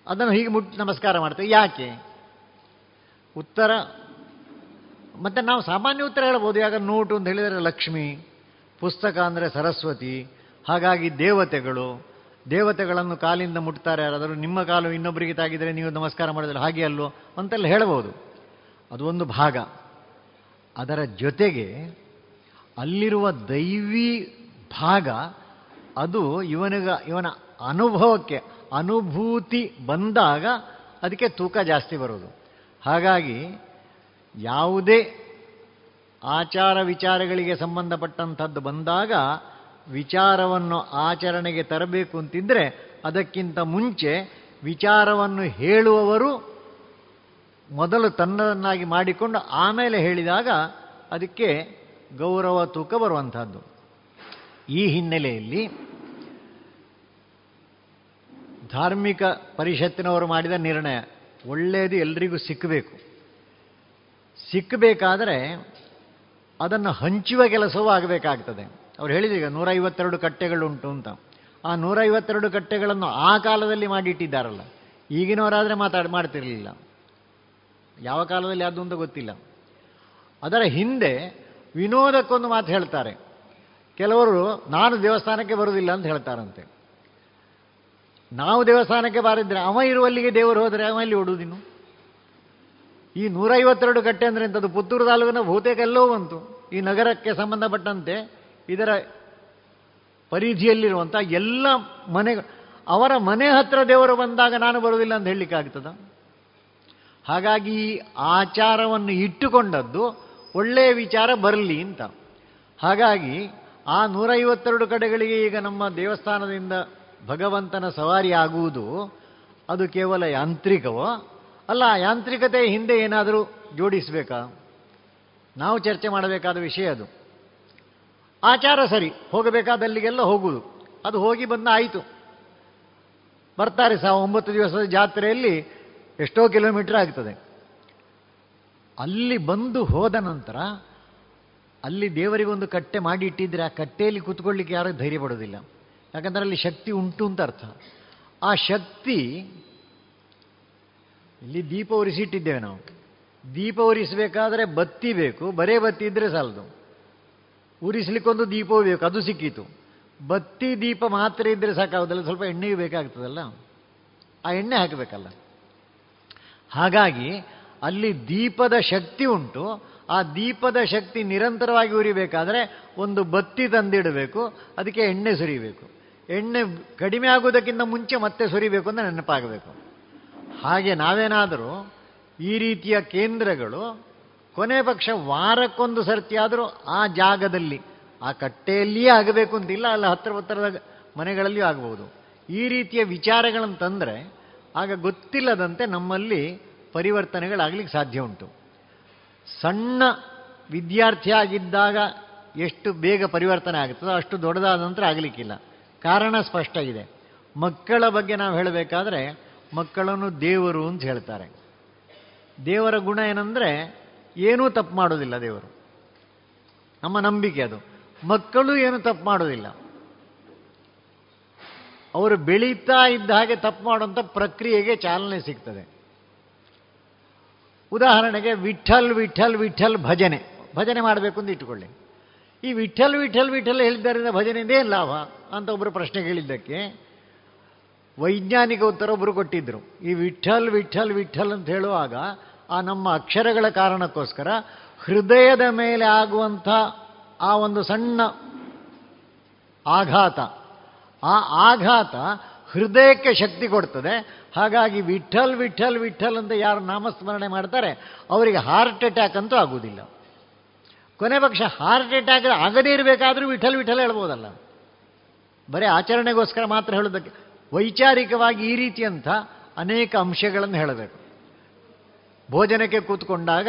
ಅದನ್ನು ಹೀಗೆ ಮುಟ್ಟಿ ನಮಸ್ಕಾರ ಮಾಡ್ತೇವೆ. ಯಾಕೆ? ಉತ್ತರ ಮತ್ತೆ ನಾವು ಸಾಮಾನ್ಯ ಉತ್ತರ ಹೇಳ್ಬೋದು. ಯಾಕಂದ್ರೆ ನೋಟು ಅಂತ ಹೇಳಿದರೆ ಲಕ್ಷ್ಮಿ, ಪುಸ್ತಕ ಅಂದರೆ ಸರಸ್ವತಿ, ಹಾಗಾಗಿ ದೇವತೆಗಳು. ದೇವತೆಗಳನ್ನು ಕಾಲಿಂದ ಮುಟ್ತಾರೆ ಯಾರಾದರೂ. ನಿಮ್ಮ ಕಾಲು ಇನ್ನೊಬ್ಬರಿಗೆ ತಾಗಿದರೆ ನೀವು ನಮಸ್ಕಾರ ಮಾಡಿದ್ರೆ ಹಾಗೆ ಅಲ್ಲೋ ಅಂತೆಲ್ಲ ಹೇಳ್ಬೋದು. ಅದು ಒಂದು ಭಾಗ. ಅದರ ಜೊತೆಗೆ ಅಲ್ಲಿರುವ ದೈವಿ ಭಾಗ, ಅದು ಇವನಿಗ, ಇವನ ಅನುಭವಕ್ಕೆ ಅನುಭೂತಿ ಬಂದಾಗ ಅದಕ್ಕೆ ತೂಕ ಜಾಸ್ತಿ ಬರೋದು. ಹಾಗಾಗಿ ಯಾವುದೇ ಆಚಾರ ವಿಚಾರಗಳಿಗೆ ಸಂಬಂಧಪಟ್ಟಂಥದ್ದು ಬಂದಾಗ ವಿಚಾರವನ್ನು ಆಚರಣೆಗೆ ತರಬೇಕು ಅಂತಿದ್ರೆ ಅದಕ್ಕಿಂತ ಮುಂಚೆ ವಿಚಾರವನ್ನು ಹೇಳುವವರು ಮೊದಲು ತನ್ನದನ್ನಾಗಿ ಮಾಡಿಕೊಂಡು ಆಮೇಲೆ ಹೇಳಿದಾಗ ಅದಕ್ಕೆ ಗೌರವ ತೂಕ ಬರುವಂಥದ್ದು. ಈ ಹಿನ್ನೆಲೆಯಲ್ಲಿ ಧಾರ್ಮಿಕ ಪರಿಷತ್ತಿನವರು ಮಾಡಿದ ನಿರ್ಣಯ ಒಳ್ಳೆಯದು ಎಲ್ರಿಗೂ ಸಿಕ್ಕಬೇಕು. ಸಿಕ್ಕಬೇಕಾದರೆ ಅದನ್ನು ಹಂಚುವ ಕೆಲಸವೂ ಆಗಬೇಕಾಗ್ತದೆ. ಅವ್ರು ಹೇಳಿದೀಗ ನೂರೈವತ್ತೆರಡು ಕಟ್ಟೆಗಳುಂಟು ಅಂತ. ಆ ನೂರೈವತ್ತೆರಡು ಕಟ್ಟೆಗಳನ್ನು ಆ ಕಾಲದಲ್ಲಿ ಮಾಡಿಟ್ಟಿದ್ದಾರಲ್ಲ. ಈಗಿನವರಾದರೆ ಮಾತಾಡಿ, ಮಾಡ್ತಿರಲಿಲ್ಲ. ಯಾವ ಕಾಲದಲ್ಲಿ ಅದು ಅಂತ ಗೊತ್ತಿಲ್ಲ. ಅದರ ಹಿಂದೆ ವಿನೋದಕ್ಕೊಂದು ಮಾತು ಹೇಳ್ತಾರೆ. ಕೆಲವರು ನಾನು ದೇವಸ್ಥಾನಕ್ಕೆ ಬರುವುದಿಲ್ಲ ಅಂತ ಹೇಳ್ತಾರಂತೆ. ನಾವು ದೇವಸ್ಥಾನಕ್ಕೆ ಬಾರಿದ್ರೆ ಅವ ಇರುವಲ್ಲಿಗೆ ದೇವರು ಹೋದರೆ ಅವ ಇಲ್ಲಿ ಓಡುವುದಿನ್ನು ಈ ನೂರೈವತ್ತೆರಡು ಕಟ್ಟೆ ಅಂದರೆ ಇಂಥದ್ದು ಪುತ್ತೂರು ತಾಲೂಕಿನ ಬಹುತೇಕ ಬಂತು. ಈ ನಗರಕ್ಕೆ ಸಂಬಂಧಪಟ್ಟಂತೆ ಇದರ ಪರಿಧಿಯಲ್ಲಿರುವಂಥ ಎಲ್ಲ ಮನೆ, ಅವರ ಮನೆ ಹತ್ರ ದೇವರು ಬಂದಾಗ ನಾನು ಬರುವುದಿಲ್ಲ ಅಂತ ಹೇಳಲಿಕ್ಕಾಗ್ತದ ಹಾಗಾಗಿ ಈ ಆಚಾರವನ್ನು ಇಟ್ಟುಕೊಂಡದ್ದು ಒಳ್ಳೆಯ ವಿಚಾರ ಬರಲಿ ಅಂತ. ಹಾಗಾಗಿ ಆ ನೂರೈವತ್ತೆರಡು ಕಡೆಗಳಿಗೆ ಈಗ ನಮ್ಮ ದೇವಸ್ಥಾನದಿಂದ ಭಗವಂತನ ಸವಾರಿ ಆಗುವುದು ಅದು ಕೇವಲ ಯಾಂತ್ರಿಕವೋ ಅಲ್ಲ, ಯಾಂತ್ರಿಕತೆ ಹಿಂದೆ ಏನಾದರೂ ಜೋಡಿಸಬೇಕಾ? ನಾವು ಚರ್ಚೆ ಮಾಡಬೇಕಾದ ವಿಷಯ ಅದು. ಆಚಾರ ಸರಿ ಹೋಗಬೇಕಾದಲ್ಲಿಗೆಲ್ಲ ಹೋಗುವುದು. ಅದು ಹೋಗಿ ಬಂದ ಆಯಿತು. ಬರ್ತಾರೆ ಸಹ, ಒಂಬತ್ತು ದಿವಸದ ಜಾತ್ರೆಯಲ್ಲಿ ಎಷ್ಟೋ ಕಿಲೋಮೀಟರ್ ಆಗ್ತದೆ. ಅಲ್ಲಿ ಬಂದು ಹೋದ ನಂತರ, ಅಲ್ಲಿ ದೇವರಿಗೊಂದು ಕಟ್ಟೆ ಮಾಡಿ ಇಟ್ಟಿದ್ರೆ ಆ ಕಟ್ಟೆಯಲ್ಲಿ ಕೂತ್ಕೊಳ್ಳಿಕ್ಕೆ ಯಾರು ಧೈರ್ಯ ಪಡೋದಿಲ್ಲ ಯಾಕಂದ್ರೆ ಅಲ್ಲಿ ಶಕ್ತಿ ಉಂಟು ಅಂತ ಅರ್ಥ. ಆ ಶಕ್ತಿ ಇಲ್ಲಿ ದೀಪ ಉರಿಸಿಟ್ಟಿದ್ದೇವೆ ನಾವು. ದೀಪ ಉರಿಸಬೇಕಾದ್ರೆ ಬತ್ತಿ ಬೇಕು. ಬರೇ ಬತ್ತಿ ಇದ್ರೆ ಸಾಲದು. ಉರಿಸ್ಲಿಕ್ಕೊಂದು ದೀಪವೂ ಬೇಕು. ಅದು ಸಿಕ್ಕಿತು. ಬತ್ತಿ ದೀಪ ಮಾತ್ರ ಇದ್ರೆ ಸಾಕಾಗೋದಲ್ಲ. ಸ್ವಲ್ಪ ಎಣ್ಣೆಯೂ ಬೇಕಾಗ್ತದಲ್ಲ? ಆ ಎಣ್ಣೆ ಹಾಕಬೇಕಲ್ಲ. ಹಾಗಾಗಿ ಅಲ್ಲಿ ದೀಪದ ಶಕ್ತಿ ಉಂಟು. ಆ ದೀಪದ ಶಕ್ತಿ ನಿರಂತರವಾಗಿ ಉರಿಬೇಕಾದ್ರೆ ಒಂದು ಬತ್ತಿ ತಂದಿಡಬೇಕು. ಅದಕ್ಕೆ ಎಣ್ಣೆ ಸುರಿಬೇಕು. ಎಣ್ಣೆ ಕಡಿಮೆ ಆಗುವುದಕ್ಕಿಂತ ಮುಂಚೆ ಮತ್ತೆ ಸುರಿಬೇಕು ಅಂತ ನೆನಪಾಗಬೇಕು. ಹಾಗೆ ನಾವೇನಾದರೂ ಈ ರೀತಿಯ ಕೇಂದ್ರಗಳು, ಕೊನೆ ಪಕ್ಷ ವಾರಕ್ಕೊಂದು ಸರ್ತಿ ಆದರೂ ಆ ಜಾಗದಲ್ಲಿ, ಆ ಕಟ್ಟೆಯಲ್ಲಿಯೇ ಆಗಬೇಕು ಅಂತಿಲ್ಲ, ಅಲ್ಲ ಹತ್ತಿರ ಹತ್ತಿರದ ಮನೆಗಳಲ್ಲಿಯೂ ಆಗಬಹುದು ಈ ರೀತಿಯ ವಿಚಾರಗಳನ್ನು ತಂದರೆ ಆಗ ಗೊತ್ತಿಲ್ಲದಂತೆ ನಮ್ಮಲ್ಲಿ ಪರಿವರ್ತನೆಗಳಾಗಲಿಕ್ಕೆ ಸಾಧ್ಯ ಉಂಟು. ಸಣ್ಣ ವಿದ್ಯಾರ್ಥಿಯಾಗಿದ್ದಾಗ ಎಷ್ಟು ಬೇಗ ಪರಿವರ್ತನೆ ಆಗುತ್ತದೋ ಅಷ್ಟು ದೊಡ್ಡದಾದ ನಂತರ ಆಗಲಿಕ್ಕಿಲ್ಲ. ಕಾರಣ ಸ್ಪಷ್ಟ ಇದೆ ಮಕ್ಕಳ ಬಗ್ಗೆ ನಾವು ಹೇಳಬೇಕಾದ್ರೆ ಮಕ್ಕಳನ್ನು ದೇವರು ಅಂತ ಹೇಳ್ತಾರೆ. ದೇವರ ಗುಣ ಏನಂದರೆ ಏನೂ ತಪ್ಪು ಮಾಡೋದಿಲ್ಲ ದೇವರು. ನಮ್ಮ ನಂಬಿಕೆ ಅದು. ಮಕ್ಕಳು ಏನು ತಪ್ಪು ಮಾಡೋದಿಲ್ಲ. ಅವರು ಬೆಳೀತಾ ಇದ್ದ ಹಾಗೆ ತಪ್ಪು ಮಾಡುವಂಥ ಪ್ರಕ್ರಿಯೆಗೆ ಚಾಲನೆ ಸಿಗ್ತದೆ. ಉದಾಹರಣೆಗೆ ವಿಠಲ್ ವಿಠಲ್ ವಿಠಲ್ ಭಜನೆ. ಭಜನೆ ಮಾಡಬೇಕು ಅಂತ ಇಟ್ಟುಕೊಳ್ಳಿ. ಈ ವಿಠಲ್ ವಿಠಲ್ ವಿಠಲ್ ಹೇಳಿದ್ದರಿಂದ ಭಜನೆಯಿಂದ ಏನು ಲಾಭ? ಅಂತ ಒಬ್ಬರು ಪ್ರಶ್ನೆ ಕೇಳಿದ್ದಕ್ಕೆ ವೈಜ್ಞಾನಿಕ ಉತ್ತರ ಒಬ್ಬರು ಕೊಟ್ಟಿದ್ದರು ಈ ವಿಠಲ್ ವಿಠಲ್ ವಿಠಲ್ ಅಂತ ಹೇಳುವಾಗ ಆ ನಮ್ಮ ಅಕ್ಷರಗಳ ಕಾರಣಕ್ಕೋಸ್ಕರ ಹೃದಯದ ಮೇಲೆ ಆಗುವಂಥ ಆ ಒಂದು ಸಣ್ಣ ಆಘಾತ, ಆ ಆಘಾತ ಹೃದಯಕ್ಕೆ ಶಕ್ತಿ ಕೊಡ್ತದೆ. ಹಾಗಾಗಿ ವಿಠಲ್ ವಿಠಲ್ ವಿಠಲ್ ಅಂತ ಯಾರು ನಾಮಸ್ಮರಣೆ ಮಾಡ್ತಾರೆ, ಅವರಿಗೆ ಹಾರ್ಟ್ ಅಟ್ಯಾಕ್ ಅಂತೂ ಆಗುವುದಿಲ್ಲ. ಕೊನೆ ಪಕ್ಷ ಹಾರ್ಟ್ ಅಟ್ಯಾಕ್ ಆಗದೇ ಇರಬೇಕಾದ್ರೂ ವಿಠಲ್ ವಿಠಲ್ ಹೇಳ್ಬೋದಲ್ಲ. ಬರೀ ಆಚರಣೆಗೋಸ್ಕರ ಮಾತ್ರ ಹೇಳೋದಕ್ಕೆ ವೈಚಾರಿಕವಾಗಿ ಈ ರೀತಿಯಂಥ ಅನೇಕ ಅಂಶಗಳನ್ನು ಹೇಳಬೇಕು. ಭೋಜನಕ್ಕೆ ಕೂತ್ಕೊಂಡಾಗ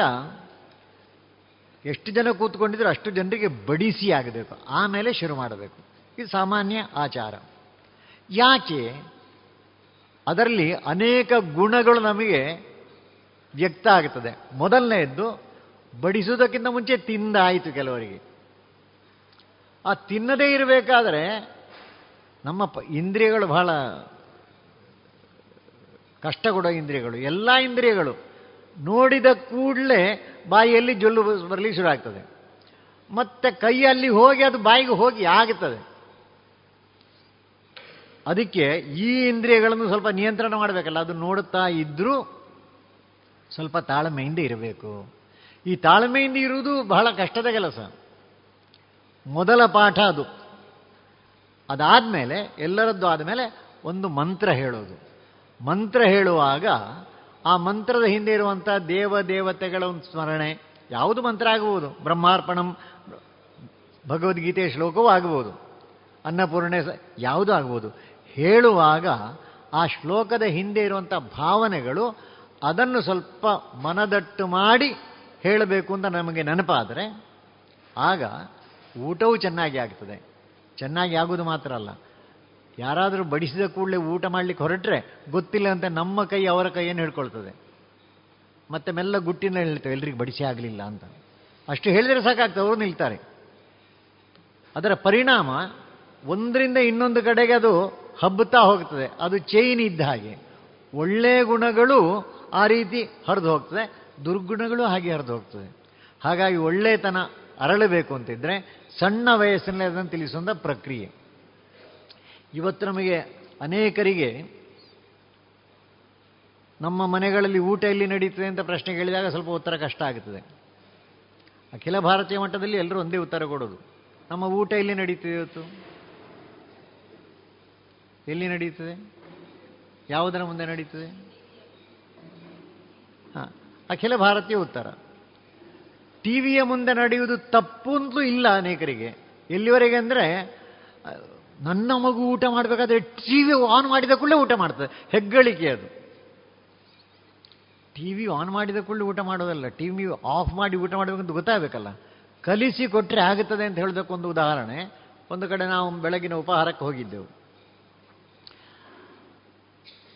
ಎಷ್ಟು ಜನ ಕೂತ್ಕೊಂಡಿದ್ರು ಅಷ್ಟು ಜನರಿಗೆ ಬಡಿಸಿ ಆಗಬೇಕು. ಆಮೇಲೆ ಶುರು ಮಾಡಬೇಕು. ಇದು ಸಾಮಾನ್ಯ ಆಚಾರ. ಯಾಕೆ? ಅದರಲ್ಲಿ ಅನೇಕ ಗುಣಗಳು ನಮಗೆ ವ್ಯಕ್ತ ಆಗ್ತದೆ. ಮೊದಲನೆಯದ್ದು, ಬಡಿಸುವುದಕ್ಕಿಂತ ಮುಂಚೆ ತಿಂದಾಯಿತು ಕೆಲವರಿಗೆ. ಆ ತಿನ್ನದೇ ಇರಬೇಕಾದ್ರೆ ನಮ್ಮ ಇಂದ್ರಿಯಗಳು ಬಹಳ ಕಷ್ಟ ಕೊಡೋ ಇಂದ್ರಿಯಗಳು, ಎಲ್ಲ ಇಂದ್ರಿಯಗಳು ನೋಡಿದ ಕೂಡಲೇ ಬಾಯಿಯಲ್ಲಿ ಜೊಲ್ಲು ಬರಲಿ ಶುರು ಆಗ್ತದೆ. ಮತ್ತೆ ಕೈಯಲ್ಲಿ ಹೋಗಿ ಅದು ಬಾಯಿಗೆ ಹೋಗಿ ಆಗುತ್ತದೆ ಅದಕ್ಕೆ ಈ ಇಂದ್ರಿಯಗಳನ್ನು ಸ್ವಲ್ಪ ನಿಯಂತ್ರಣ ಮಾಡಬೇಕಲ್ಲ, ಅದು ನೋಡುತ್ತಾ ಇದ್ದರೂ ಸ್ವಲ್ಪ ತಾಳ್ಮೆಯಿಂದ ಇರಬೇಕು. ಈ ತಾಳ್ಮೆಯಿಂದ ಇರುವುದು ಬಹಳ ಕಷ್ಟದ ಕೆಲಸ. ಮೊದಲ ಪಾಠ ಅದು. ಅದಾದಮೇಲೆ, ಎಲ್ಲರದ್ದು ಆದಮೇಲೆ ಒಂದು ಮಂತ್ರ ಹೇಳೋದು. ಮಂತ್ರ ಹೇಳುವಾಗ ಆ ಮಂತ್ರದ ಹಿಂದೆ ಇರುವಂಥ ದೇವ ದೇವತೆಗಳ ಒಂದು ಸ್ಮರಣೆ, ಯಾವುದು ಮಂತ್ರ ಆಗಬಹುದು? ಬ್ರಹ್ಮಾರ್ಪಣಂ ಭಗವದ್ಗೀತೆಯ ಶ್ಲೋಕವೂ ಆಗಬಹುದು. ಅನ್ನಪೂರ್ಣೆ ಯಾವುದೂ ಆಗ್ಬೋದು ಹೇಳುವಾಗ ಆ ಶ್ಲೋಕದ ಹಿಂದೆ ಇರುವಂಥ ಭಾವನೆಗಳು ಅದನ್ನು ಸ್ವಲ್ಪ ಮನದಟ್ಟು ಮಾಡಿ ಹೇಳಬೇಕು ಅಂತ ನಮಗೆ ನೆನಪಾದರೆ, ಆಗ ಊಟವೂ ಚೆನ್ನಾಗಿ ಆಗ್ತದೆ. ಚೆನ್ನಾಗಿ ಆಗೋದು ಮಾತ್ರ ಅಲ್ಲ. ಯಾರಾದರೂ ಬಡಿಸಿದ ಕೂಡಲೇ ಊಟ ಮಾಡಲಿಕ್ಕೆ ಹೊರಟ್ರೆ ಗೊತ್ತಿಲ್ಲ ಅಂತ ನಮ್ಮ ಕೈ ಅವರ ಕೈಯನ್ನು ಹಿಡ್ಕೊಳ್ತದೆ. ಮತ್ತೆ ಮೆಲ್ಲ ಗುಟ್ಟಿನ ಹೇಳ್ತೇವೆ ಎಲ್ರಿಗೂ ಬಡಿಸಿ ಆಗಲಿಲ್ಲ ಅಂತ. ಅಷ್ಟು ಹೇಳಿದರೆ ಸಾಕಾಗ್ತದೆ, ಅವರು ನಿಲ್ತಾರೆ. ಅದರ ಪರಿಣಾಮ ಒಂದರಿಂದ ಇನ್ನೊಂದು ಕಡೆಗೆ ಅದು ಹಬ್ಬುತ್ತಾ ಹೋಗ್ತದೆ. ಅದು ಚೈನ್ ಇದ್ದ ಹಾಗೆ. ಒಳ್ಳೆಯ ಗುಣಗಳು ಆ ರೀತಿ ಹರಿದು ಹೋಗ್ತದೆ, ದುರ್ಗುಣಗಳು ಹಾಗೆ ಹರಿದು ಹೋಗ್ತದೆ. ಹಾಗಾಗಿ ಒಳ್ಳೆಯತನ ಅರಳಬೇಕು ಅಂತಿದ್ರೆ ಸಣ್ಣ ವಯಸ್ಸಿನಲ್ಲಿ ಅದನ್ನು ತಿಳಿಸುವಂಥ ಪ್ರಕ್ರಿಯೆ. ಇವತ್ತು ನಮಗೆ ಅನೇಕರಿಗೆ ನಮ್ಮ ಮನೆಗಳಲ್ಲಿ ಊಟ ಎಲ್ಲಿ ನಡೀತದೆ ಅಂತ ಪ್ರಶ್ನೆ ಕೇಳಿದಾಗ ಸ್ವಲ್ಪ ಉತ್ತರ ಕಷ್ಟ ಆಗುತ್ತದೆ ಅಖಿಲ ಭಾರತೀಯ ಮಟ್ಟದಲ್ಲಿ ಎಲ್ಲರೂ ಒಂದೇ ಉತ್ತರ ಕೊಡೋದು. ನಮ್ಮ ಊಟ ಎಲ್ಲಿ ನಡೀತದೆ ಇವತ್ತು? ಎಲ್ಲಿ ನಡೀತದೆ? ಯಾವುದರ ಮುಂದೆ ನಡೀತದೆ? ಹಾಂ, ಅಖಿಲ ಭಾರತೀಯ ಉತ್ತರ. ಟಿವಿಯ ಮುಂದೆ ನಡೆಯುವುದು ತಪ್ಪು ಅಂತಲೂ ಇಲ್ಲ ಅನೇಕರಿಗೆ. ಎಲ್ಲಿವರೆಗೆ ಅಂದರೆ, ನನ್ನ ಮಗು ಊಟ ಮಾಡಬೇಕಾದ್ರೆ ಟಿ ವಿ ಆನ್ ಮಾಡಿದ ಕೂಡಲೇ ಊಟ ಮಾಡ್ತದೆ. ಹೆಗ್ಗಳಿಕೆ ಅದು. ಟಿ ವಿ ಆನ್ ಮಾಡಿದ ಕೂಡಲೇ ಊಟ ಮಾಡೋದಲ್ಲ ಟಿ ವಿ ಆಫ್ ಮಾಡಿ ಊಟ ಮಾಡಬೇಕಂತ ಗೊತ್ತಾಗಬೇಕಲ್ಲ. ಕಲಿಸಿ ಕೊಟ್ಟರೆ ಆಗುತ್ತದೆ ಅಂತ ಹೇಳೋದಕ್ಕೊಂದು ಉದಾಹರಣೆ. ಒಂದು ಕಡೆ ನಾವು ಬೆಳಗಿನ ಉಪಹಾರಕ್ಕೆ ಹೋಗಿದ್ದೆವು.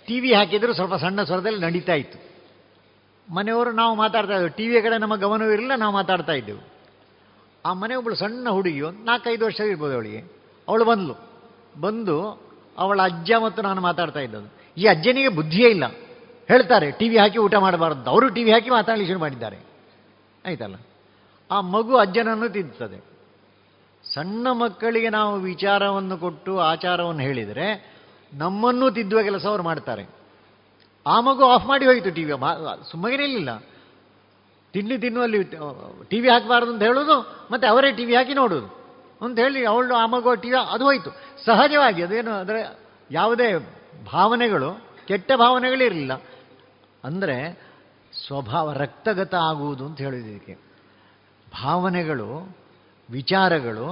ಟಿ ವಿ ಹಾಕಿದ್ರು ಸ್ವಲ್ಪ ಸಣ್ಣ ಸ್ವರದಲ್ಲಿ ನಡೀತಾ ಇತ್ತು. ಮನೆಯವರು ನಾವು ಮಾತಾಡ್ತಾ ಇದ್ದೆವು. ಟಿ ವಿಯ ಕಡೆ ನಮ್ಮ ಗಮನವಿರಲಿಲ್ಲ ನಾವು ಮಾತಾಡ್ತಾ ಇದ್ದೆವು. ಆ ಮನೆ ಒಬ್ಬಳು ಸಣ್ಣ ಹುಡುಗಿಯು, ನಾಲ್ಕೈದು ವರ್ಷ ಇರ್ಬೋದು ಅವಳಿಗೆ. ಅವಳು ಬಂದಳು ಬಂದು ಅವಳ ಅಜ್ಜ ಮತ್ತು ನಾನು ಮಾತಾಡ್ತಾ ಇದ್ದದ್ದು. ಈ ಅಜ್ಜನಿಗೆ ಬುದ್ಧಿಯೇ ಇಲ್ಲ. ಹೇಳ್ತಾರೆ, ಟಿ ವಿ ಹಾಕಿ ಊಟ ಮಾಡಬಾರ್ದು. ಅವರು ಟಿ ವಿ ಹಾಕಿ ಮಾತಾಡಲಿ ಶುರು ಮಾಡಿದ್ದಾರೆ. ಆಯ್ತಲ್ಲ? ಆ ಮಗು ಅಜ್ಜನನ್ನು ತಿಂತದೆ. ಸಣ್ಣ ಮಕ್ಕಳಿಗೆ ನಾವು ವಿಚಾರವನ್ನು ಕೊಟ್ಟು ಆಚಾರವನ್ನು ಹೇಳಿದರೆ ನಮ್ಮನ್ನು ತಿದ್ದುವ ಕೆಲಸ ಅವರು ಮಾಡ್ತಾರೆ. ಆ ಮಗು ಆಫ್ ಮಾಡಿ ಹೋಯಿತು ಟಿ ವಿ ಸುಮ್ಮನೆ ಇರಲಿಲ್ಲ. ತಿಂಡಿ ತಿನ್ನುವಲ್ಲಿ ಟಿ ವಿ ಹಾಕಬಾರ್ದು ಅಂತ ಹೇಳೋದು, ಮತ್ತು ಅವರೇ ಟಿ ವಿ ಹಾಕಿ ನೋಡೋದು. ಅಂತ ಹೇಳಿ ಅವಳು ಆ ಮಗು ಟಿ ವಿ ಅದು ಹೋಯಿತು. ಸಹಜವಾಗಿ ಅದೇನು ಅದರ ಯಾವುದೇ ಭಾವನೆಗಳು, ಕೆಟ್ಟ ಭಾವನೆಗಳಿರಲಿಲ್ಲ ಅಂದರೆ ಸ್ವಭಾವ ರಕ್ತಗತ ಆಗುವುದು ಅಂತ ಹೇಳಿದ್ದಕ್ಕೆ ಭಾವನೆಗಳು, ವಿಚಾರಗಳು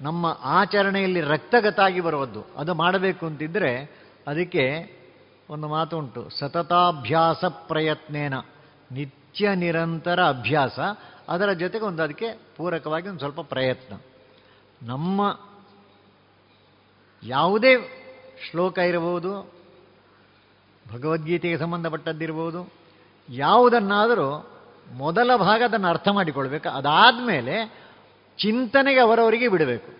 ನಮ್ಮ ಆಚರಣೆಯಲ್ಲಿ ರಕ್ತಗತ ಆಗಿ ಬರುವುದು ಅದು ಮಾಡಬೇಕು ಅಂತಿದ್ದರೆ ಅದಕ್ಕೆ ಒಂದು ಮಾತು ಉಂಟು ಸತತಾಭ್ಯಾಸ ಪ್ರಯತ್ನೇನ. ನಿತ್ಯ ನಿರಂತರ ಅಭ್ಯಾಸ. ಅದರ ಜೊತೆಗೆ ಒಂದು ಅದಕ್ಕೆ ಪೂರಕವಾಗಿ ಒಂದು ಸ್ವಲ್ಪ ಪ್ರಯತ್ನ. ನಮ್ಮ ಯಾವುದೇ ಶ್ಲೋಕ ಇರಬಹುದು, ಭಗವದ್ಗೀತೆಗೆ ಸಂಬಂಧಪಟ್ಟದ್ದಿರ್ಬೋದು ಯಾವುದನ್ನಾದರೂ ಮೊದಲ ಭಾಗ ಅದನ್ನು ಅರ್ಥ ಮಾಡಿಕೊಳ್ಬೇಕು. ಅದಾದಮೇಲೆ ಚಿಂತನೆಗೆ ಅವರವರಿಗೆ ಬಿಡಬೇಕು.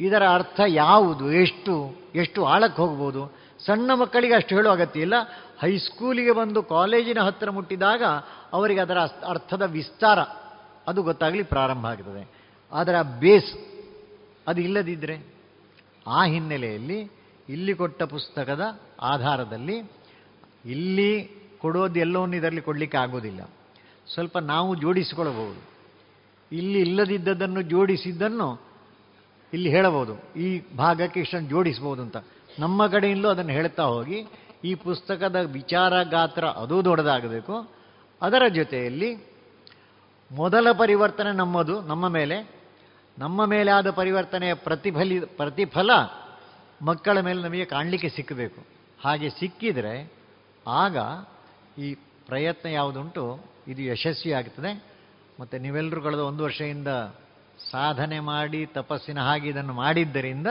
ಇದರ ಅರ್ಥ ಯಾವುದು, ಎಷ್ಟು ಎಷ್ಟು ಆಳಕ್ಕೆ ಹೋಗ್ಬೋದು ಸಣ್ಣ ಮಕ್ಕಳಿಗೆ ಅಷ್ಟು ಹೇಳುವ ಅಗತ್ಯ ಇಲ್ಲ. ಹೈಸ್ಕೂಲಿಗೆ ಬಂದು ಕಾಲೇಜಿನ ಹತ್ತಿರ ಮುಟ್ಟಿದಾಗ ಅವರಿಗೆ ಅದರ ಅರ್ಥದ ವಿಸ್ತಾರ ಅದು ಗೊತ್ತಾಗಲಿ ಪ್ರಾರಂಭ ಆಗ್ತದೆ. ಅದರ ಬೇಸ್ ಅದು ಇಲ್ಲದಿದ್ದರೆ ಆ ಹಿನ್ನೆಲೆಯಲ್ಲಿ ಇಲ್ಲಿ ಕೊಟ್ಟ ಪುಸ್ತಕದ ಆಧಾರದಲ್ಲಿ ಇಲ್ಲಿ ಕೊಡೋದು ಎಲ್ಲವನ್ನು ಇದರಲ್ಲಿ ಕೊಡಲಿಕ್ಕೆ ಆಗೋದಿಲ್ಲ. ಸ್ವಲ್ಪ ನಾವು ಜೋಡಿಸಿಕೊಳ್ಳಬಹುದು. ಇಲ್ಲಿ ಇಲ್ಲದಿದ್ದದನ್ನು ಜೋಡಿಸಿದ್ದನ್ನು ಇಲ್ಲಿ ಹೇಳಬಹುದು. ಈ ಭಾಗಕ್ಕೆ ಇಷ್ಟನ್ನು ಜೋಡಿಸ್ಬೋದು ಅಂತ. ನಮ್ಮ ಕಡೆಯಿಂದಲೂ ಅದನ್ನು ಹೇಳ್ತಾ ಹೋಗಿ, ಈ ಪುಸ್ತಕದ ವಿಚಾರ ಗಾತ್ರ ಅದು ದೊಡ್ಡದಾಗಬೇಕು. ಅದರ ಜೊತೆಯಲ್ಲಿ ಮೊದಲ ಪರಿವರ್ತನೆ ನಮ್ಮದು, ನಮ್ಮ ಮೇಲೆ. ನಮ್ಮ ಮೇಲೆ ಆದ ಪರಿವರ್ತನೆಯ ಪ್ರತಿಫಲಿ, ಪ್ರತಿಫಲ ಮಕ್ಕಳ ಮೇಲೆ ನಮಗೆ ಕಾಣಲಿಕ್ಕೆ ಸಿಕ್ಕಬೇಕು. ಹಾಗೆ ಸಿಕ್ಕಿದರೆ ಆಗ ಈ ಪ್ರಯತ್ನ ಯಾವುದುಂಟು, ಇದು ಯಶಸ್ವಿ ಆಗ್ತದೆ ಮತ್ತು ನೀವೆಲ್ಲರೂ ಕಳೆದ ಒಂದು ವರ್ಷದಿಂದ ಸಾಧನೆ ಮಾಡಿ, ತಪಸ್ಸಿನ ಹಾಗೆ ಇದನ್ನು ಮಾಡಿದ್ದರಿಂದ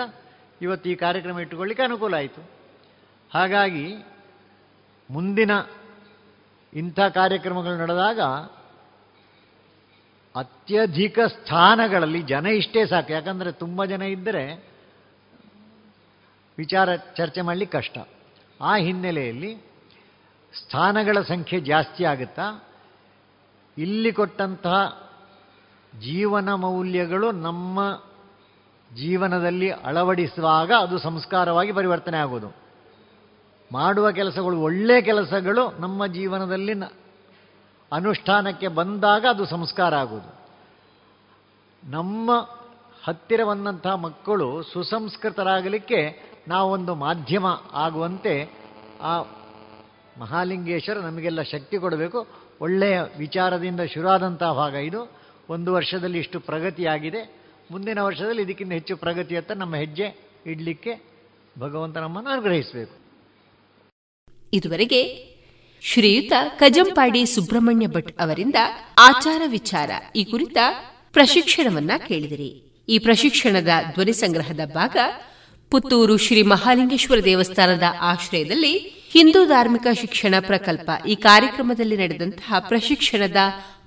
ಇವತ್ತು ಈ ಕಾರ್ಯಕ್ರಮ ಇಟ್ಟುಕೊಳ್ಳಿಕ್ಕೆ ಅನುಕೂಲ ಆಯಿತು. ಹಾಗಾಗಿ ಮುಂದಿನ ಇಂಥ ಕಾರ್ಯಕ್ರಮಗಳು ನಡೆದಾಗ ಅತ್ಯಧಿಕ ಸ್ಥಾನಗಳಲ್ಲಿ ಜನ ಇಷ್ಟೇ ಸಾಕು. ಯಾಕಂದರೆ ತುಂಬ ಜನ ಇದ್ದರೆ ವಿಚಾರ ಚರ್ಚೆ ಮಾಡಲಿಕ್ಕೆ ಕಷ್ಟ. ಆ ಹಿನ್ನೆಲೆಯಲ್ಲಿ ಸ್ಥಾನಗಳ ಸಂಖ್ಯೆ ಜಾಸ್ತಿ ಆಗುತ್ತಾ, ಇಲ್ಲಿ ಕೊಟ್ಟಂತಹ ಜೀವನ ಮೌಲ್ಯಗಳು ನಮ್ಮ ಜೀವನದಲ್ಲಿ ಅಳವಡಿಸುವಾಗ ಅದು ಸಂಸ್ಕಾರವಾಗಿ ಪರಿವರ್ತನೆ ಆಗೋದು. ಮಾಡುವ ಕೆಲಸಗಳು ಒಳ್ಳೆಯ ಕೆಲಸಗಳು ನಮ್ಮ ಜೀವನದಲ್ಲಿ ಅನುಷ್ಠಾನಕ್ಕೆ ಬಂದಾಗ ಅದು ಸಂಸ್ಕಾರ ಆಗೋದು. ನಮ್ಮ ಹತ್ತಿರ ಬಂದಂತಹ ಮಕ್ಕಳು ಸುಸಂಸ್ಕೃತರಾಗಲಿಕ್ಕೆ ನಾವೊಂದು ಮಾಧ್ಯಮ ಆಗುವಂತೆ ಆ ಮಹಾಲಿಂಗೇಶ್ವರ ನಮಗೆಲ್ಲ ಶಕ್ತಿ ಕೊಡಬೇಕು. ಒಳ್ಳೆಯ ವಿಚಾರದಿಂದ ಶುರುವಾದಂತಹ ಭಾಗ ಇದು. ಒಂದು ವರ್ಷದಲ್ಲಿ ಇಷ್ಟು ಪ್ರಗತಿಯಾಗಿದೆ. ಮುಂದಿನ ವರ್ಷದಲ್ಲಿ ಇದಕ್ಕಿಂತ ಹೆಚ್ಚು ಪ್ರಗತಿಯತ್ತ ನಮ್ಮ ಹೆಜ್ಜೆ ಇಡಲಿಕ್ಕೆ ಭಗವಂತ ನಮ್ಮನ್ನು ಅನುಗ್ರಹಿಸಬೇಕು. ಇದುವರೆಗೆ ಶ್ರೀಯುತ ಕಜಂಪಾಡಿ ಸುಬ್ರಹ್ಮಣ್ಯ ಭಟ್ ಅವರಿಂದ ಆಚಾರ ವಿಚಾರ ಈ ಕುರಿತ ಪ್ರಶಿಕ್ಷಣವನ್ನ ಕೇಳಿದಿರಿ. ಈ ಪ್ರಶಿಕ್ಷಣದ ಧ್ವನಿ ಸಂಗ್ರಹದ ಭಾಗ ಪುತ್ತೂರು ಶ್ರೀ ಮಹಾಲಿಂಗೇಶ್ವರ ದೇವಸ್ಥಾನದ ಆಶ್ರಯದಲ್ಲಿ ಹಿಂದೂ ಧಾರ್ಮಿಕ ಶಿಕ್ಷಣ ಪ್ರಕಲ್ಪ ಈ ಕಾರ್ಯಕ್ರಮದಲ್ಲಿ ನಡೆದಂತಹ ಪ್ರಶಿಕ್ಷಣದ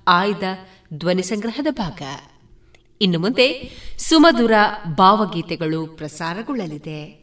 ಆಯ್ದ ಧ್ವನಿ ಸಂಗ್ರಹದ ಭಾಗ. ಇನ್ನು ಮುಂದೆ ಸುಮಧುರ ಭಾವಗೀತೆಗಳು ಪ್ರಸಾರಗೊಳ್ಳಲಿದೆ.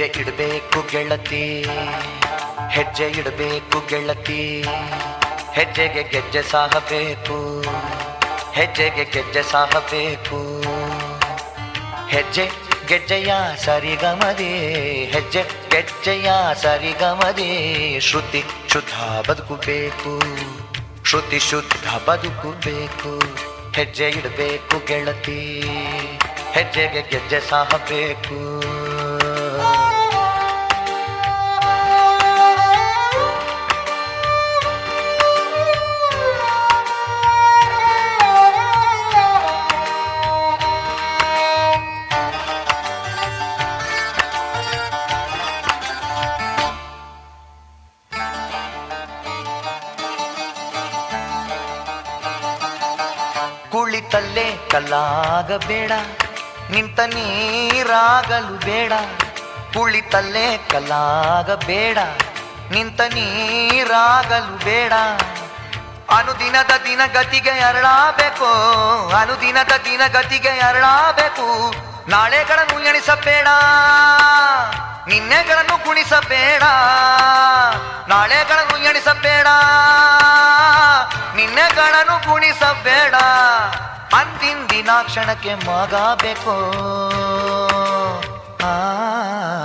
ಹೆಜ್ಜೆ ಇಡಬೇಕು ಗೆಳತಿ. ಹೆಜ್ಜೆ ಇಡಬೇಕು ಗೆಳತಿ. ಹೆಜ್ಜೆಗೆ ಗೆಜ್ಜೆ ಸಾಹಬೇಕು. ಹೆಜ್ಜೆಗೆ ಗೆಜ್ಜೆ ಸಾಹಬೇಕು. ಹೆಜ್ಜೆ ಗೆಜ್ಜೆಯ ಸರಿಗಮದೆ. ಹೆಜ್ಜೆ ಗೆಜ್ಜೆಯ ಸರಿಗಮದೆ. ಶ್ರುತಿ ಶುದ್ಧ ಬದುಕಬೇಕು. ಶ್ರುತಿ ಶುದ್ಧ ಬದುಕಬೇಕು. ಹೆಜ್ಜೆ ಇಡಬೇಕು ಗೆಳತಿ. ಹೆಜ್ಜೆಗೆ ಗೆಜ್ಜೆ ಸಾಹಬೇಕು. ಕಲ್ಲಾಗಬೇಡ ನಿಂತ ನೀರಾಗಲು ಬೇಡ ಕುಳಿತಲ್ಲೇ ಕಲ್ಲಾಗಬೇಡ ನಿಂತ ನೀರಾಗಲು ಬೇಡ. ಅನುದಿನದ ದಿನಗತಿಗೆ ಅರಳಬೇಕು, ಅನುದಿನದ ದಿನಗತಿಗೆ ಅರಳಬೇಕು. ನಾಳೆಗಳನ್ನು ಎಣಿಸಬೇಡ, ನಿನ್ನೆಗಳನ್ನು ಗುಣಿಸಬೇಡ ನಾಳೆಗಳನ್ನು ಎಣಿಸಬೇಡ, ನಿನ್ನೆಗಳನ್ನು ಗುಣಿಸಬೇಡ ಅಂದಿನ ಕ್ಷಣಕ್ಕೆ ಮಗಬೇಕು ಆ,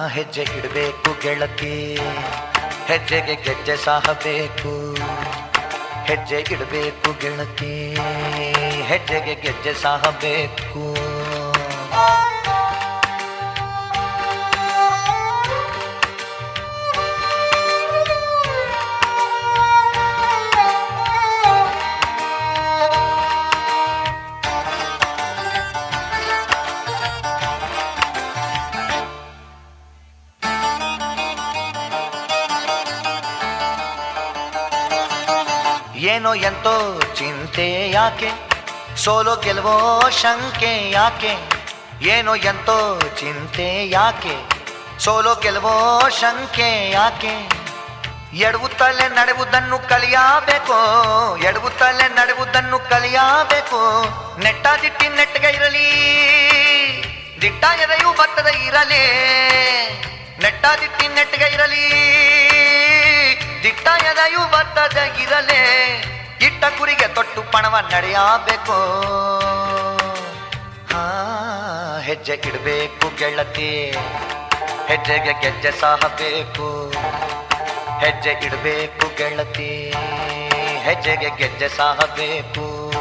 ಹೆಜ್ಜೆ ಇಡಬೇಕು ಗೆಳತಿ. ಹೆಜ್ಜೆಗೆ ಗೆಜ್ಜೆ ಸಾಹಬೇಕು ಹೆಜ್ಜೆ ಇಡಬೇಕು ಗೆಳತಿ. ಹೆಜ್ಜೆಗೆ ಗೆಜ್ಜೆ ಸಾಹಬೇಕು ಏನೋ ಎಂತೋ ಚಿಂತೆ ಯಾಕೆ ಸೋಲೋ ಗೆಲ್ವೋ ಶಂಕೆ ಯಾಕೆ ಏನೋ ಎಂತೋ ಚಿಂತೆ ಯಾಕೆ ಸೋಲೋ ಗೆಲ್ವೋ ಶಂಕೆ ಯಾಕೆ ಎಡವುತ್ತಲೇ ನಡೆವುದನ್ನು ಕಲಿಯಬೇಕು ಎಡವುತ್ತಲೇ ನಡೆವುದನ್ನು ಕಲಿಯಬೇಕು ನೆಟ್ಟ ದಿಟ್ಟಿ ನೆಟ್ಟಗೆ ಇರಲಿ ದಿಟ್ಟ ಎದೆಯೂ ಬತ್ತದ ಇರಲಿ ನೆಟ್ಟ ದಿಟ್ಟಿ ನೆಟ್ಟಗೆ ಇರಲಿ ದಿಟ್ಟ ಎದೆಯು ಬತ್ತದ ಇರಲಿ ಇಟ್ಟ ಕುರಿಗೆ ತೊಟ್ಟು ಪಣವ ನಡೆಯಬೇಕು. ಆ ಹೆಜ್ಜೆ ಇಡಬೇಕು ಗೆಳತಿ, ಹೆಜ್ಜೆಗೆ ಗೆಜ್ಜೆ ಸಾಹಬೇಕು. ಹೆಜ್ಜೆ ಇಡಬೇಕು ಗೆಳತಿ, ಹೆಜ್ಜೆಗೆ ಗೆಜ್ಜೆ ಸಾಹಬೇಕು.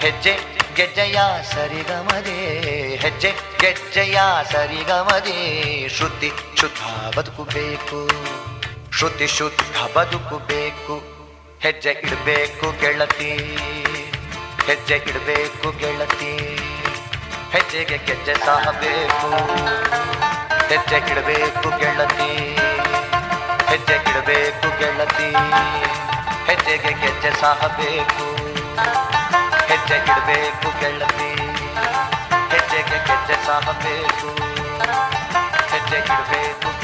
ಹೆಜ್ಜೆ ಗೆಜ್ಜೆಯ ಸರಿಗಮದೆ, ಹೆಜ್ಜೆ ಗೆಜ್ಜೆಯ ಸರಿಗಮದೆ ಶ್ರುತಿ ಶುದ್ಧ ಬದುಕಬೇಕು. ಶ್ರುತಿ ಶುದ್ಧ ಬದುಕಬೇಕು ಹೆಜ್ಜೆ ಇಡಬೇಕು ಗೆಳತಿ. ಹೆಜ್ಜೆ ಇಡಬೇಕು ಗೆಳತಿ. ಹೆಜ್ಜೆಗೆ ಗೆಜ್ಜೆ ಸಾಹಬೇಕು ಹೆಜ್ಜೆ ಇಡಬೇಕು ಗೆಳತಿ. ಹೆಜ್ಜೆ ಇಡಬೇಕು ಗೆಳತಿ. ಹೆಜ್ಜೆಗೆ ಗೆಜ್ಜೆ ಸಾಹಬೇಕು ಹೆಜ್ಜೆ ಇಡಬೇಕು ಗೆಳತಿ. ಹೆಜ್ಜೆಗೆ ಗೆಜ್ಜೆ ಸಾಹಬೇಕು ಹೆಜ್ಜೆ ಇಡಬೇಕು